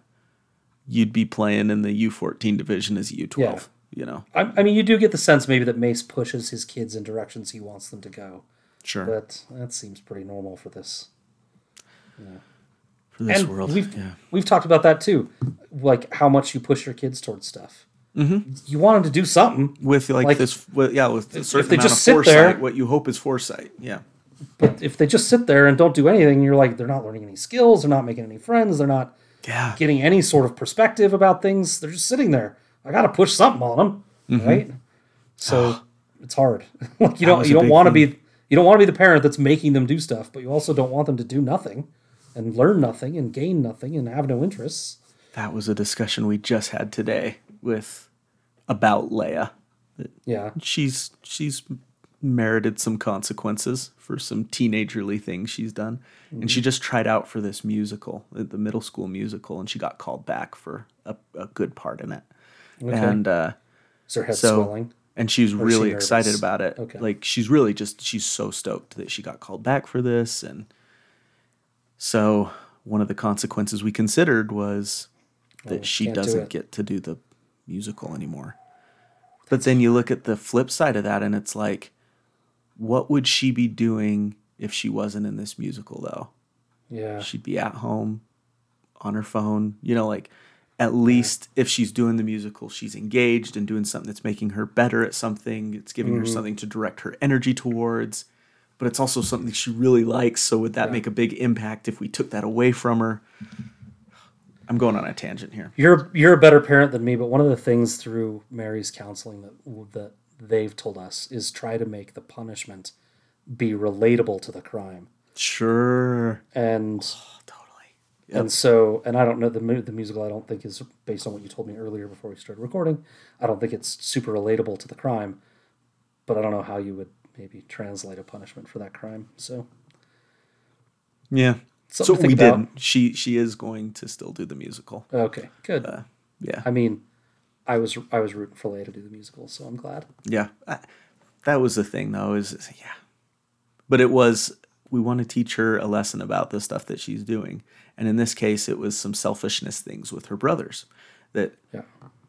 You'd be playing in the U14 division as a U12, Yeah. you know. I, I mean, you do get the sense maybe that Mace pushes his kids in directions he wants them to go, Sure. but that seems pretty normal for this. For this and world. we've yeah. we've talked about that too, like how much you push your kids towards stuff. Mm-hmm. You want them to do something, With like, like, this, with, yeah, with a certain they amount just of sit foresight, there- what you hope is foresight. Yeah. But if they just sit there and don't do anything, you're like they're not learning any skills, they're not making any friends, they're not Yeah. getting any sort of perspective about things. They're just sitting there. I got to push something on them, mm-hmm. right? So *sighs* it's hard. *laughs* like you don't you don't want to be you don't want to be the parent that's making them do stuff, but you also don't want them to do nothing and learn nothing and gain nothing and have no interests. That was a discussion we just had today with about Leia. Yeah, She's she's merited some consequences for some teenagerly things she's done. And Mm-hmm. she just tried out for this musical, the middle school musical, and she got called back for a, a good part in it. And uh, is her head so swelling? and she was she really excited about it. Okay. Like she's really just she's so stoked that she got called back for this and so one of the consequences we considered was that Oh, she can't do doesn't get to do the musical anymore. But then you look at the flip side of that and it's like what would she be doing if she wasn't in this musical though? Yeah, she'd be at home on her phone you know like at least if she's doing the musical she's engaged and doing something that's making her better at something it's giving Mm-hmm. her something to direct her energy towards but it's also something she really likes so would that make a big impact if we took that away from her i'm going on a tangent here you're you're a better parent than me. But one of the things through Mary's counseling that that they've told us is try to make the punishment be relatable to the crime. sure And totally and so and I don't know the mu- the musical. I don't think is based on what you told me earlier before we started recording. I don't think it's super relatable to the crime, but I don't know how you would maybe translate a punishment for that crime. So yeah Something so we about. didn't she she is going to still do the musical okay, good. Uh, yeah I mean, I was I was rooting for Leia to do the musical, so I'm glad. Yeah, I, that was the thing, though. Is yeah, but it was we want to teach her a lesson about the stuff that she's doing, and in this case, it was some selfishness things with her brothers that Yeah.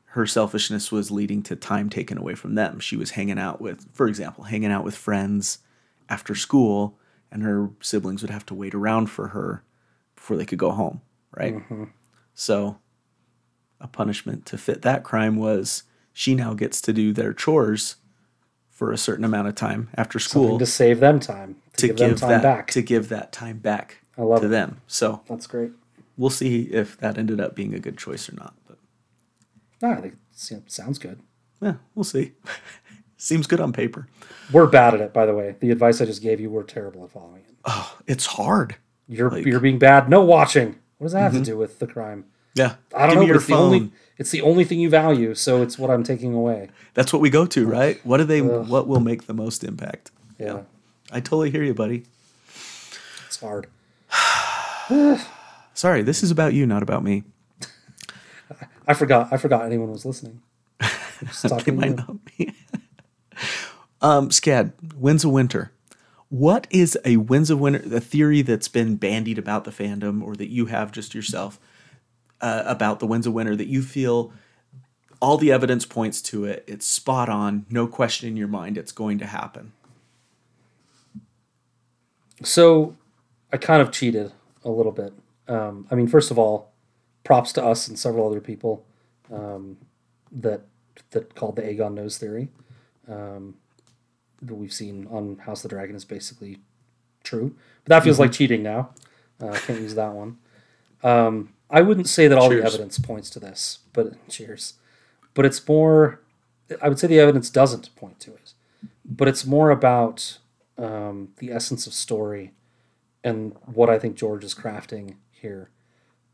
her selfishness was leading to time taken away from them. She was hanging out with, for example, hanging out with friends after school, and her siblings would have to wait around for her before they could go home, right? Mm-hmm. So, a punishment to fit that crime was she now gets to do their chores for a certain amount of time after school Something to save them time to, to give, them give time that back. to give that time back I love to it. them. So That's great. we'll see if that ended up being a good choice or not. But No, I think it sounds good. yeah, we'll see. *laughs* Seems good on paper. We're bad at it, by the way. The advice I just gave you, we're terrible at following it. Oh, it's hard. You're Like- Mm-hmm. you're being bad. No watching. What does that have to do with the crime? Yeah, I don't Give know. your it's the only it's the only thing you value, so it's what I'm taking away. That's what we go to, right? What do they? What will make the most impact? Yeah, I totally hear you, buddy. it's hard. *sighs* Sorry, this is about you, not about me. I forgot. I forgot anyone was listening. *laughs* Just They talking might not be. *laughs* um, Scad, Winds of Winter. What is a Winds of Winter? The theory that's been bandied about the fandom, or that you have just yourself uh, about the Winds of Winter that you feel all the evidence points to it. It's spot on. No question in your mind. It's going to happen. So I kind of cheated a little bit. Um, I mean, first of all, props to us and several other people um, that that called the Aegon knows theory um, that we've seen on House of the Dragon is basically true. But that feels like cheating now. Uh, can't use that one. Um, I wouldn't say that all the evidence points to this, but cheers. But it's more. I would say the evidence doesn't point to it, but it's more about um, the essence of story and what I think George is crafting here,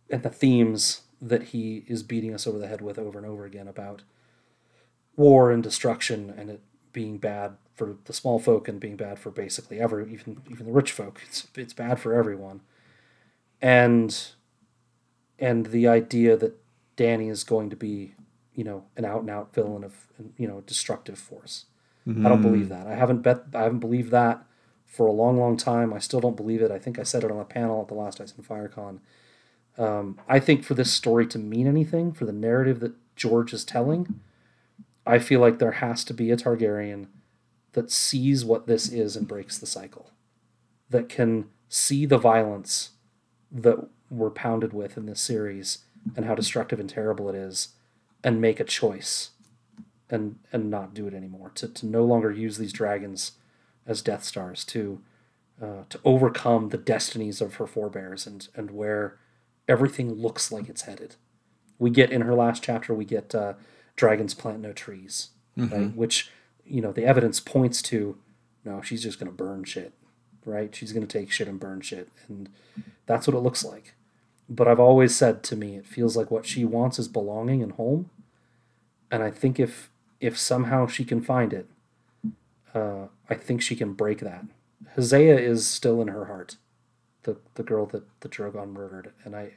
and the themes that he is beating us over the head with over and over again about war and destruction and it being bad for the small folk and being bad for basically every even even the rich folk. It's it's bad for everyone. And and the idea that Dany is going to be, you know, an out and out villain of you know, destructive force. Mm-hmm. I don't believe that. I haven't bet I haven't believed that for a long, long time. I still don't believe it. I think I said it on a panel at the last Ice and FireCon. Um, I think for this story to mean anything, for the narrative that George is telling, I feel like there has to be a Targaryen that sees what this is and breaks the cycle, that can see the violence that we're pounded with in this series and how destructive and terrible it is, and make a choice and and not do it anymore. To to no longer use these dragons as Death Stars to uh, to overcome the destinies of her forebears and and where everything looks like it's headed. We get in her last chapter, we get uh, dragons plant no trees, mm-hmm. right? Which you know the evidence points to. No, she's just going to burn shit, right? She's going to take shit and burn shit, and that's what it looks like. But I've always said to me, it feels like what she wants is belonging and home, and I think if if somehow she can find it, uh, I think she can break that. Hazzea is still in her heart, the the girl that the Drogon murdered, and I,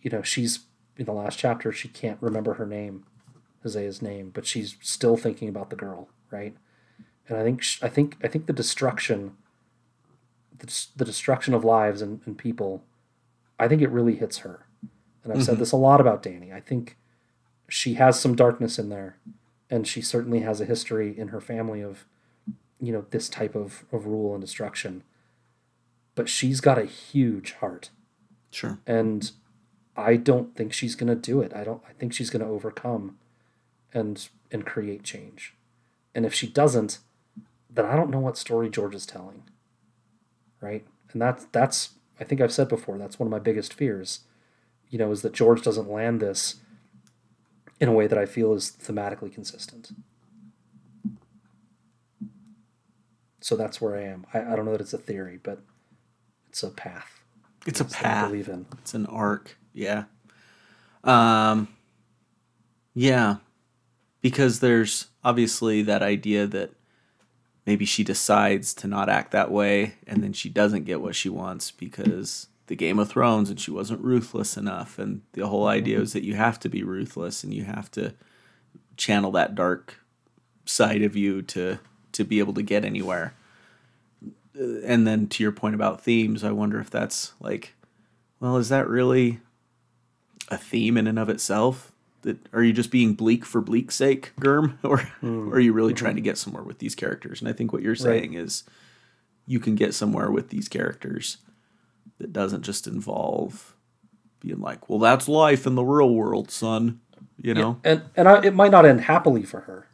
you know, she's in the last chapter. She can't remember her name, Hazzea's name, but she's still thinking about the girl, right? And I think I think I think the destruction, the, the destruction of lives and, and people, I think it really hits her. And I've mm-hmm. said this a lot about Dany. I think she has some darkness in there and she certainly has a history in her family of you know this type of, of rule and destruction. But she's got a huge heart. Sure. And i don't think she's going to do it. I don't i think she's going to overcome and and create change. And if she doesn't then i don't know what story george is telling. Right? And that's that's i think i've said before that's one of my biggest fears you know is that george doesn't land this in a way that I feel is thematically consistent. So that's where I am. I, I don't know that it's a theory, but it's a path. It's a path. I believe in. It's an arc. Yeah. Um. Yeah, because there's obviously that idea that maybe she decides to not act that way, and then she doesn't get what she wants because the Game of Thrones and she wasn't ruthless enough. And the whole idea is that you have to be ruthless and you have to channel that dark side of you to to be able to get anywhere. And then to your point about themes, I wonder if that's like, well, is that really a theme in and of itself? That are you just being bleak for bleak's sake, Germ, *laughs* or, mm. or are you really mm-hmm. trying to get somewhere with these characters? And I think what you're saying right. is you can get somewhere with these characters that doesn't just involve being like, well, that's life in the real world, son. You know, yeah, and and I, it might not end happily for her,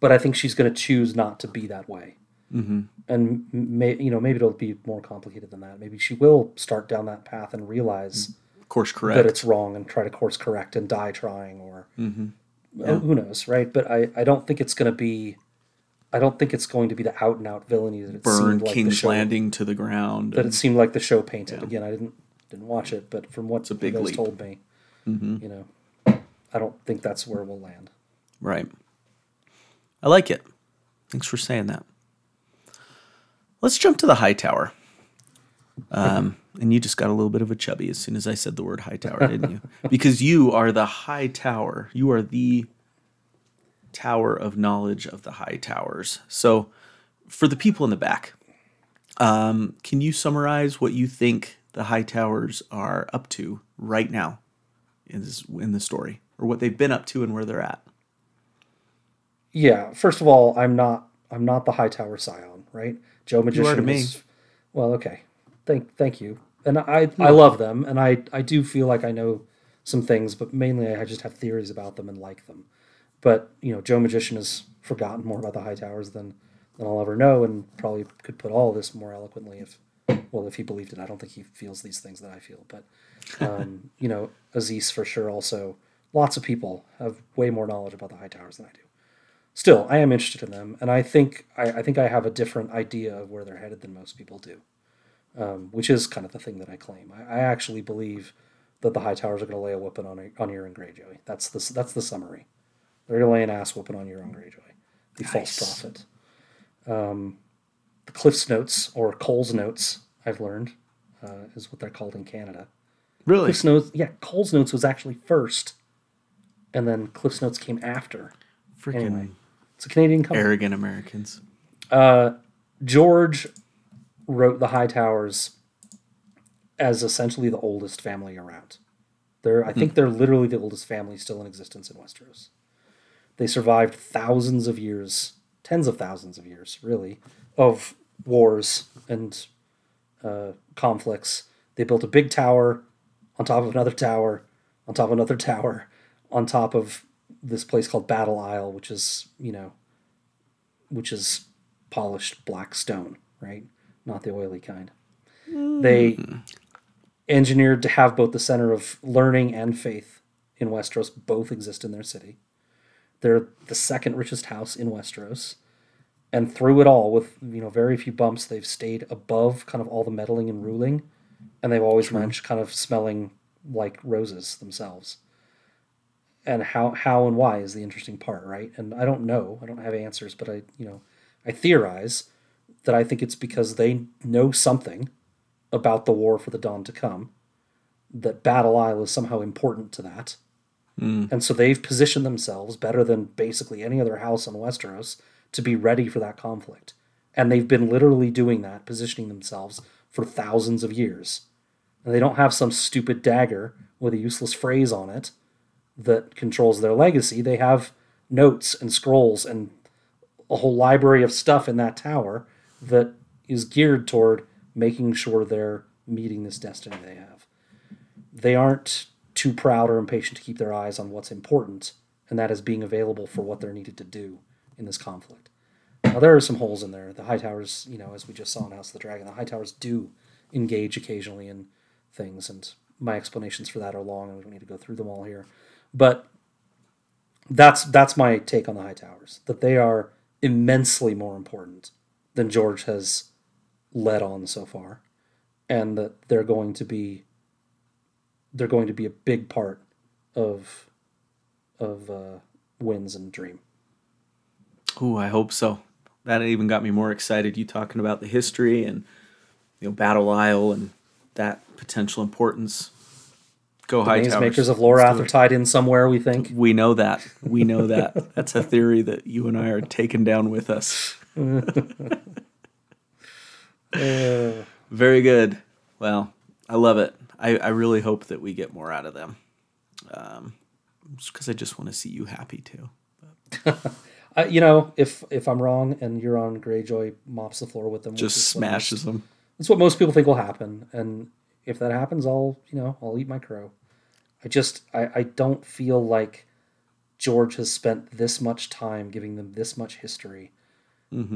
but I think she's going to choose not to be that way. Mm-hmm. And may, you know, maybe it'll be more complicated than that. Maybe she will start down that path and realize course correct that it's wrong and try to course correct and die trying, or mm-hmm. yeah. who knows, right? But I I don't think it's going to be I don't think it's going to be the out and out villainy that it burn like King's show, Landing to the ground. That and, it seemed like the show painted. Yeah. Again, I didn't didn't watch it, but from what guys leap. told me, mm-hmm. you know, I don't think that's where we'll land. Right. I like it. Thanks for saying that. Let's jump to the Hightower. Um, and you just got a little bit of a chubby as soon as I said the word Hightower, didn't you? *laughs* Because you are the Hightower. You are the tower of knowledge of the Hightowers. So, for the people in the back, um, can you summarize what you think the Hightowers are up to right now in this in the story, or what they've been up to and where they're at? Yeah. First of all, I'm not I'm not the Hightower scion, right? Joe Magician. You are to me. Is, well, okay. Thank thank you. And I I love them, and I I do feel like I know some things, but mainly I just have theories about them and like them. But you know, Joe Magician has forgotten more about the Hightowers than than I'll ever know, and probably could put all this more eloquently if well if he believed it. I don't think he feels these things that I feel, but *laughs* um, you know, Aziz for sure. Also, lots of people have way more knowledge about the Hightowers than I do. Still, I am interested in them, and I think I, I think I have a different idea of where they're headed than most people do, um, which is kind of the thing that I claim. I, I actually believe that the Hightowers are going to lay a whooping on on Euron Greyjoy. That's the that's the summary. They're going to lay an ass whooping on Euron Greyjoy, the false prophet. Um, the Cliff's Notes or Cole's Notes, I've learned, uh, is what they're called in Canada. Really? Cliff's Notes, yeah, Cole's Notes was actually first, and then Cliff's Notes came after. Freaking Anyway. It's a Canadian company. arrogant Americans. George wrote the Hightowers as essentially the oldest family around. They're, I think they're literally the oldest family still in existence in Westeros. They survived thousands of years, tens of thousands of years, really, of wars and uh, conflicts. They built a big tower on top of another tower, on top of another tower, on top of this place called Battle Isle, which is, you know, which is polished black stone, right? Not the oily kind. Hmm. They engineered to have both the center of learning and faith in Westeros both exist in their city. They're the second richest house in Westeros. And through it all, with you know very few bumps, they've stayed above kind of all the meddling and ruling, and they've always managed kind of smelling like roses themselves. And how how and why is the interesting part, right? And I don't know, I don't have answers, but I you know I theorize that I think it's because they know something about the war for the dawn to come, that Battle Isle is somehow important to that. Hmm. And so they've positioned themselves better than basically any other house on Westeros to be ready for that conflict. And they've been literally doing that, positioning themselves for thousands of years. And they don't have some stupid dagger with a useless phrase on it that controls their legacy. They have notes and scrolls and a whole library of stuff in that tower that is geared toward making sure they're meeting this destiny they have. They aren't too proud or impatient to keep their eyes on what's important, and that is being available for what they're needed to do in this conflict. Now there are some holes in there. The Hightowers, you know, as we just saw in House of the Dragon, the Hightowers do engage occasionally in things, and my explanations for that are long, and we don't need to go through them all here. But that's that's my take on the Hightowers. That they are immensely more important than George has led on so far, and that they're going to be they're going to be a big part of of uh, Winds and Dream. Ooh, I hope so. That even got me more excited. You talking about the history and you know Battle Isle and that potential importance. Go Hightowers. makers of Lorath are tied in somewhere. We think. We know that. We know that. That's a theory that you and I are taking down with us. *laughs* Very good. Well, I love it. I, I really hope that we get more out of them. Um, because I just want to see you happy too. *laughs* I, you know, if if I'm wrong and Euron Greyjoy mops the floor with them, Just most- smashes them. That's what most people think will happen, and if that happens, I'll you know I'll eat my crow. I just I, I don't feel like George has spent this much time giving them this much history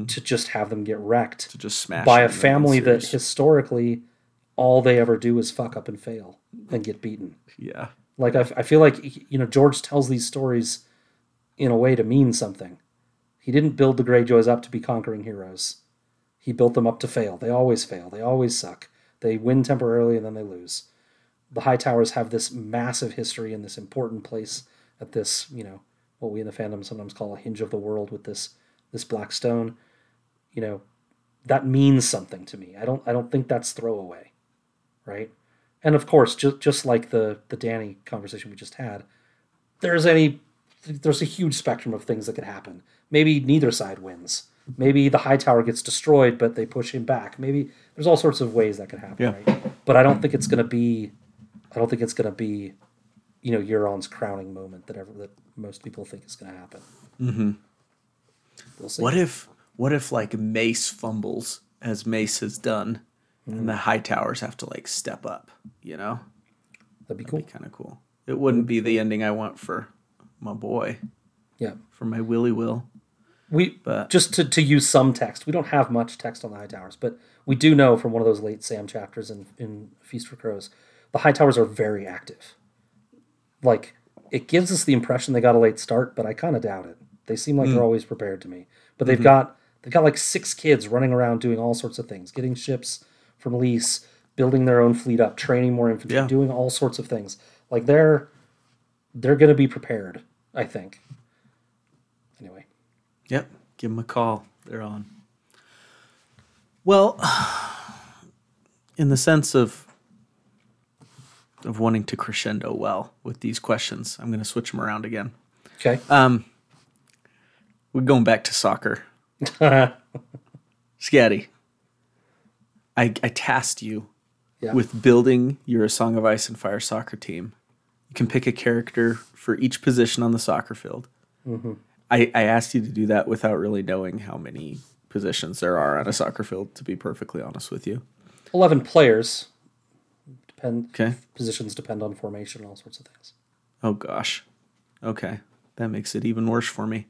to just have them get wrecked Mm-hmm. To just smash by a family that historically all they ever do is fuck up and fail and get beaten. yeah. Like I, I feel like you know George tells these stories in a way to mean something. He didn't build the Greyjoys up to be conquering heroes. He built them up to fail. They always fail. They always suck. They win temporarily and then they lose. The Hightowers have this massive history in this important place at this, you know, what we in the fandom sometimes call a hinge of the world with this this black stone. You know, that means something to me. I don't I don't think that's throwaway, right? And of course, just just like the the Dany conversation we just had, there's any there's a huge spectrum of things that could happen. Maybe neither side wins. Maybe the Hightower gets destroyed, but they push him back. Maybe there's all sorts of ways that could happen, Yeah. right? But I don't think it's gonna be I don't think it's gonna be, you know, Euron's crowning moment that ever that most people think is gonna happen. Mm-hmm. We'll see. What if what if like Mace fumbles as Mace has done and the Hightowers have to like step up, you know? That'd be cool. Kind of cool. It wouldn't be the ending I want for my boy, Yeah. for my Willy Will. We But- just to, to use some text. We don't have much text on the Hightowers, but we do know from one of those late Sam chapters in, in Feast for Crows, the Hightowers are very active. Like it gives us the impression they got a late start, but I kind of doubt it. They seem like they're always prepared to me. But they've got they've got like six kids running around doing all sorts of things, getting ships from lease, building their own fleet up, training more infantry, Yeah. doing all sorts of things. Like they're they're going to be prepared, I think. Anyway, Yep. Give them a call. They're on. Well, *sighs* in the sense of of wanting to crescendo well with these questions, I'm going to switch them around again. okay. Um, we're going back to soccer. *laughs* Scatty, I, I tasked you Yeah. with building your Song of Ice and Fire soccer team. You can pick a character for each position on the soccer field. Mm-hmm. I, I asked you to do that without really knowing how many positions there are on a soccer field, to be perfectly honest with you. 11 players. Depend Okay. positions depend on formation and all sorts of things. Oh, gosh. Okay. That makes it even worse for me.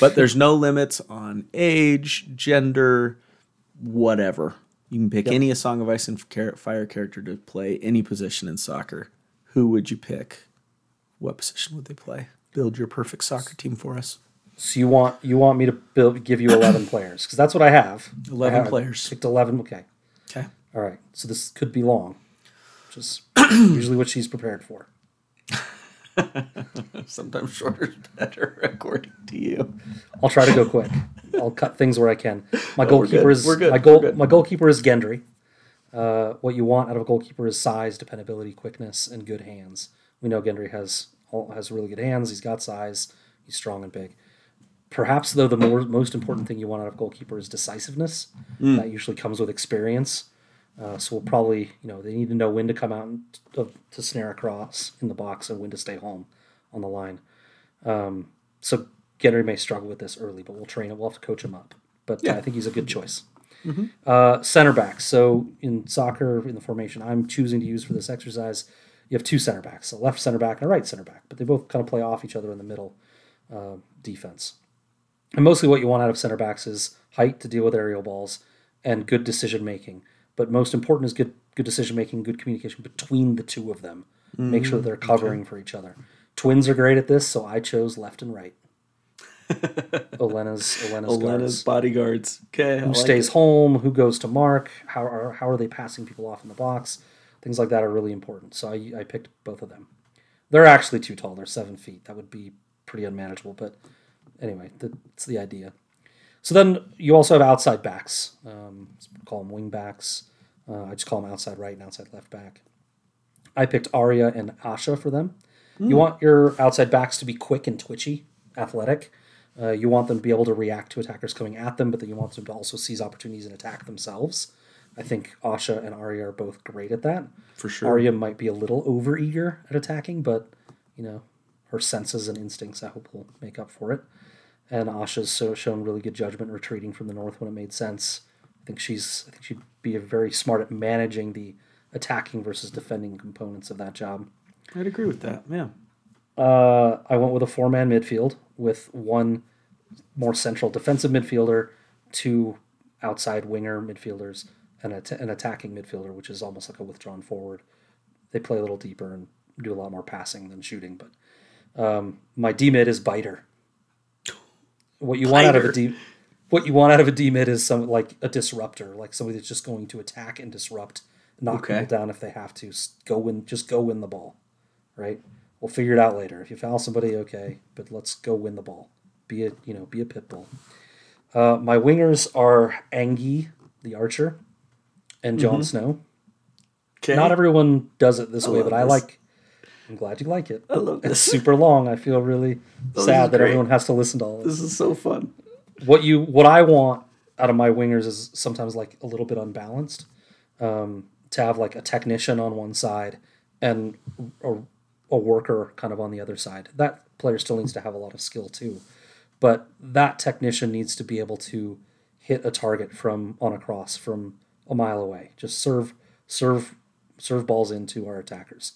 But there's no limits on age, gender, whatever. You can pick any A Song of Ice and Fire character to play any position in soccer. Who would you pick? What position would they play? Build your perfect soccer team for us. So you want you want me to build give you 11 *coughs* players because that's what I have. 11 I have players. Picked 11. Okay. Okay. All right. So this could be long, which is *coughs* usually what she's prepared for. *laughs* Sometimes shorter is better, *laughs* according to you. I'll try to go quick. I'll cut things where I can. My goalkeeper is We're good. my goal. Good. My goalkeeper is Gendry. Uh, what you want out of a goalkeeper is size, dependability, quickness, and good hands. We know Gendry has has really good hands. He's got size. He's strong and big. Perhaps though the more most important thing you want out of goalkeeper is decisiveness. Hmm. That usually comes with experience. Uh, so we'll probably you know they need to know when to come out and to, to snare across in the box and when to stay home on the line. Um, so Gendry may struggle with this early, but we'll train him. We'll have to coach him up. But uh, I think he's a good choice. Uh, center backs. So in soccer, in the formation I'm choosing to use for this exercise, you have two center backs, a left center back and a right center back, but they both kind of play off each other in the middle uh, defense. And mostly what you want out of center backs is height to deal with aerial balls and good decision making. But most important is good good decision making, good communication between the two of them. Make sure that they're covering for each other. Twins are great at this, so I chose left and right. *laughs* Olenna's Olenna's, Olenna's guards. bodyguards. Okay. Who stays home? Who goes to mark? How are how are they passing people off in the box? Things like that are really important. So I, I picked both of them. They're actually too tall. They're seven feet. That would be pretty unmanageable. But anyway, that's the idea. So then you also have outside backs. Um, call them wing backs. Uh, I just call them outside right and outside left back. I picked Arya and Asha for them. You want your outside backs to be quick and twitchy, athletic. Uh, you want them to be able to react to attackers coming at them, but then you want them to also seize opportunities and attack themselves. I think Asha and Arya are both great at that. For sure. Arya might be a little overeager at attacking, but you know her senses and instincts I hope will make up for it. And Asha's so shown really good judgment retreating from the north when it made sense. I think she's I think she'd be very smart at managing the attacking versus defending components of that job. I'd agree with that. Yeah. Uh, I went with a four man midfield with one more central defensive midfielder, two outside winger midfielders, and a t- an attacking midfielder, which is almost like a withdrawn forward. They play a little deeper and do a lot more passing than shooting. But um, my D mid is biter. What you want out of a. D, what you want out of a D mid is some like a disruptor, like somebody that's just going to attack and disrupt, knock Okay. people down if they have to. Go win, just go win the ball, right? We'll figure it out later. If you foul somebody, okay, but let's go win the ball. Be a you know be a pit bull. Uh, my wingers are Anguy, the archer, and Jon Snow. Okay. Not everyone does it this way, love but I like. I'm glad you like it. I love It's super long. I feel really *laughs* is sad that everyone has to listen to all this. This is so fun. What you what I want out of my wingers is sometimes like a little bit unbalanced. Um, to have like a technician on one side and a, a worker kind of on the other side. That player still needs to have a lot of skill too, but that technician needs to be able to hit a target from on a cross from a mile away. Just serve serve serve balls into our attackers.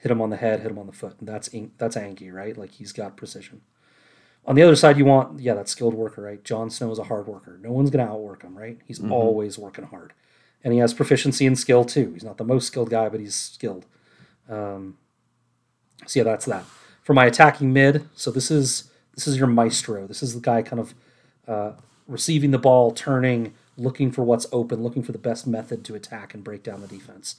Hit him on the head, hit him on the foot. That's that's Anguy, right? Like he's got precision. On the other side, you want yeah, that skilled worker, right? Jon Snow is a hard worker. No one's gonna outwork him, right? He's always working hard, and he has proficiency and skill too. He's not the most skilled guy, but he's skilled. Um, so yeah, that's that. For my attacking mid, so this is this is your maestro. This is the guy kind of uh, receiving the ball, turning, looking for what's open, looking for the best method to attack and break down the defense.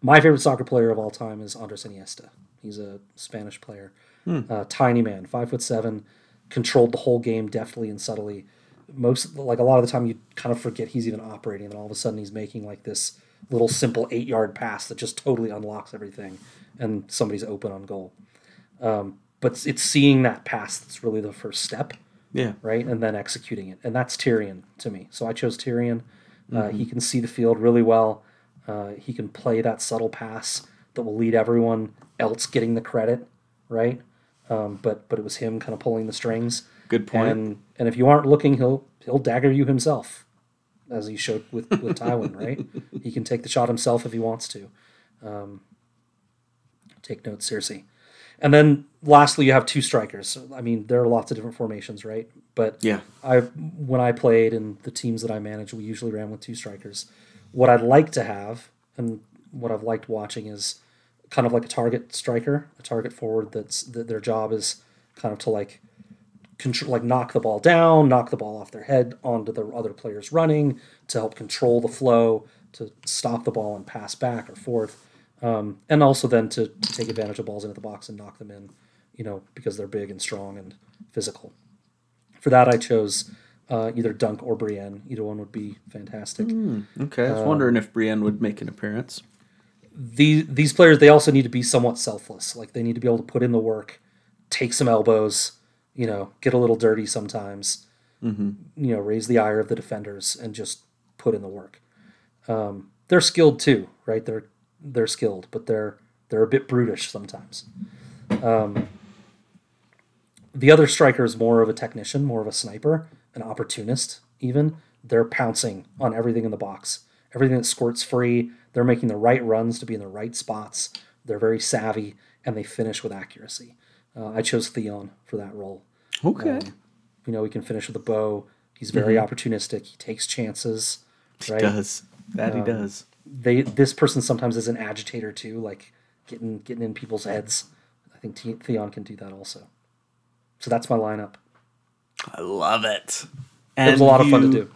My favorite soccer player of all time is Andres Iniesta. He's a Spanish player, uh, tiny man, five foot seven, controlled the whole game deftly and subtly. Most like a lot of the time, you kind of forget he's even operating, and all of a sudden he's making like this little simple eight yard pass that just totally unlocks everything, and somebody's open on goal. Um, but it's- seeing that pass that's really the first step Yeah. right? And then executing it. And that's Tyrion to me. So I chose Tyrion. Uh, he can see the field really well. Uh, he can play that subtle pass that will lead everyone else getting the credit, right? Um, but but it was him kind of pulling the strings. Good point. And and if you aren't looking, he'll he'll dagger you himself, as he showed with with Tywin, *laughs* right? He can take the shot himself if he wants to. Um, take note, Cersei. And then lastly, you have two strikers. I mean, there are lots of different formations, right? But Yeah. I when I played and the teams that I manage, we usually ran with two strikers. What I'd like to have and what I've liked watching is kind of like a target striker, a target forward that's that their job is kind of to like control, like knock the ball down, knock the ball off their head onto the other players running to help control the flow, to stop the ball and pass back or forth, um, and also then to, to take advantage of balls into the box and knock them in, you know, because they're big and strong and physical. For that, I chose uh, either Dunk or Brienne. Either one would be fantastic. Okay. I was wondering if Brienne would make an appearance. these these players they also need to be somewhat selfless. Like they need to be able to put in the work, take some elbows, you know, get a little dirty sometimes, you know, raise the ire of the defenders and just put in the work. Um, they're skilled too, right? They're they're skilled, but they're they're a bit brutish sometimes. Um, the other striker is more of a technician, more of a sniper, an opportunist. Even they're pouncing on everything in the box, everything that squirts free. They're making the right runs to be in the right spots. They're very savvy and they finish with accuracy. Uh, I chose Theon for that role. Okay. Um, you know, he can finish with a bow. He's very mm-hmm. opportunistic. He takes chances. Right? He does. That he um, does. They this person sometimes is an agitator too, like getting getting in people's heads. I think Theon can do that also. So that's my lineup. I love it. It was a lot of fun to do.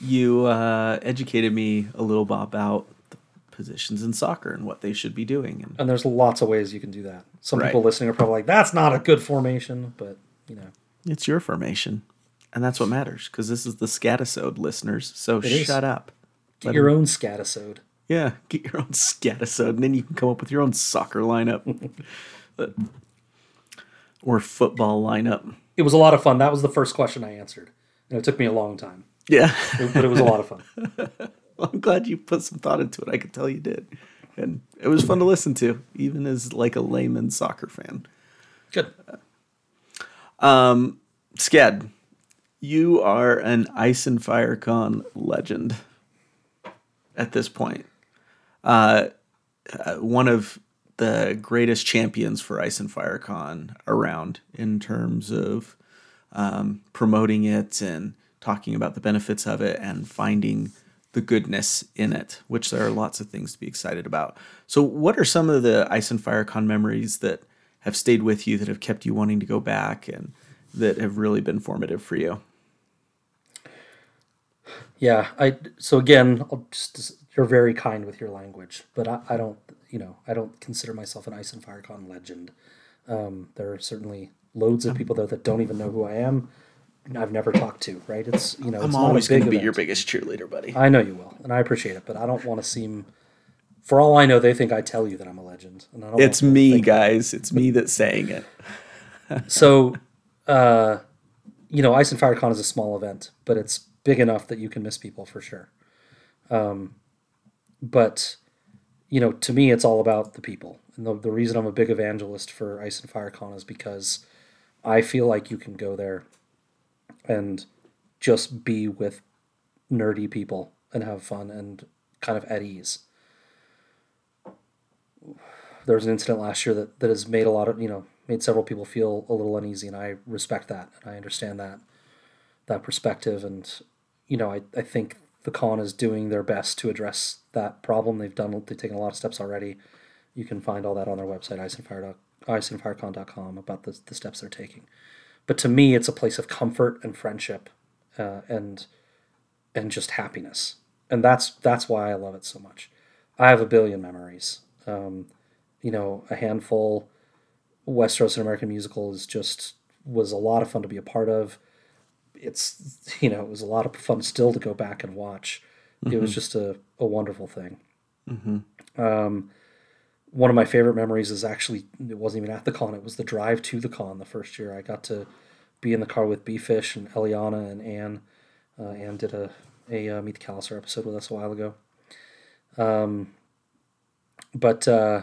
You uh, educated me a little bit about the positions in soccer and what they should be doing. And And there's lots of ways you can do that. Some Right. people listening are probably like, "That's not a good formation," but you know, it's your formation. And that's what matters because this is the scatisode, listeners. So is. shut up. get your own scatisode. Yeah, get your own scatisode, and then you can come up with your own soccer lineup But- *laughs* or football lineup. It was a lot of fun. That was the first question I answered, and it took me a long time, Yeah, but it was a lot of fun. *laughs* I'm glad you put some thought into it. I could tell you did, and it was fun to listen to, even as like a layman soccer fan. Good. Scad, you are an Ice and Fire Con legend at this point. Uh, uh, one of the greatest champions for Ice and Fire Con around in terms of um, promoting it and talking about the benefits of it and finding the goodness in it, which there are lots of things to be excited about. So, what are some of the Ice and Fire Con memories that have stayed with you that have kept you wanting to go back and that have really been formative for you? Yeah, I so again, I'll just you're very kind with your language, but I, I don't, you know, I don't consider myself an Ice and Firecon legend. Um, there are certainly loads of people there that don't even know who I am. I've never talked to, right? It's you know, I'm it's always going to be your biggest cheerleader, buddy. I know you will, and I appreciate it, but I don't want to seem. For all I know, they think I tell you that I'm a legend, and I don't. It's want people to me, think that. guys. It's me that's saying it. *laughs* So, uh, you know, Ice and Fire Con is a small event, but it's big enough that you can miss people for sure. Um, but, you know, to me, it's all about the people. And the, the reason I'm a big evangelist for Ice and Fire Con is because I feel like you can go there and just be with nerdy people and have fun and kind of at ease. There was an incident last year that, that has made a lot of, you know, made several people feel a little uneasy, and I respect that and I understand that that perspective. And you know, I, I think the con is doing their best to address that problem. They've done they've taken a lot of steps already. You can find all that on their website, iceandfire iceandfirecon.com about the, the steps they're taking. But to me, it's a place of comfort and friendship, uh, and and just happiness. And that's that's why I love it so much. I have a billion memories. Um, you know, a handful. Westeros and American Musical is just was a lot of fun to be a part of. It's you know it was a lot of fun still to go back and watch. Mm-hmm. It was just a, a wonderful thing. Mm-hmm. Um, one of my favorite memories is actually it wasn't even at the con; it was the drive to the con the first year. I got to be in the car with B Fish and Eliana and Anne. Uh, Anne did a a uh, Meet the Khalasar episode with us a while ago. Um, but uh,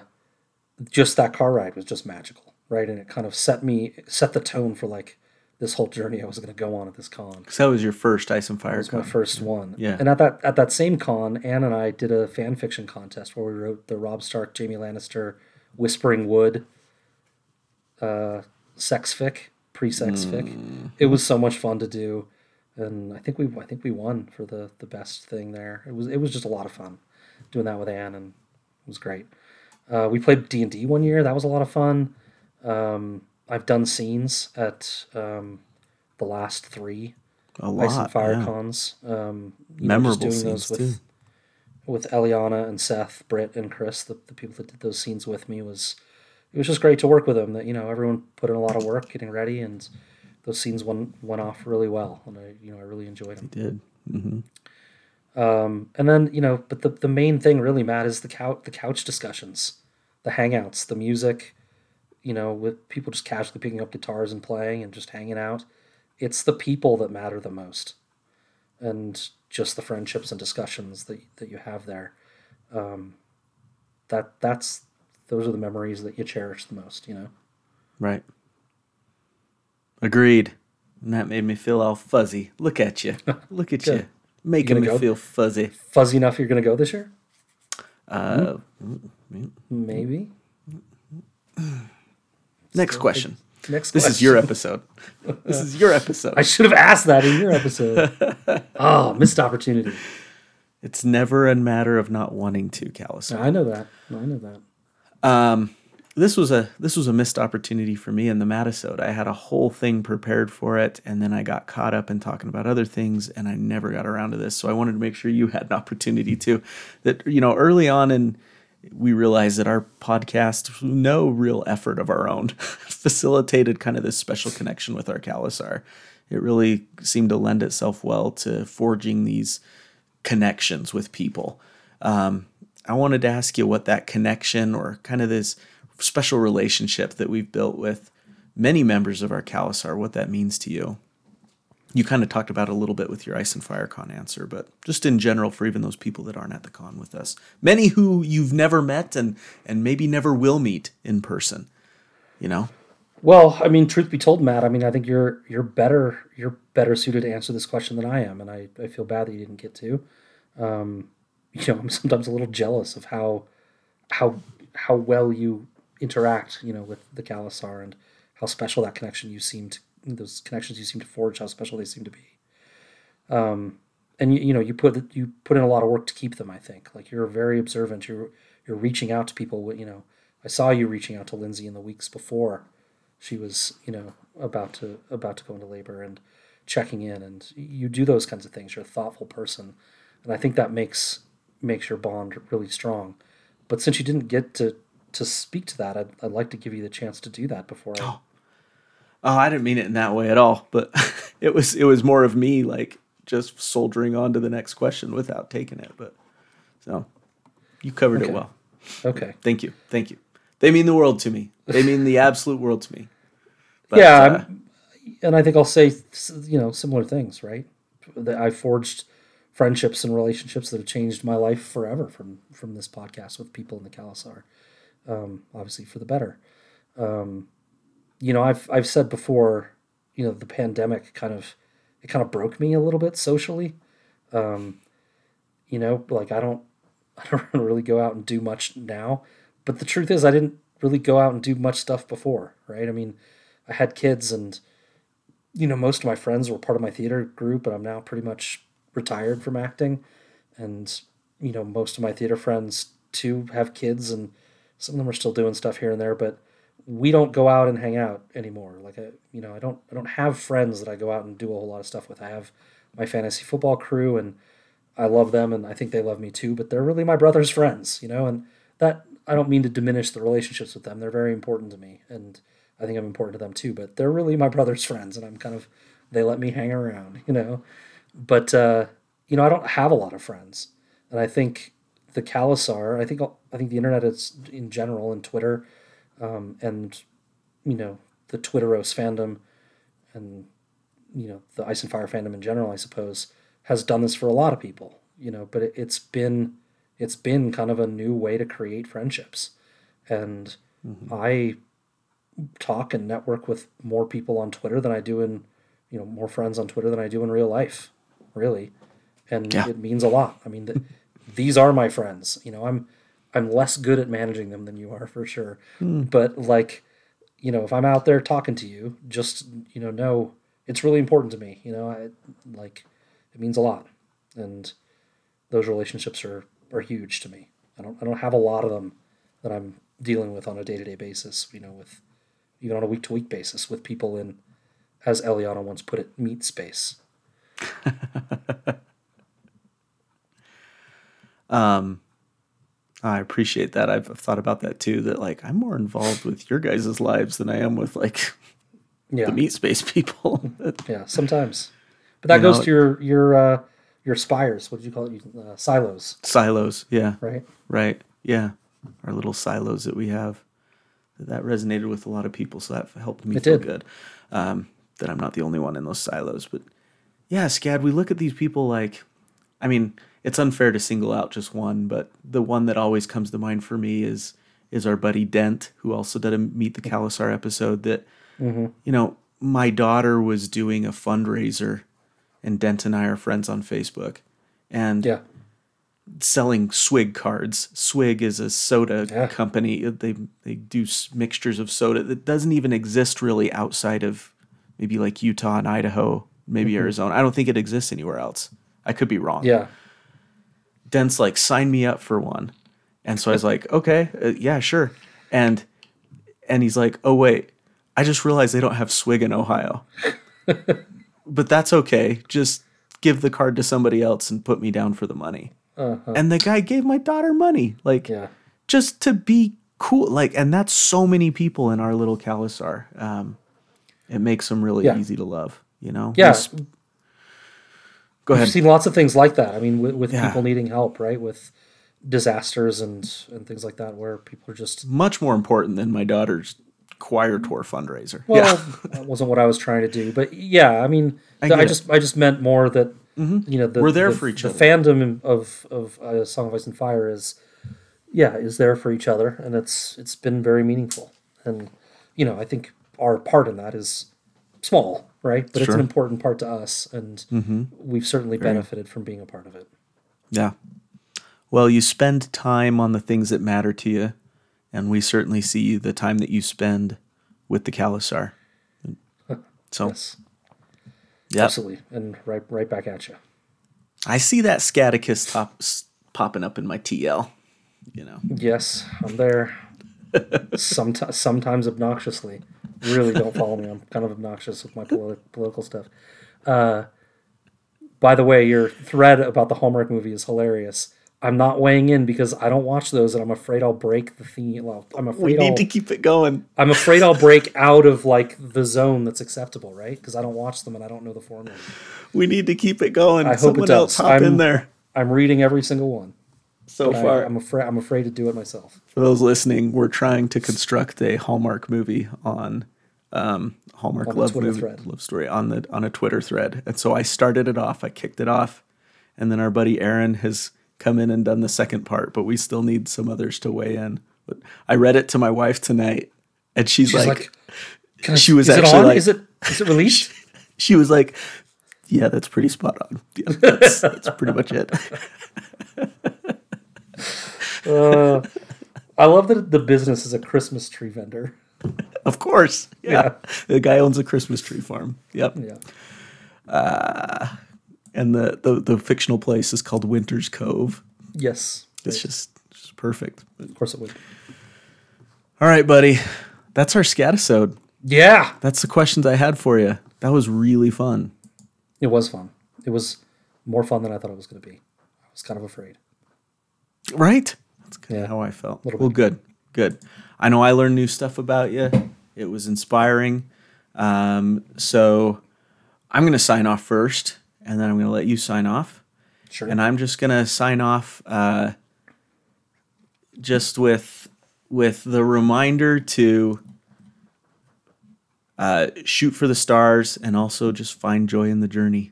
just that car ride was just magical, right? And it kind of set me set the tone for like this whole journey I was going to go on at this con. So that was your first Ice and Fire. That was con. my first one. Yeah. And at that at that same con, Anne and I did a fan fiction contest where we wrote the Robb Stark, Jaime Lannister, Whispering Wood, uh, sex fic, pre sex mm. fic. It was so much fun to do, and I think we I think we won for the the best thing there. It was it was just a lot of fun doing that with Anne, and it was great. Uh, we played D and D one year. That was a lot of fun. Um, I've done scenes at um, the last three a lot, Ice and Fire yeah. cons. Um, Memorable know, doing those with, too. With Eliana and Seth, Britt and Chris, the, the people that did those scenes with me was it was just great to work with them. That you know everyone put in a lot of work getting ready, and those scenes went went off really well, and I you know I really enjoyed them. They did. Mm-hmm. Um, and then you know, but the, the main thing really, Matt, is the couch the couch discussions, the hangouts, the music. You know, with people just casually picking up guitars and playing and just hanging out. It's the people that matter the most, and just the friendships and discussions that that you have there. Um, that that's those are the memories that you cherish the most. You know. Right. Agreed. And that made me feel all fuzzy. Look at you. *laughs* Look at you making me go? feel fuzzy. Fuzzy enough you're going to go this year? Uh, Maybe. *clears throat* Next question. Next this question. is your *laughs* episode. This is your episode. I should have asked that in your episode. *laughs* oh, missed opportunity. It's never a matter of not wanting to, Callus. I know that. I know that. Um, this was a this was a missed opportunity for me in the Matisode. I had a whole thing prepared for it, and then I got caught up in talking about other things, and I never got around to this. So I wanted to make sure you had an opportunity to. That you know, early on, and we realized that our podcast, no real effort of our own, *laughs* facilitated kind of this special connection with our Khalasar. It really seemed to lend itself well to forging these connections with people. Um, I wanted to ask you what that connection or kind of this special relationship that we've built with many members of our Khalasar, what that means to you. You kind of talked about a little bit with your Ice and Fire Con answer, but just in general for even those people that aren't at the con with us, many who you've never met and and maybe never will meet in person, you know. Well, I mean, truth be told, Matt, I mean, I think you're you're better you're better suited to answer this question than I am, and I, I feel bad that you didn't get to. Um, you know, I'm sometimes a little jealous of how how how well you interact, you know, with the Khalasar and how special that connection you seem to those connections you seem to forge, how special they seem to be. Um, and you, you know, you put you put in a lot of work to keep them. I think like you're very observant. You're you're reaching out to people. You know, I saw you reaching out to Lindsay in the weeks before she was, you know, about to about to go into labor and checking in. And you do those kinds of things. You're a thoughtful person, and I think that makes makes your bond really strong. But since you didn't get to to speak to that, I'd, I'd like to give you the chance to do that before I. *gasps* Oh. I didn't mean it in that way at all, but *laughs* it was it was more of me like just soldiering on to the next question without taking it. But so you covered okay. it well. Okay. Thank you. Thank you. They mean the world to me. They mean the absolute world to me. But, yeah, uh, and I think I'll say you know similar things, right? That I forged friendships and relationships that have changed my life forever from from this podcast with people in the Khalasar um, obviously for the better. Um, you know, I've I've said before, you know, the pandemic kind of it kind of broke me a little bit socially. Um, you know, like I don't *laughs* I don't really go out and do much now, but the truth is I didn't really go out and do much stuff before, right? I mean, I had kids and you know, most of my friends were part of my theater group, and I'm now pretty much retired from acting and you know, most of my theater friends too have kids and some of them are still doing stuff here and there, but we don't go out and hang out anymore. Like I, you know, I don't I don't have friends that I go out and do a whole lot of stuff with. I have my fantasy football crew, and I love them, and I think they love me too. But they're really my brother's friends, you know, and that I don't mean to diminish the relationships with them. They're very important to me, and I think I'm important to them too. But they're really my brother's friends, and I'm kind of they let me hang around, you know. But uh, you know, I don't have a lot of friends, and I think the Khalasar, I think I think the internet is in general and Twitter, um, and you know the Twitteros fandom, and you know the Ice and Fire fandom in general, I suppose, has done this for a lot of people. You know, but it, it's been it's been kind of a new way to create friendships, and mm-hmm. I talk and network with more people on Twitter than I do in you know more friends on Twitter than I do in real life, really, and yeah. it means a lot. I mean, the, *laughs* these are my friends. You know, I'm I'm less good at managing them than you are for sure, mm. but like, you know, if I'm out there talking to you, just you know, know it's really important to me. You know, I like it means a lot, and those relationships are are huge to me. I don't I don't have a lot of them that I'm dealing with on a day to day basis. You know, with even on a week to week basis with people in as Eliana once put it, meat space. *laughs* um, I appreciate that. I've thought about that too. That like I'm more involved with your guys' lives than I am with like yeah. the meat space people. *laughs* yeah, sometimes. But that you goes know, to your your uh, your spires. What do you call it? Uh, silos. Silos. Yeah. Right. Right. Yeah. Our little silos that we have. That resonated with a lot of people, so that helped me it feel did. good. Um, that I'm not the only one in those silos. But yeah, Scad, we look at these people like, I mean, it's unfair to single out just one, but the one that always comes to mind for me is is our buddy Dent, who also did a Meet the Khalasar episode. That mm-hmm. you know, my daughter was doing a fundraiser, and Dent and I are friends on Facebook, and yeah. Selling Swig cards. Swig is a soda yeah. company. They they do mixtures of soda that doesn't even exist really outside of maybe like Utah and Idaho, maybe mm-hmm. Arizona. I don't think it exists anywhere else. I could be wrong. Yeah. Dent's like, sign me up for one. And so I was like, *laughs* okay, uh, yeah, sure. And and he's like, oh wait, I just realized they don't have Swig in Ohio. *laughs* but that's okay. Just give the card to somebody else and put me down for the money. Uh-huh. And the guy gave my daughter money, like yeah. just to be cool. Like, and that's so many people in our little Khalasar. Um, it makes them really yeah. easy to love. You know. Yeah. Go ahead. We've seen lots of things like that. I mean, with, with yeah. people needing help, right? With disasters and and things like that, where people are just much more important than my daughter's choir tour fundraiser. Well, yeah. *laughs* that wasn't what I was trying to do, but yeah, I mean, I, I just I just meant more that mm-hmm. you know the, we're there the, for each the other. The fandom of of uh, Song of Ice and Fire is yeah is there for each other, and it's it's been very meaningful, and you know I think our part in that is small, right? But sure. it's an important part to us, and mm-hmm. we've certainly Very. benefited from being a part of it. Yeah. Well, you spend time on the things that matter to you, and we certainly see the time that you spend with the Khalasar. *laughs* So, yes. Absolutely, and right, right back at you. I see that Scaticus top popping up in my TL. You know. Yes, I'm there. *laughs* sometimes, sometimes obnoxiously really don't follow me. I'm kind of obnoxious with my politi- political stuff. Uh, by the way, your thread about the Hallmark movie is hilarious. I'm not weighing in because I don't watch those, and I'm afraid I'll break the theme. Well, I'm afraid we need I'll, to keep it going. I'm afraid I'll break out of like the zone that's acceptable, right? Because I don't watch them and I don't know the formula. We need to keep it going. I Someone hope it does. else hop I'm, in there. I'm reading every single one. So far, I, am afraid. I'm afraid to do it myself. For those listening, we're trying to construct a Hallmark movie on um, Hallmark on love movie, thread. love story on the on a Twitter thread. And so I started it off. I kicked it off, and then our buddy Aaron has come in and done the second part. But we still need some others to weigh in. But I read it to my wife tonight, and she's, she's like, like I, she was actually like, is it is it released? *laughs* she was like, yeah, that's pretty spot on. Yeah, that's, that's pretty much it. *laughs* uh, I love that the business is a Christmas tree vendor. of course. Yeah. yeah. The guy owns a Christmas tree farm. Yep. Yeah. Uh, and the, the, the fictional place is called Winter's Cove. Yes. It's right. just, just perfect. Of course it would. All right, buddy. That's our scatisode. Yeah. That's the questions I had for you. That was really fun. It was fun. It was more fun than I thought it was going to be. I was kind of afraid. Right? That's kind Yeah. of how I felt. Well, good, good. I know I learned new stuff about you. It was inspiring. Um, so I'm going to sign off first, and then I'm going to let you sign off. Sure. And I'm just going to sign off uh, just with with the reminder to uh, shoot for the stars and also just find joy in the journey.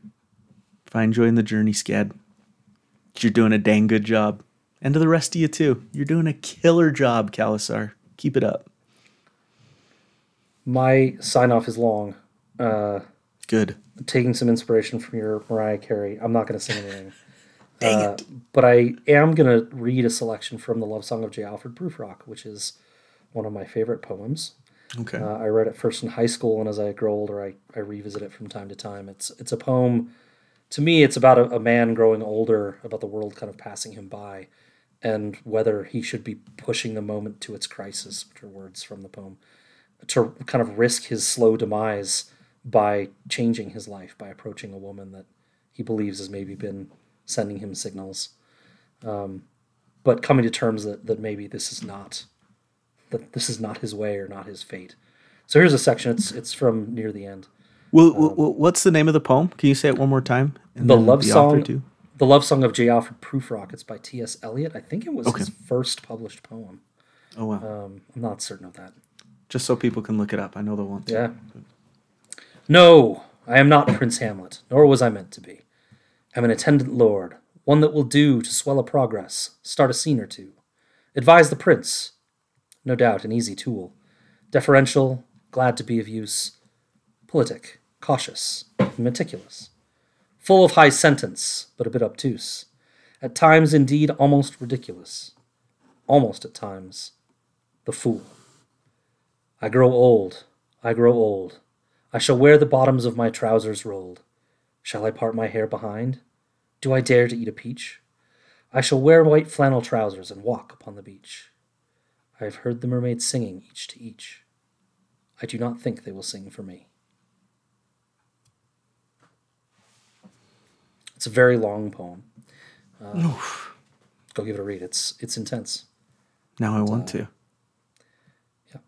Find joy in the journey, Scad. You're doing a dang good job. And to the rest of you too. You're doing a killer job, Khalasar. Keep it up. My sign off is long. Uh, Good. taking some inspiration from your Mariah Carey. I'm not going to sing anything. *laughs* Dang Uh, it. But I am going to read a selection from the Love Song of J. Alfred Prufrock, which is one of my favorite poems. Okay. Uh, I read it first in high school, and as I grow older, I, I revisit it from time to time. It's it's a poem. To me, it's about a, a man growing older, about the world kind of passing him by, and whether he should be pushing the moment to its crisis, which are words from the poem, to kind of risk his slow demise by changing his life, by approaching a woman that he believes has maybe been sending him signals, um, but coming to terms that, that maybe this is not that this is not his way or not his fate. So here's a section. It's it's from near the end. well, well, what's the name of the poem? Can you say it one more time? And The love author, song? The love song of J. Alfred Prufrock. It's by T. S. Eliot. I think it was his first published poem. Oh wow. Um, I'm not certain of that. Just so people can look it up. I know they'll want to. Yeah. No, I am not Prince Hamlet, nor was I meant to be. I'm an attendant lord, one that will do to swell a progress, start a scene or two. Advise the prince. No doubt an easy tool. Deferential, glad to be of use. Politic, cautious, meticulous. Full of high sentence, but a bit obtuse. At times, indeed, almost ridiculous. Almost at times, the fool. I grow old, I grow old. I shall wear the bottoms of my trousers rolled. Shall I part my hair behind? Do I dare to eat a peach? I shall wear white flannel trousers and walk upon the beach. I have heard the mermaids singing each to each. I do not think they will sing for me. It's a very long poem. Uh, go give it a read. It's it's intense. Now I want to. yeah.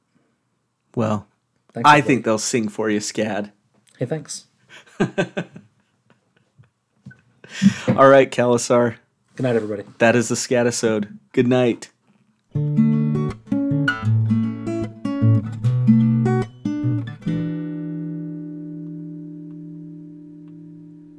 Well, Thanks, I think they'll sing for you, Scad. Hey, thanks. *laughs* All right, Khalasar. Good night, everybody. That is the Scadisode. Good night.